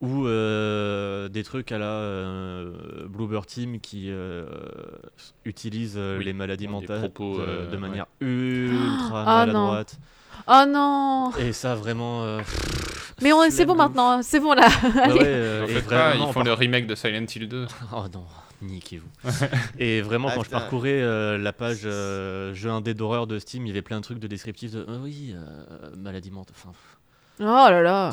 ou euh, des trucs à la euh, Bluebird Team qui euh, utilisent euh, Oui, les maladies mentales propos, de, euh, de ouais. manière ultra Ah, non. maladroite. Oh non Et ça, vraiment. Mais on- c'est bon maintenant, c'est bon là. ouais, Allez. ouais, euh, En et fait pas, vraiment, ils font le remake de Silent Hill 2. Oh non, niquez-vous. et vraiment, Ah, quand je parcourais euh, la page euh, jeu indé d'horreur de Steam, il y avait plein de trucs de descriptifs de euh, oui, euh, maladie mentale. Enfin, Oh là là.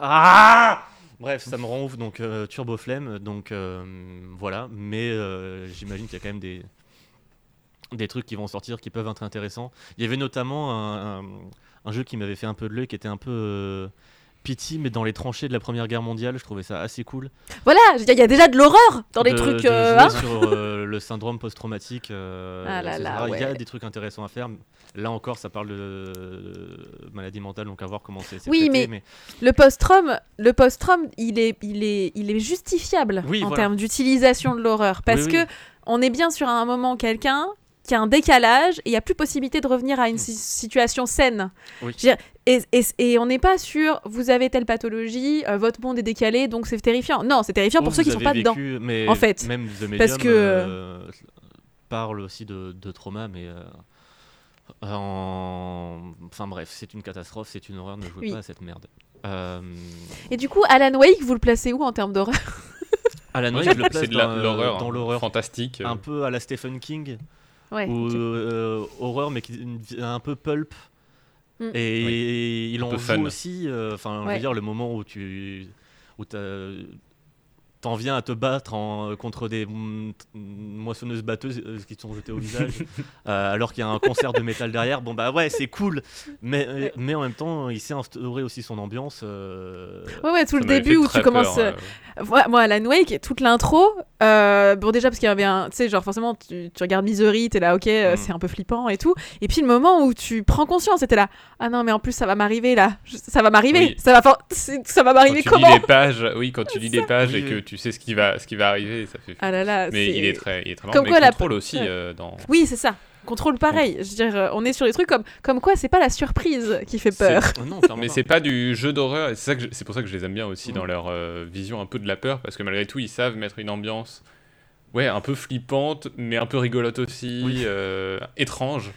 ah Bref, ça me rend ouf, donc euh, turbo flemme, donc euh, voilà. Mais euh, j'imagine qu'il y a quand même des, des trucs qui vont sortir qui peuvent être intéressants. Il y avait notamment un, un- un jeu qui m'avait fait un peu de l'œil, qui était un peu euh, pity, mais dans les tranchées de la Première Guerre mondiale. Je trouvais ça assez cool. Voilà, il y a déjà de l'horreur dans les de- trucs. de euh, hein. sur euh, le syndrome post-traumatique. euh, Ah Il y a des trucs intéressants à faire. Là encore, ça parle de, de maladie mentale, donc à voir comment c'est Oui, traité, mais- Le post-traum, le post-traum, il est, il est, il est justifiable Oui, en voilà. termes d'utilisation de l'horreur, parce Oui, que on est bien sur un moment quelqu'un qui a un décalage et il n'y a plus possibilité de revenir à une si- situation saine. Oui. Dire, et, et- et on n'est pas sur vous avez telle pathologie, euh, votre monde est décalé, donc c'est terrifiant. Non, c'est terrifiant pour Ou ceux qui vous sont pas dedans. mais en fait. Même The Medium Parce que- euh, parle aussi de, de trauma, mais. euh, en... Enfin bref, c'est une catastrophe, c'est une horreur, ne jouez Oui. pas à cette merde. Euh, Et du coup, Alan Wake, vous le placez où en termes d'horreur? Alan Wake, je le place c'est de la- dans, l'horreur, dans l'horreur fantastique. un peu à la Stephen King. Ouais. ou euh, horreur mais qui est un peu pulp Mm. et il en joue fun. aussi euh, enfin je Ouais. veux dire le moment où tu où t'en viens à te battre en- contre des moissonneuses batteuses euh, qui te sont jetées au visage euh, alors qu'il y a un concert de métal derrière bon bah ouais c'est cool mais mais en même temps il sait instaurer aussi son ambiance euh, Ouais, ouais, tout Ça le début où tu commences. peur, euh. Moi, moi, Alan Wake, toute l'intro, euh, bon déjà parce qu'il y avait un, tu sais, genre forcément tu, tu regardes Misery, t'es là, ok, euh, Mm. c'est un peu flippant et tout. Et puis le moment où tu prends conscience, t'es là, ah non mais en plus ça va m'arriver là, Je- ça va m'arriver, Oui. ça va, for- c'est- ça va Quand m'arriver tu comment lis les pages, oui, quand tu lis les pages Oui, et que tu sais ce qui va, ce qui va arriver, ça fait. Ah là là, mais c'est- il est très, il est très Comme marrant. quoi, mais la- contrôle aussi ouais. euh, dans. Oui, c'est ça. Contrôle pareil. Je veux dire, euh, on est sur des trucs comme, comme quoi c'est pas la surprise qui fait peur. Non, Mais c'est pas du jeu d'horreur, et c'est ça que je- c'est pour ça que je les aime bien aussi Mm. dans leur euh, vision un peu de la peur, parce que malgré tout, ils savent mettre une ambiance, ouais, un peu flippante, mais un peu rigolote aussi, Oui. euh, étrange,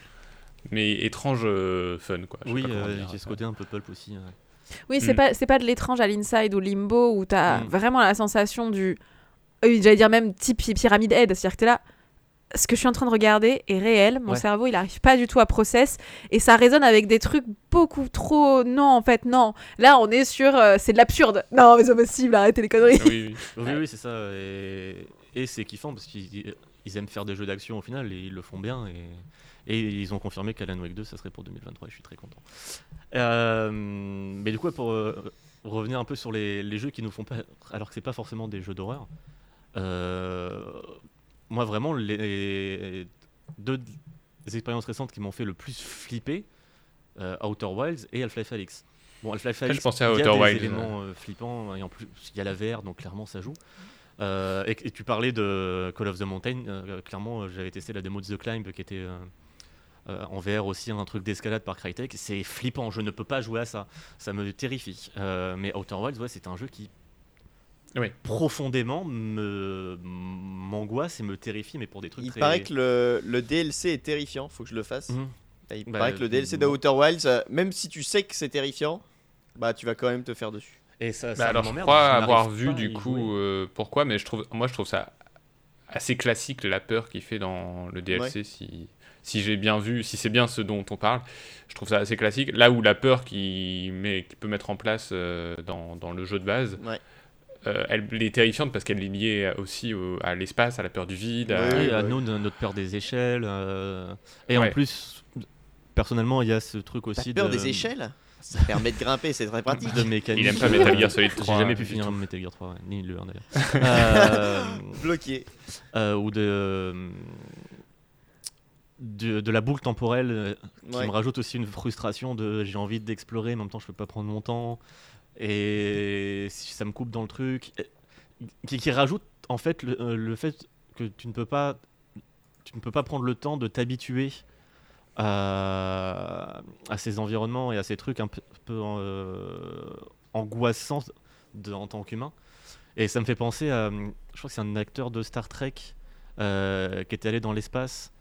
mais étrange euh, fun quoi. Je oui euh, a ce côté un peu pulp aussi ouais. Oui, c'est Mm. pas c'est pas de l'étrange à l'inside ou limbo où t'as Mm. vraiment la sensation du oui, j'allais dire même type Py- pyramide head, c'est-à-dire que t'es là ce que je suis en train de regarder est réel, mon Ouais. cerveau il arrive pas du tout à process et ça résonne avec des trucs beaucoup trop non en fait non. Là on est sur euh, c'est de l'absurde. Non mais c'est possible, arrêtez les conneries. Ah oui, oui. Oui, oui, c'est ça. Et, et c'est kiffant parce qu'ils ils aiment faire des jeux d'action au final et ils le font bien. Et, et ils ont confirmé qu'Alan Wake 2, ça serait pour 2023 et je suis très content. Euh, mais du coup, pour euh, revenir un peu sur les, les jeux qui nous font peur, alors que c'est pas forcément des jeux d'horreur, euh, moi vraiment, les deux expériences récentes qui m'ont fait le plus flipper, euh, Outer Wilds et Half-Life Alyx. Bon, Half-Life je Alyx, pensais à il y a Outer des Wilds, éléments euh, flippants et en plus il y a la VR donc clairement ça joue. Euh, et, et tu parlais de Call of the Mountain, euh, clairement j'avais testé la démo de The Climb qui était en VR aussi un truc d'escalade par Crytek. C'est flippant, je ne peux pas jouer à ça, ça me terrifie. Mais Outer Wilds, ouais, c'est un jeu qui Oui. profondément me m'angoisse et me terrifie, mais pour des trucs Il très... paraît que le, le DLC est terrifiant, faut que je le fasse. Mhm. Il Bah, paraît que le DLC bon. d'Outer Wilds, euh, même si tu sais que c'est terrifiant, bah tu vas quand même te faire dessus. Et ça, Bah ça alors je crois avoir vu du coup euh, pourquoi, mais je trouve, moi je trouve ça assez classique la peur qu'il fait dans le DLC si si j'ai bien vu, si c'est bien ce dont on parle, je trouve ça assez classique. Là où la peur qu'il met, qu'il peut mettre en place euh, dans, dans le jeu de base, Ouais. Euh, elle, elle est terrifiante parce qu'elle est liée aussi au- à l'espace, à la peur du vide. à- Oui, à nous, notre peur des échelles. euh, Et Ouais. en plus, personnellement, il y a ce truc aussi peur de, des échelles Ça permet de grimper, c'est très pratique. de mécanique. Il aime pas Metal Gear Solid J'ai 3. jamais pu finir tout. Metal Gear 3, ouais, ni le 1 d'ailleurs. Euh, Bloqué. euh, ou de, de, de la boucle temporelle qui Ouais. me rajoute aussi une frustration de j'ai envie d'explorer, mais en même temps je peux pas prendre mon temps. Et ça me coupe dans le truc. Qui, rajoute en fait le, euh, le fait que tu ne peux pas tu ne peux pas prendre le temps de t'habituer à, à ces environnements et à ces trucs un peu, euh, angoissants en tant qu'humain. Et ça me fait penser à, je crois que c'est un acteur de Star Trek euh, qui était allé dans l'espace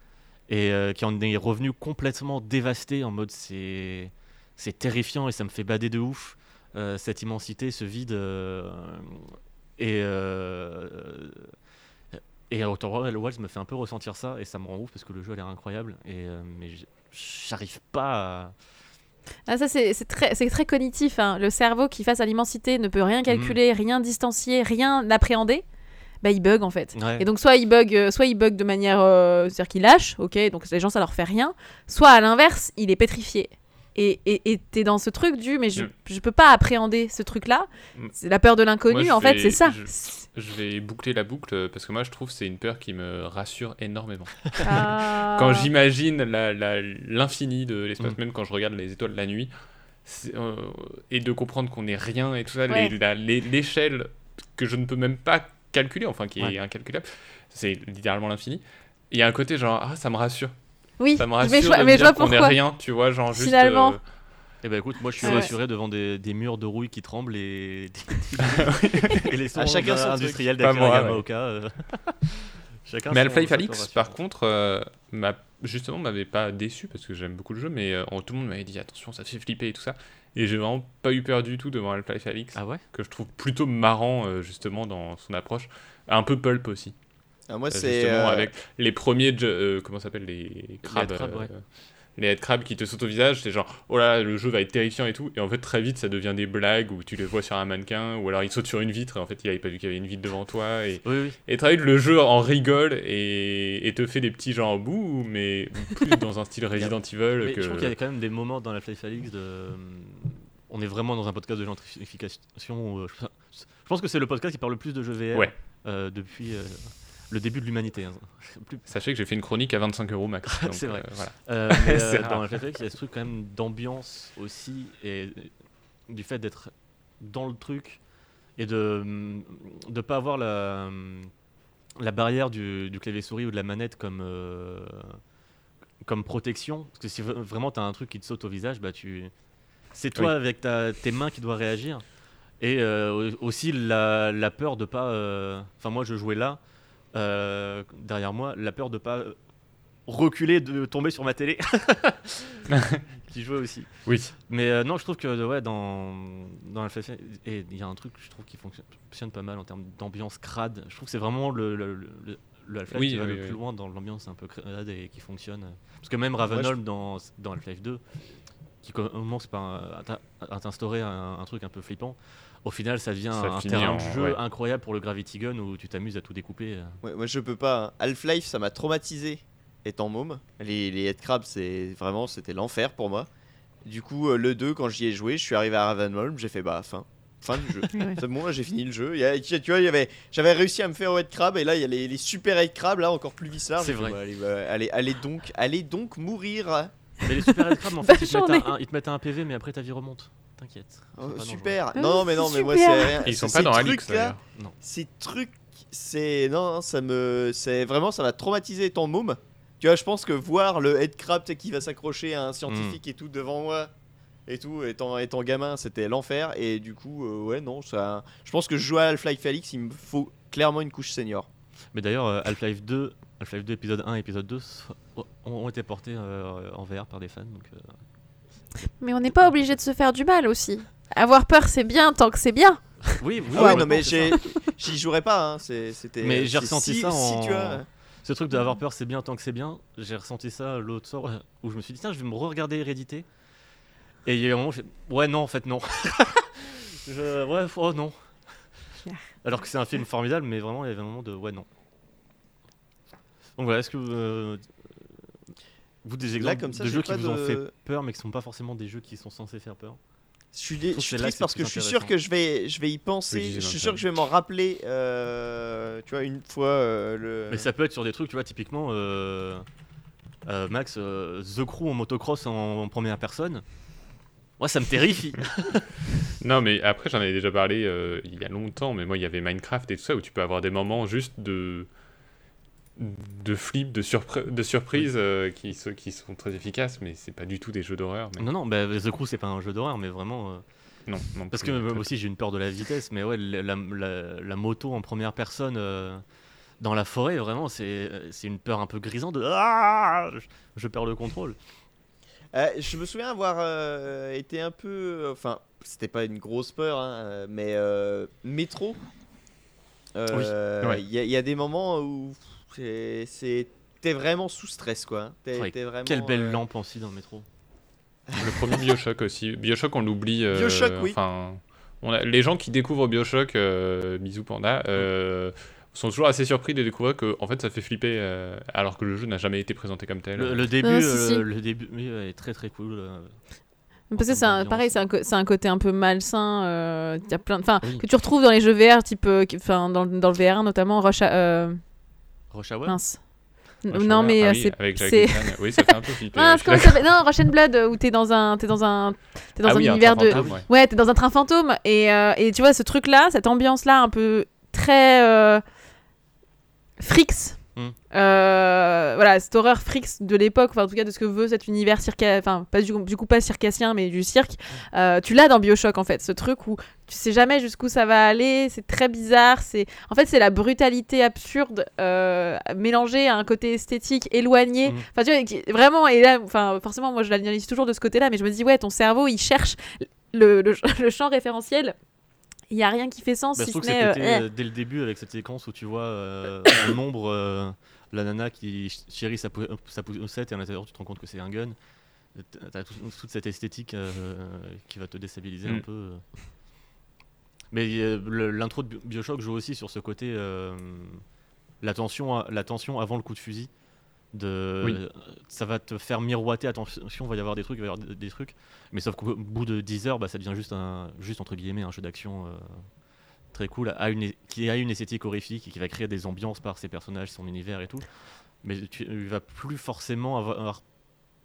et qui en est revenu complètement dévasté en mode c'est c'est terrifiant et ça me fait bader de ouf cette immensité, ce vide euh, et euh, et Outer Wilds me fait un peu ressentir ça et ça me rend ouf parce que le jeu a l'air incroyable et euh, mais j'arrive pas à... Ah, ça, c'est c'est très, c'est très cognitif. hein. Le cerveau qui, face à l'immensité, ne peut rien calculer, rien distancier, rien appréhender, bah, il bug en fait. Ouais. Et donc, soit il bug, euh, soit il bug de manière. euh, C'est-à-dire qu'il lâche, ok, donc les gens, ça leur fait rien. Soit à l'inverse, il est pétrifié. Et t'es dans ce truc du, mais je, je peux pas appréhender ce truc-là. C'est la peur de l'inconnu, en fait, c'est ça. je- Je vais boucler la boucle euh, parce que moi je trouve que c'est une peur qui me rassure énormément. Ah. Quand j'imagine l'infini de l'espace, Mm. même quand je regarde les étoiles la nuit, euh, et de comprendre qu'on n'est rien et tout ça, Ouais. les- la- les- l'échelle que je ne peux même pas calculer, enfin qui est Ouais. incalculable, c'est littéralement l'infini. Il y a un côté genre, ah ça me rassure. Oui, Ça me mais rassure je, vois- de mais me je vois qu'on pourquoi. rien, tu vois, genre juste... Finalement. euh, Eh ben écoute, moi je suis Ouais. rassuré devant des, des murs de rouille qui tremblent et, et les sons À chacun son industriels truc. Pas moi, d'Akira ouais. Yamaoka. euh. Chacun Mais son- Half-Life sa Alix, peur par contre, euh, m'a- justement, m'avait pas déçu parce que j'aime beaucoup le jeu, mais euh, tout le monde m'avait dit attention, ça fait flipper et tout ça. Et j'ai vraiment pas eu peur du tout devant Half-Life Alix, Ah ouais? que je trouve plutôt marrant euh, justement dans son approche. Un peu pulp aussi. Ah, moi, c'est. justement, euh, avec les premiers, euh, comment ça s'appelle, les crabes. headcrabs, euh, ouais. Les headcrabs qui te sautent au visage, c'est genre, oh là, le jeu va être terrifiant et tout. Et en fait, très vite, ça devient des blagues où tu les vois sur un mannequin, ou alors il saute sur une vitre et en fait, il avait pas vu qu'il y avait une vitre devant toi. Et, Oui, oui. et très vite, le jeu en rigole et, et te fait des petits genre bouh, mais plus dans un style Resident Evil Mais que. je trouve qu'il y a quand même des moments dans Half-Life Alix de. euh, On est vraiment dans un podcast de gentrification. où, Je je pense que c'est le podcast qui parle le plus de jeux VR Ouais. euh, depuis euh, le début de l'humanité. hein. Plus- Sachez que j'ai fait une chronique à 25 euros max. C'est vrai. euh, voilà. Euh, mais, C'est euh, dans il y a ce truc quand même d'ambiance aussi et du fait d'être dans le truc et de ne pas avoir la, la barrière du, du clavier souris ou de la manette comme, euh, comme protection. Parce que si vraiment tu as un truc qui te saute au visage, bah tu c'est toi Oui. avec ta, tes mains qui dois réagir. Et euh, au- aussi la, la peur de pas. euh, Enfin, moi je jouais là, euh, derrière moi, la peur de pas euh, reculer, de tomber sur ma télé. qui jouait aussi. Oui. Mais euh, non, je trouve que ouais, dans, dans Half-Life, et il y a un truc je trouve qui fonctionne, pas mal en termes d'ambiance crade. Je trouve que c'est vraiment le, le, le, le- Half-Life Oui, qui va oui, le oui. plus loin dans l'ambiance un peu crade et qui fonctionne. Parce que même Ravenholm dans, dans Half-Life 2, qui commence par à t'instaurer un, un truc un peu flippant, au final ça devient Ça un terrain en- de jeu ouais. incroyable pour le Gravity Gun où tu t'amuses à tout découper. euh. Ouais, moi je peux pas. Half-Life ça m'a traumatisé étant môme. Les, les headcrabs c'est vraiment c'était l'enfer pour moi. Du coup euh, le 2 quand j'y ai joué je suis arrivé à Ravenholm j'ai fait bah fin. Fin du jeu. C'est bon là j'ai fini le jeu. Il y a- tu tu vois il y avait j'avais réussi à me faire au headcrab et là il y a les, les super headcrabs là encore plus vislards. C'est vrai. bah, allez, bah, allez, allez donc allez donc mourir. Mais les super headcrabs, en fait, ils te, mettent un, ils te mettent un PV, mais après ta vie remonte. T'inquiète. Oh, super. Non mais non mais moi c'est rien. Ils sont Ces pas dans trucs, Alix là. Non. ces trucs c'est non non, ça me c'est vraiment ça m'a traumatisé étant môme tu vois je pense que voir le headcrab qui va s'accrocher à un scientifique et tout devant moi et tout étant étant gamin c'était l'enfer et du coup euh, ouais non ça je pense que je joue à Half-Life Alix il me faut clairement une couche senior Mais d'ailleurs, euh, Half-Life 2, Half-Life 2 épisode 1 et épisode 2 so- ont, ont été portés euh, en VR par des fans. Donc, euh, Mais on n'est pas obligé de se faire du mal aussi. Avoir peur, c'est bien tant que c'est bien. Oui, oui. ah ouais non mais j'ai j'y jouerais pas hein, c'était Mais j'ai c'est ressenti si- ça si en- tu Ce truc d'avoir peur, c'est bien tant que c'est bien. J'ai ressenti ça l'autre soir euh, où je me suis dit, tiens, je vais me re-regarder Hérédité. Et il y a un moment où je ouais, non, en fait, non. je, ouais, oh non. Alors que c'est un film formidable, mais vraiment, il y avait un moment de, ouais, non. Donc voilà, est-ce que euh, vous, des exemples comme ça, de jeux qui vous ont fait peur, mais qui sont pas forcément des jeux qui sont censés faire peur Je suis, je triste parce que je suis sûr que je vais, je vais y penser. Oui, je suis sûr que je vais m'en rappeler. euh, tu vois, une fois euh, le. Mais ça peut être sur des trucs, tu vois, typiquement, euh, euh, Max, euh, The Crew en motocross en, en première personne. Moi, ça me terrifie. Non, mais après, j'en avais déjà parlé euh, il y a longtemps, mais moi, il y avait Minecraft et tout ça où tu peux avoir des moments juste de de flip, de, surpri- de surprise euh, qui, qui sont très efficaces, mais c'est pas du tout des jeux d'horreur. Mais... non, non, bah, The Crew, c'est pas un jeu d'horreur, mais vraiment. euh, Non, non parce plus, que moi aussi, j'ai une peur de la vitesse, mais ouais, la, la- la- la moto en première personne euh, dans la forêt, vraiment, c'est c'est une peur un peu grisante de ah, je, je perds le contrôle. Euh, je me souviens avoir euh, été un peu. Enfin, c'était pas une grosse peur, hein, mais euh, métro. euh, Il Ouais. y, a- il y a des moments où. T'es vraiment sous stress, quoi. hein. Vraiment, Quelle belle euh, lampe aussi dans le métro. Le premier Bioshock aussi. Bioshock, on l'oublie. euh, Bioshock, oui. Enfin, on a, les gens qui découvrent Bioshock, euh, bisous panda, euh, sont toujours assez surpris de découvrir que en fait ça fait flipper, euh, alors que le jeu n'a jamais été présenté comme tel. Le, le début, Ah, si, euh, si. le début oui, ouais, est très très cool. euh. Parce que c'est pareil, c'est un, côté un peu malsain. euh, y a plein, de- enfin, Oui. que tu retrouves dans les jeux VR, type, euh, enfin, dans, le- dans le VR notamment, Rush, à- euh, Rush Hour mince. Non mais euh, Ah oui, c'est, c'est. Oui, ça fait un peu flipper. Ah, comment ça Non, Rush and Blood, euh, où t'es dans un, t'es dans un, t'es dans Ah un oui, un univers train de, fantôme, ouais. ouais, t'es dans un train fantôme et, euh, et tu vois ce truc-là, cette ambiance-là un peu très euh, Frix. Mm. Euh, voilà, cette horreur Frix de l'époque, enfin en tout cas de ce que veut cet univers circa, enfin pas du, du coup pas circassien mais du cirque. Euh, tu l'as dans Bioshock en fait, ce truc où tu sais jamais jusqu'où ça va aller, c'est très bizarre, c'est en fait c'est la brutalité absurde euh, mélangée à un côté esthétique éloigné. Mhm. Enfin tu vois, qui- vraiment et là, enfin forcément moi je l'analyse toujours de ce côté-là, mais je me dis ouais ton cerveau il cherche le, le, le champ référentiel. Il y a rien qui fait sens Bah, je si trouve ce que c'est euh, eh. euh, dès le début avec cette séquence où tu vois euh, en ombre euh, la nana qui ch- chérit sa, pou- sa poussette et à l'intérieur tu te rends compte que c'est un gun. T'as- tout- toute cette esthétique euh, qui va te déstabiliser un Mm. peu. euh. Mais euh, le- l'intro de Bi- Bioshock joue aussi sur ce côté euh, la, tension, la tension avant le coup de fusil. De, Oui. Ça va te faire miroiter, attention, il va y avoir des trucs, il va y avoir des, des trucs. Mais sauf qu'au bout de 10 heures, bah, ça devient juste, un, juste entre guillemets un jeu d'action euh, très cool, une, qui a une esthétique horrifique et qui va créer des ambiances par ses personnages, son univers et tout. Mais tu ne vas plus forcément avoir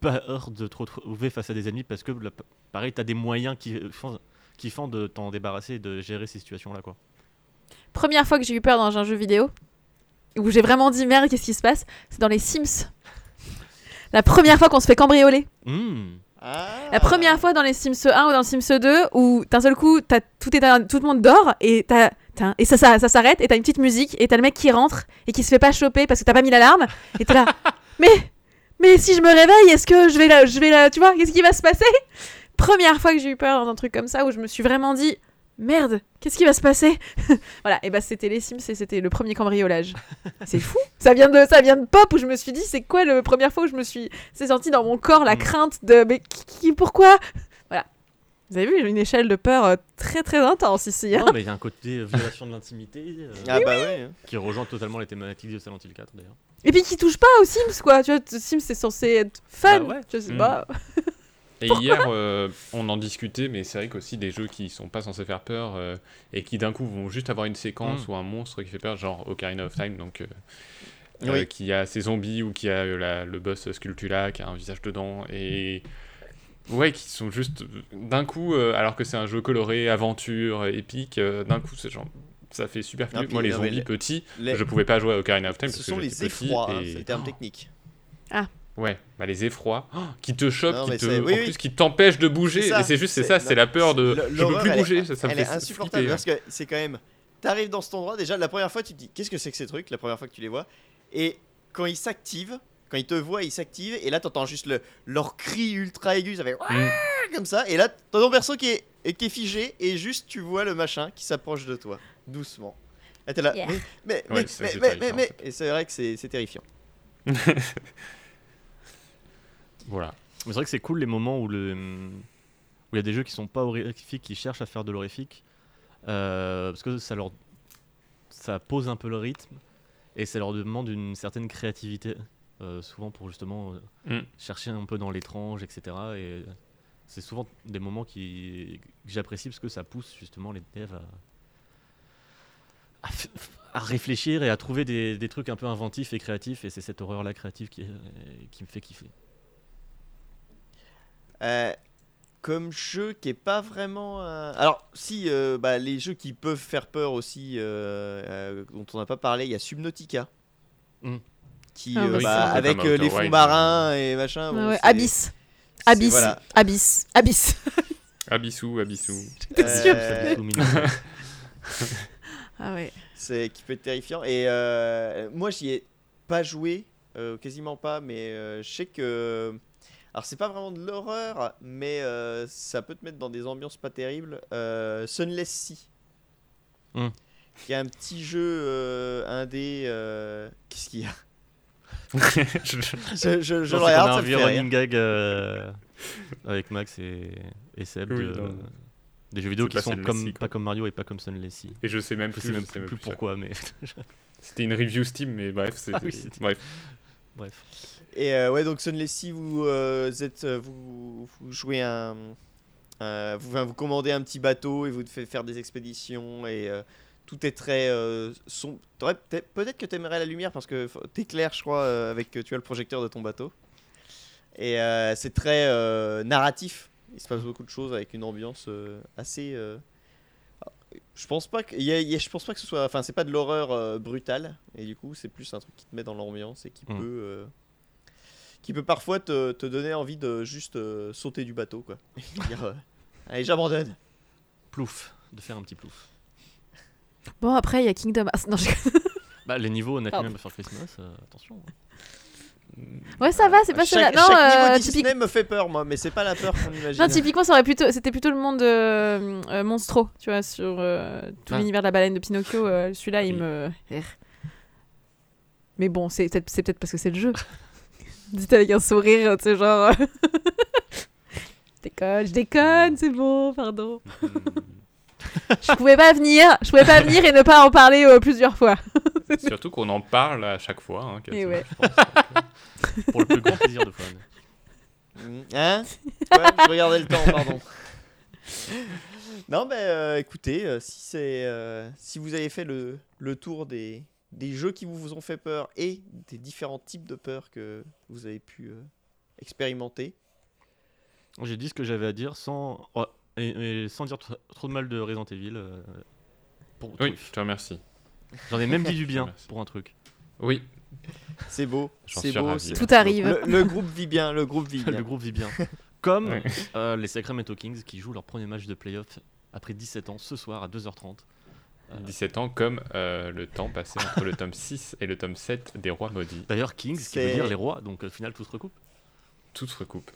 peur de te retrouver face à des ennemis parce que, là, pareil, tu as des moyens qui font, qui font de t'en débarrasser et de gérer ces situations-là. quoi. Première fois que j'ai eu peur dans un jeu vidéo, où j'ai vraiment dit merde, qu'est-ce qui se passe? C'est dans les Sims. La première fois qu'on se fait cambrioler. Hmm. Ah. La première fois dans les Sims 1 ou dans le Sims 2 où d'un seul coup, t'as, tout, est, tout le monde dort et, t'as, t'as- et ça, ça, ça s'arrête et t'as une petite musique et t'as le mec qui rentre et qui se fait pas choper parce que t'as pas mis l'alarme et t'es là. mais, mais si je me réveille, est-ce que je vais là, je vais là, tu vois, qu'est-ce qui va se passer? Première fois que j'ai eu peur dans un truc comme ça où je me suis vraiment dit merde, qu'est-ce qui va se passer Voilà, et bah c'était les Sims et c'était le premier cambriolage. C'est fou, ça vient de ça vient de pop où je me suis dit c'est quoi la première fois où je me suis c'est sorti dans mon corps la Mm. crainte de mais qui, qui- pourquoi Voilà. Vous avez vu, j'ai une échelle de peur euh, très très intense ici. hein. Non, mais il y a un côté euh, violation de l'intimité euh, Ah bah ouais. hein. qui rejoint totalement les thématiques de Silent Hill 4 d'ailleurs. Et puis qui touche pas aux Sims quoi. Tu vois, Sims c'est censé être fun. Bah ouais. Je sais Mm. pas. Et hier, euh, on en discutait, mais c'est vrai qu'aussi des jeux qui sont pas censés faire peur euh, et qui d'un coup vont juste avoir une séquence Mm. ou un monstre qui fait peur, genre Ocarina of Time, donc euh, Oui. euh, qui a ses zombies ou qui a euh, la- le boss Sculptula qui a un visage dedans et ouais, qui sont juste d'un coup, euh, alors que c'est un jeu coloré, aventure, épique, euh, d'un coup, c'est genre ça fait super Ah, puis, Moi, les zombies les- petits, Les- je pouvais pas jouer à Ocarina of Time Ce parce sont que les effrois, hein, et- c'est le terme technique. Ouais, bah les effrois oh, qui te chopent, Non, qui mais te, en plus qui t'empêchent de bouger. C'est ça, Et c'est juste, c'est ça, c'est la peur de. Je peux plus elle est- bouger, ça, ça me Elle fait est insupportable flipper. parce que c'est quand même. T'arrives dans cet endroit, déjà la première fois tu te dis qu'est-ce que c'est que ces trucs, la première fois que tu les vois? Et quand ils s'activent, quand ils te voient, ils s'activent. Et là t'entends juste le, leur cri ultra aigu, ça fait Mm. comme ça. Et là t'as ton perso qui est, qui est figé et juste tu vois le machin qui s'approche de toi, doucement. Et t'es là, Yeah. mais, mais, Ouais, mais, mais, c'est mais, mais-. Et c'est vrai que c'est c'est terrifiant. Voilà. Mais c'est vrai que c'est cool les moments où le où il y a des jeux qui sont pas horrifiques, qui cherchent à faire de l'horrifique, euh, parce que ça leur ça pose un peu le rythme et ça leur demande une certaine créativité, euh, souvent pour justement euh, Mm. chercher un peu dans l'étrange, etc. Et c'est souvent des moments qui que j'apprécie parce que ça pousse justement les devs à, à f- à réfléchir et à trouver des, des trucs un peu inventifs et créatifs et c'est cette horreur là créative qui, qui me fait kiffer. Euh, comme jeu qui est pas vraiment. un- Alors, si, euh, bah, les jeux qui peuvent faire peur aussi, euh, euh, dont on n'a pas parlé, il y a Subnautica. Mm. Qui, Ah euh, oui, bah, c'est avec euh, les fonds marins et machin. bon, Ouais, Abyss. Abyss. voilà. Abyss. Abyss. Abissou, Abissou. Euh, Ah ouais. c'est qui peut être terrifiant. Et euh, moi, j'y ai pas joué, euh, quasiment pas, mais euh, je sais que. Alors, c'est pas vraiment de l'horreur, mais euh, ça peut te mettre dans des ambiances pas terribles. Euh, Sunless Sea. Hmm. Qui est un petit jeu euh, indé. euh, Qu'est-ce qu'il y a? Je- Je, je, je Non, le regarde, a ça un vieux running gag euh, avec Max et, et Seb Oui, de- non. des jeux vidéo qui pas sont comme, quoi. pas comme Mario et pas comme Sunless Sea. Et je sais même Je plus, sais même je sais plus, même pourquoi, mais C'était une review Steam, mais bref, c'est. Ah oui, bref. Bref. Et euh, ouais, donc Sunless Sea, vous euh, êtes, euh, vous, vous jouez un, vous, vous commandez un petit bateau et vous faites faire des expéditions et euh, tout est très sombre. Peut-être que t'aimerais la lumière parce que faut- t'éclaires, je crois, avec tu as le projecteur de ton bateau. Et c'est très narratif. Il se passe beaucoup de choses avec une ambiance assez. Je pense pas que, il y a- y a- je pense pas que ce soit, enfin, c'est pas de l'horreur euh, brutale et du coup, c'est plus un truc qui te met dans l'ambiance et qui Mm. peut. euh, qui peut parfois te, te donner envie de juste euh, sauter du bateau quoi. Et dire, euh, allez j'abandonne. Plouf, de faire un petit plouf. Bon, après, il y a Kingdom Hearts. Non, je- Bah, les niveaux Pardon. Nightmare Before Christmas, euh, attention. Ouais, ça va, c'est pas chaque, cela. Non, chaque euh, niveau typique- Disney me fait peur moi, mais c'est pas la peur qu'on imagine. Non, typiquement, ça aurait plutôt, c'était plutôt le monde euh, euh, Monstro, tu vois, sur euh, tout Ah. l'univers de la baleine de Pinocchio. euh, Celui-là, il me. Mais bon, c'est peut-être, c'est peut-être parce que c'est le jeu. Dites avec un sourire, tu sais, genre. euh, je déconne, je déconne, c'est bon, pardon. Je pouvais pas venir, je pouvais pas venir et ne pas en parler euh, plusieurs fois. Surtout qu'on en parle à chaque fois. hein, Et quasiment, ouais. je pense. Donc, Pour le plus grand plaisir de Fun. Mm, Hein? Ouais, je regardais le temps, pardon. non, mais euh, écoutez, euh, si, c'est, euh, si vous avez fait le, le tour des, des jeux qui vous ont fait peur et des différents types de peurs que vous avez pu euh, expérimenter, J'ai dit ce que j'avais à dire sans, et, et sans dire tr- trop de mal de Resident Evil. euh, pour Oui, je te remercie. J'en ai même dit du bien pour un truc. Oui, c'est beau. C'est beau. ravi. Tout arrive. Le, le groupe vit bien, le groupe vit bien. le groupe vit bien. Comme Ouais. euh, les Sacramento Kings qui jouent leur premier match de playoff après 17 ans ce soir à 2h30. Euh, 17 ans comme euh, le temps passé entre le tome 6 et le tome 7 des Rois Maudits. D'ailleurs, Kings, qui veut dire les rois, donc au final tout se recoupe. Tout se recoupe.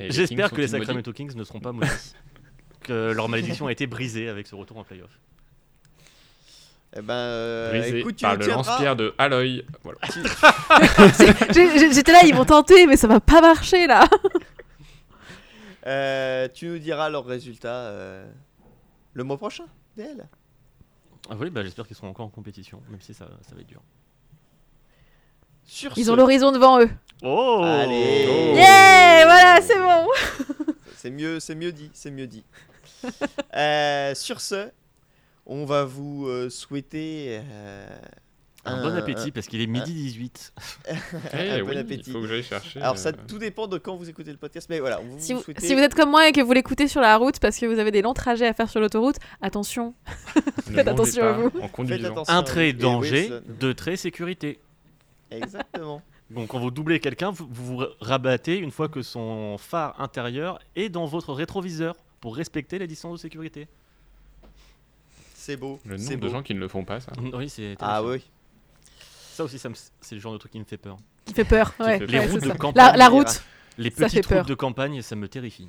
J'espère que les Sacramento Kings ne seront pas maudits. que leur malédiction a été brisée avec ce retour en playoff. Eh ben, euh, Brisé écoute, tu par le lance-pierre de Aloy. Voilà. J'étais là, ils vont tenter, mais ça va pas marcher là. Euh, tu nous diras leurs résultats euh, le mois prochain, DL. Ah oui, bah, j'espère qu'ils seront encore en compétition, même si ça, ça va être dur. Sur Ils ce- ont l'horizon devant eux. Oh Allez. Oh. Yeah, voilà, c'est bon. C'est mieux, c'est mieux dit, c'est mieux dit. Euh, sur ce, on va vous euh, souhaiter euh, Un bon appétit parce qu'il est midi 18. Eh un bon oui, appétit. Il faut que j'aille chercher. Alors ça, euh, tout dépend de quand vous écoutez le podcast, mais voilà, vous, Si vous, souhaiter- si vous êtes comme moi et que vous l'écoutez sur la route parce que vous avez des longs trajets à faire sur l'autoroute, attention. faites attention pas à vous. En conduisant. attention. Un trait danger, deux traits sécurité. Exactement. Donc quand vous doublez quelqu'un, vous vous vous rabattez une fois que son phare intérieur est dans votre rétroviseur pour respecter les distances de sécurité. C'est beau. Le c'est nombre de gens qui ne le font pas, ça. Oui, c'est Ah oui. Ça aussi, ça me- c'est le genre de truc qui me fait peur. Qui fait peur. Ouais, fait Les ouais, routes de ça. campagne, La, la route. Les Ça petites peur. routes de campagne, ça me terrifie.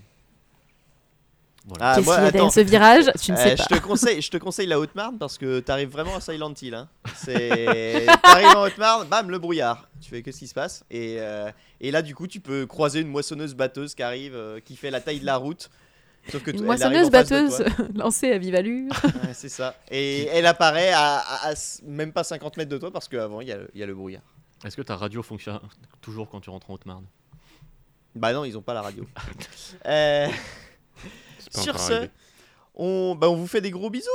Voilà. Ah, Qu'est-ce moi, qu'il y a derrière attends, ce virage? Tu ne Euh, sais je te conseille, je te conseille la Haute-Marne parce que t'arrives vraiment à Silent Hill. Hein. C'est, t'arrives en Haute-Marne, bam, le brouillard. Tu fais qu'est-ce qui se passe? Et, euh, et là, du coup, tu peux croiser une moissonneuse batteuse qui arrive, euh, qui fait la taille de la route. Sauf que tu- Une moissonneuse batteuse lancée à vive allure. Ouais, c'est ça. Et elle apparaît à, à- à s- même pas 50 mètres de toi parce qu'avant il y, a le- il y a le brouillard. Est-ce que ta radio fonctionne toujours quand tu rentres en Haute-Marne? Bah non, ils ont pas la radio. Euh, sur ce, arrivé. on, bah, on vous fait des gros bisous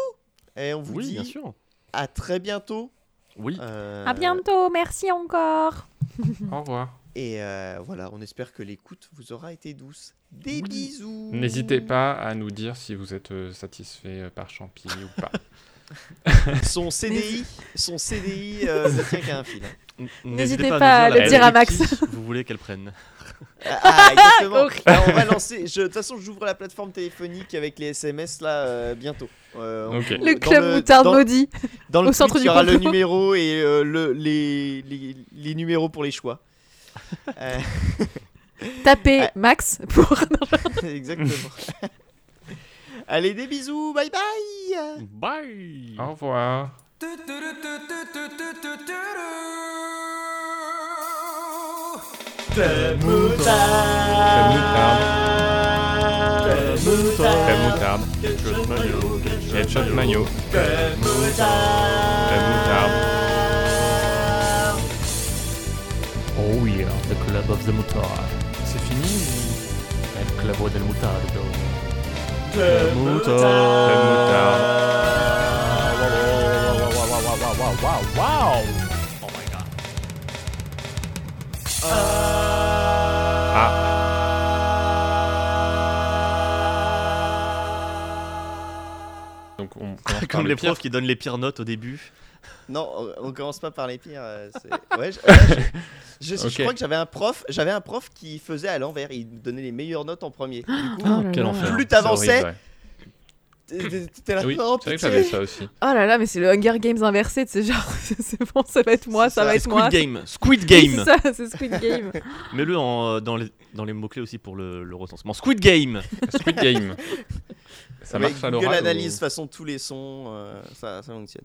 et on vous Oui, dit bien sûr. à très bientôt. Oui. Euh, À bientôt, merci encore. Au revoir. Et euh, voilà, on espère que l'écoute vous aura été douce. Des bisous. N'hésitez pas à nous dire si vous êtes euh, satisfait euh, par Champi ou pas. Son CDI, son CDI euh, ne tient qu'à un fil. N'hésitez pas à le dire à Max. Vous voulez qu'elle prenne. Ah, exactement. Horrible. Alors, on va lancer. De toute façon, j'ouvre la plateforme téléphonique avec les SMS là euh, bientôt. Euh, on-. Le club moutarde dans- maudit. Dans le au centre tweet, il du y aura le numéro et euh, le, les, les, les numéros pour les choix. Euh, Tapez. Max pour. exactement. Allez, des bisous. Bye bye. Bye Au revoir. Crème moutarde. Ketchup mayo. Crème moutarde. Oh yeah, the club of the moutarde. C'est fini ou El clavo del mutardo. Crème moutarde. Oh my god. Ah. Donc on commence par Comme le les profs qui donnent les pires notes au début. Non, on- on commence pas par les pires. euh, Ouais, je, ouais, je- je- je Ok. crois que j'avais un prof, j'avais un prof qui faisait à l'envers. Il donnait les meilleures notes en premier. Du coup, Oh là là. plus t'avançais, t'étais là. Oui, oh, c'est vrai que j'avais ça aussi. Oh là là, mais c'est le Hunger Games inversé, c'est genre, c'est bon, ça va être moi, ça, ça. va être Squid moi. Game Squid Game C'est ça, c'est Squid Game. Mets-le en, dans les, dans les mots-clés aussi pour le, le recensement. Squid Game Squid Game. Ça marche à Google l'oral analyse de ou- toute façon tous les sons, euh, ça, ça fonctionne.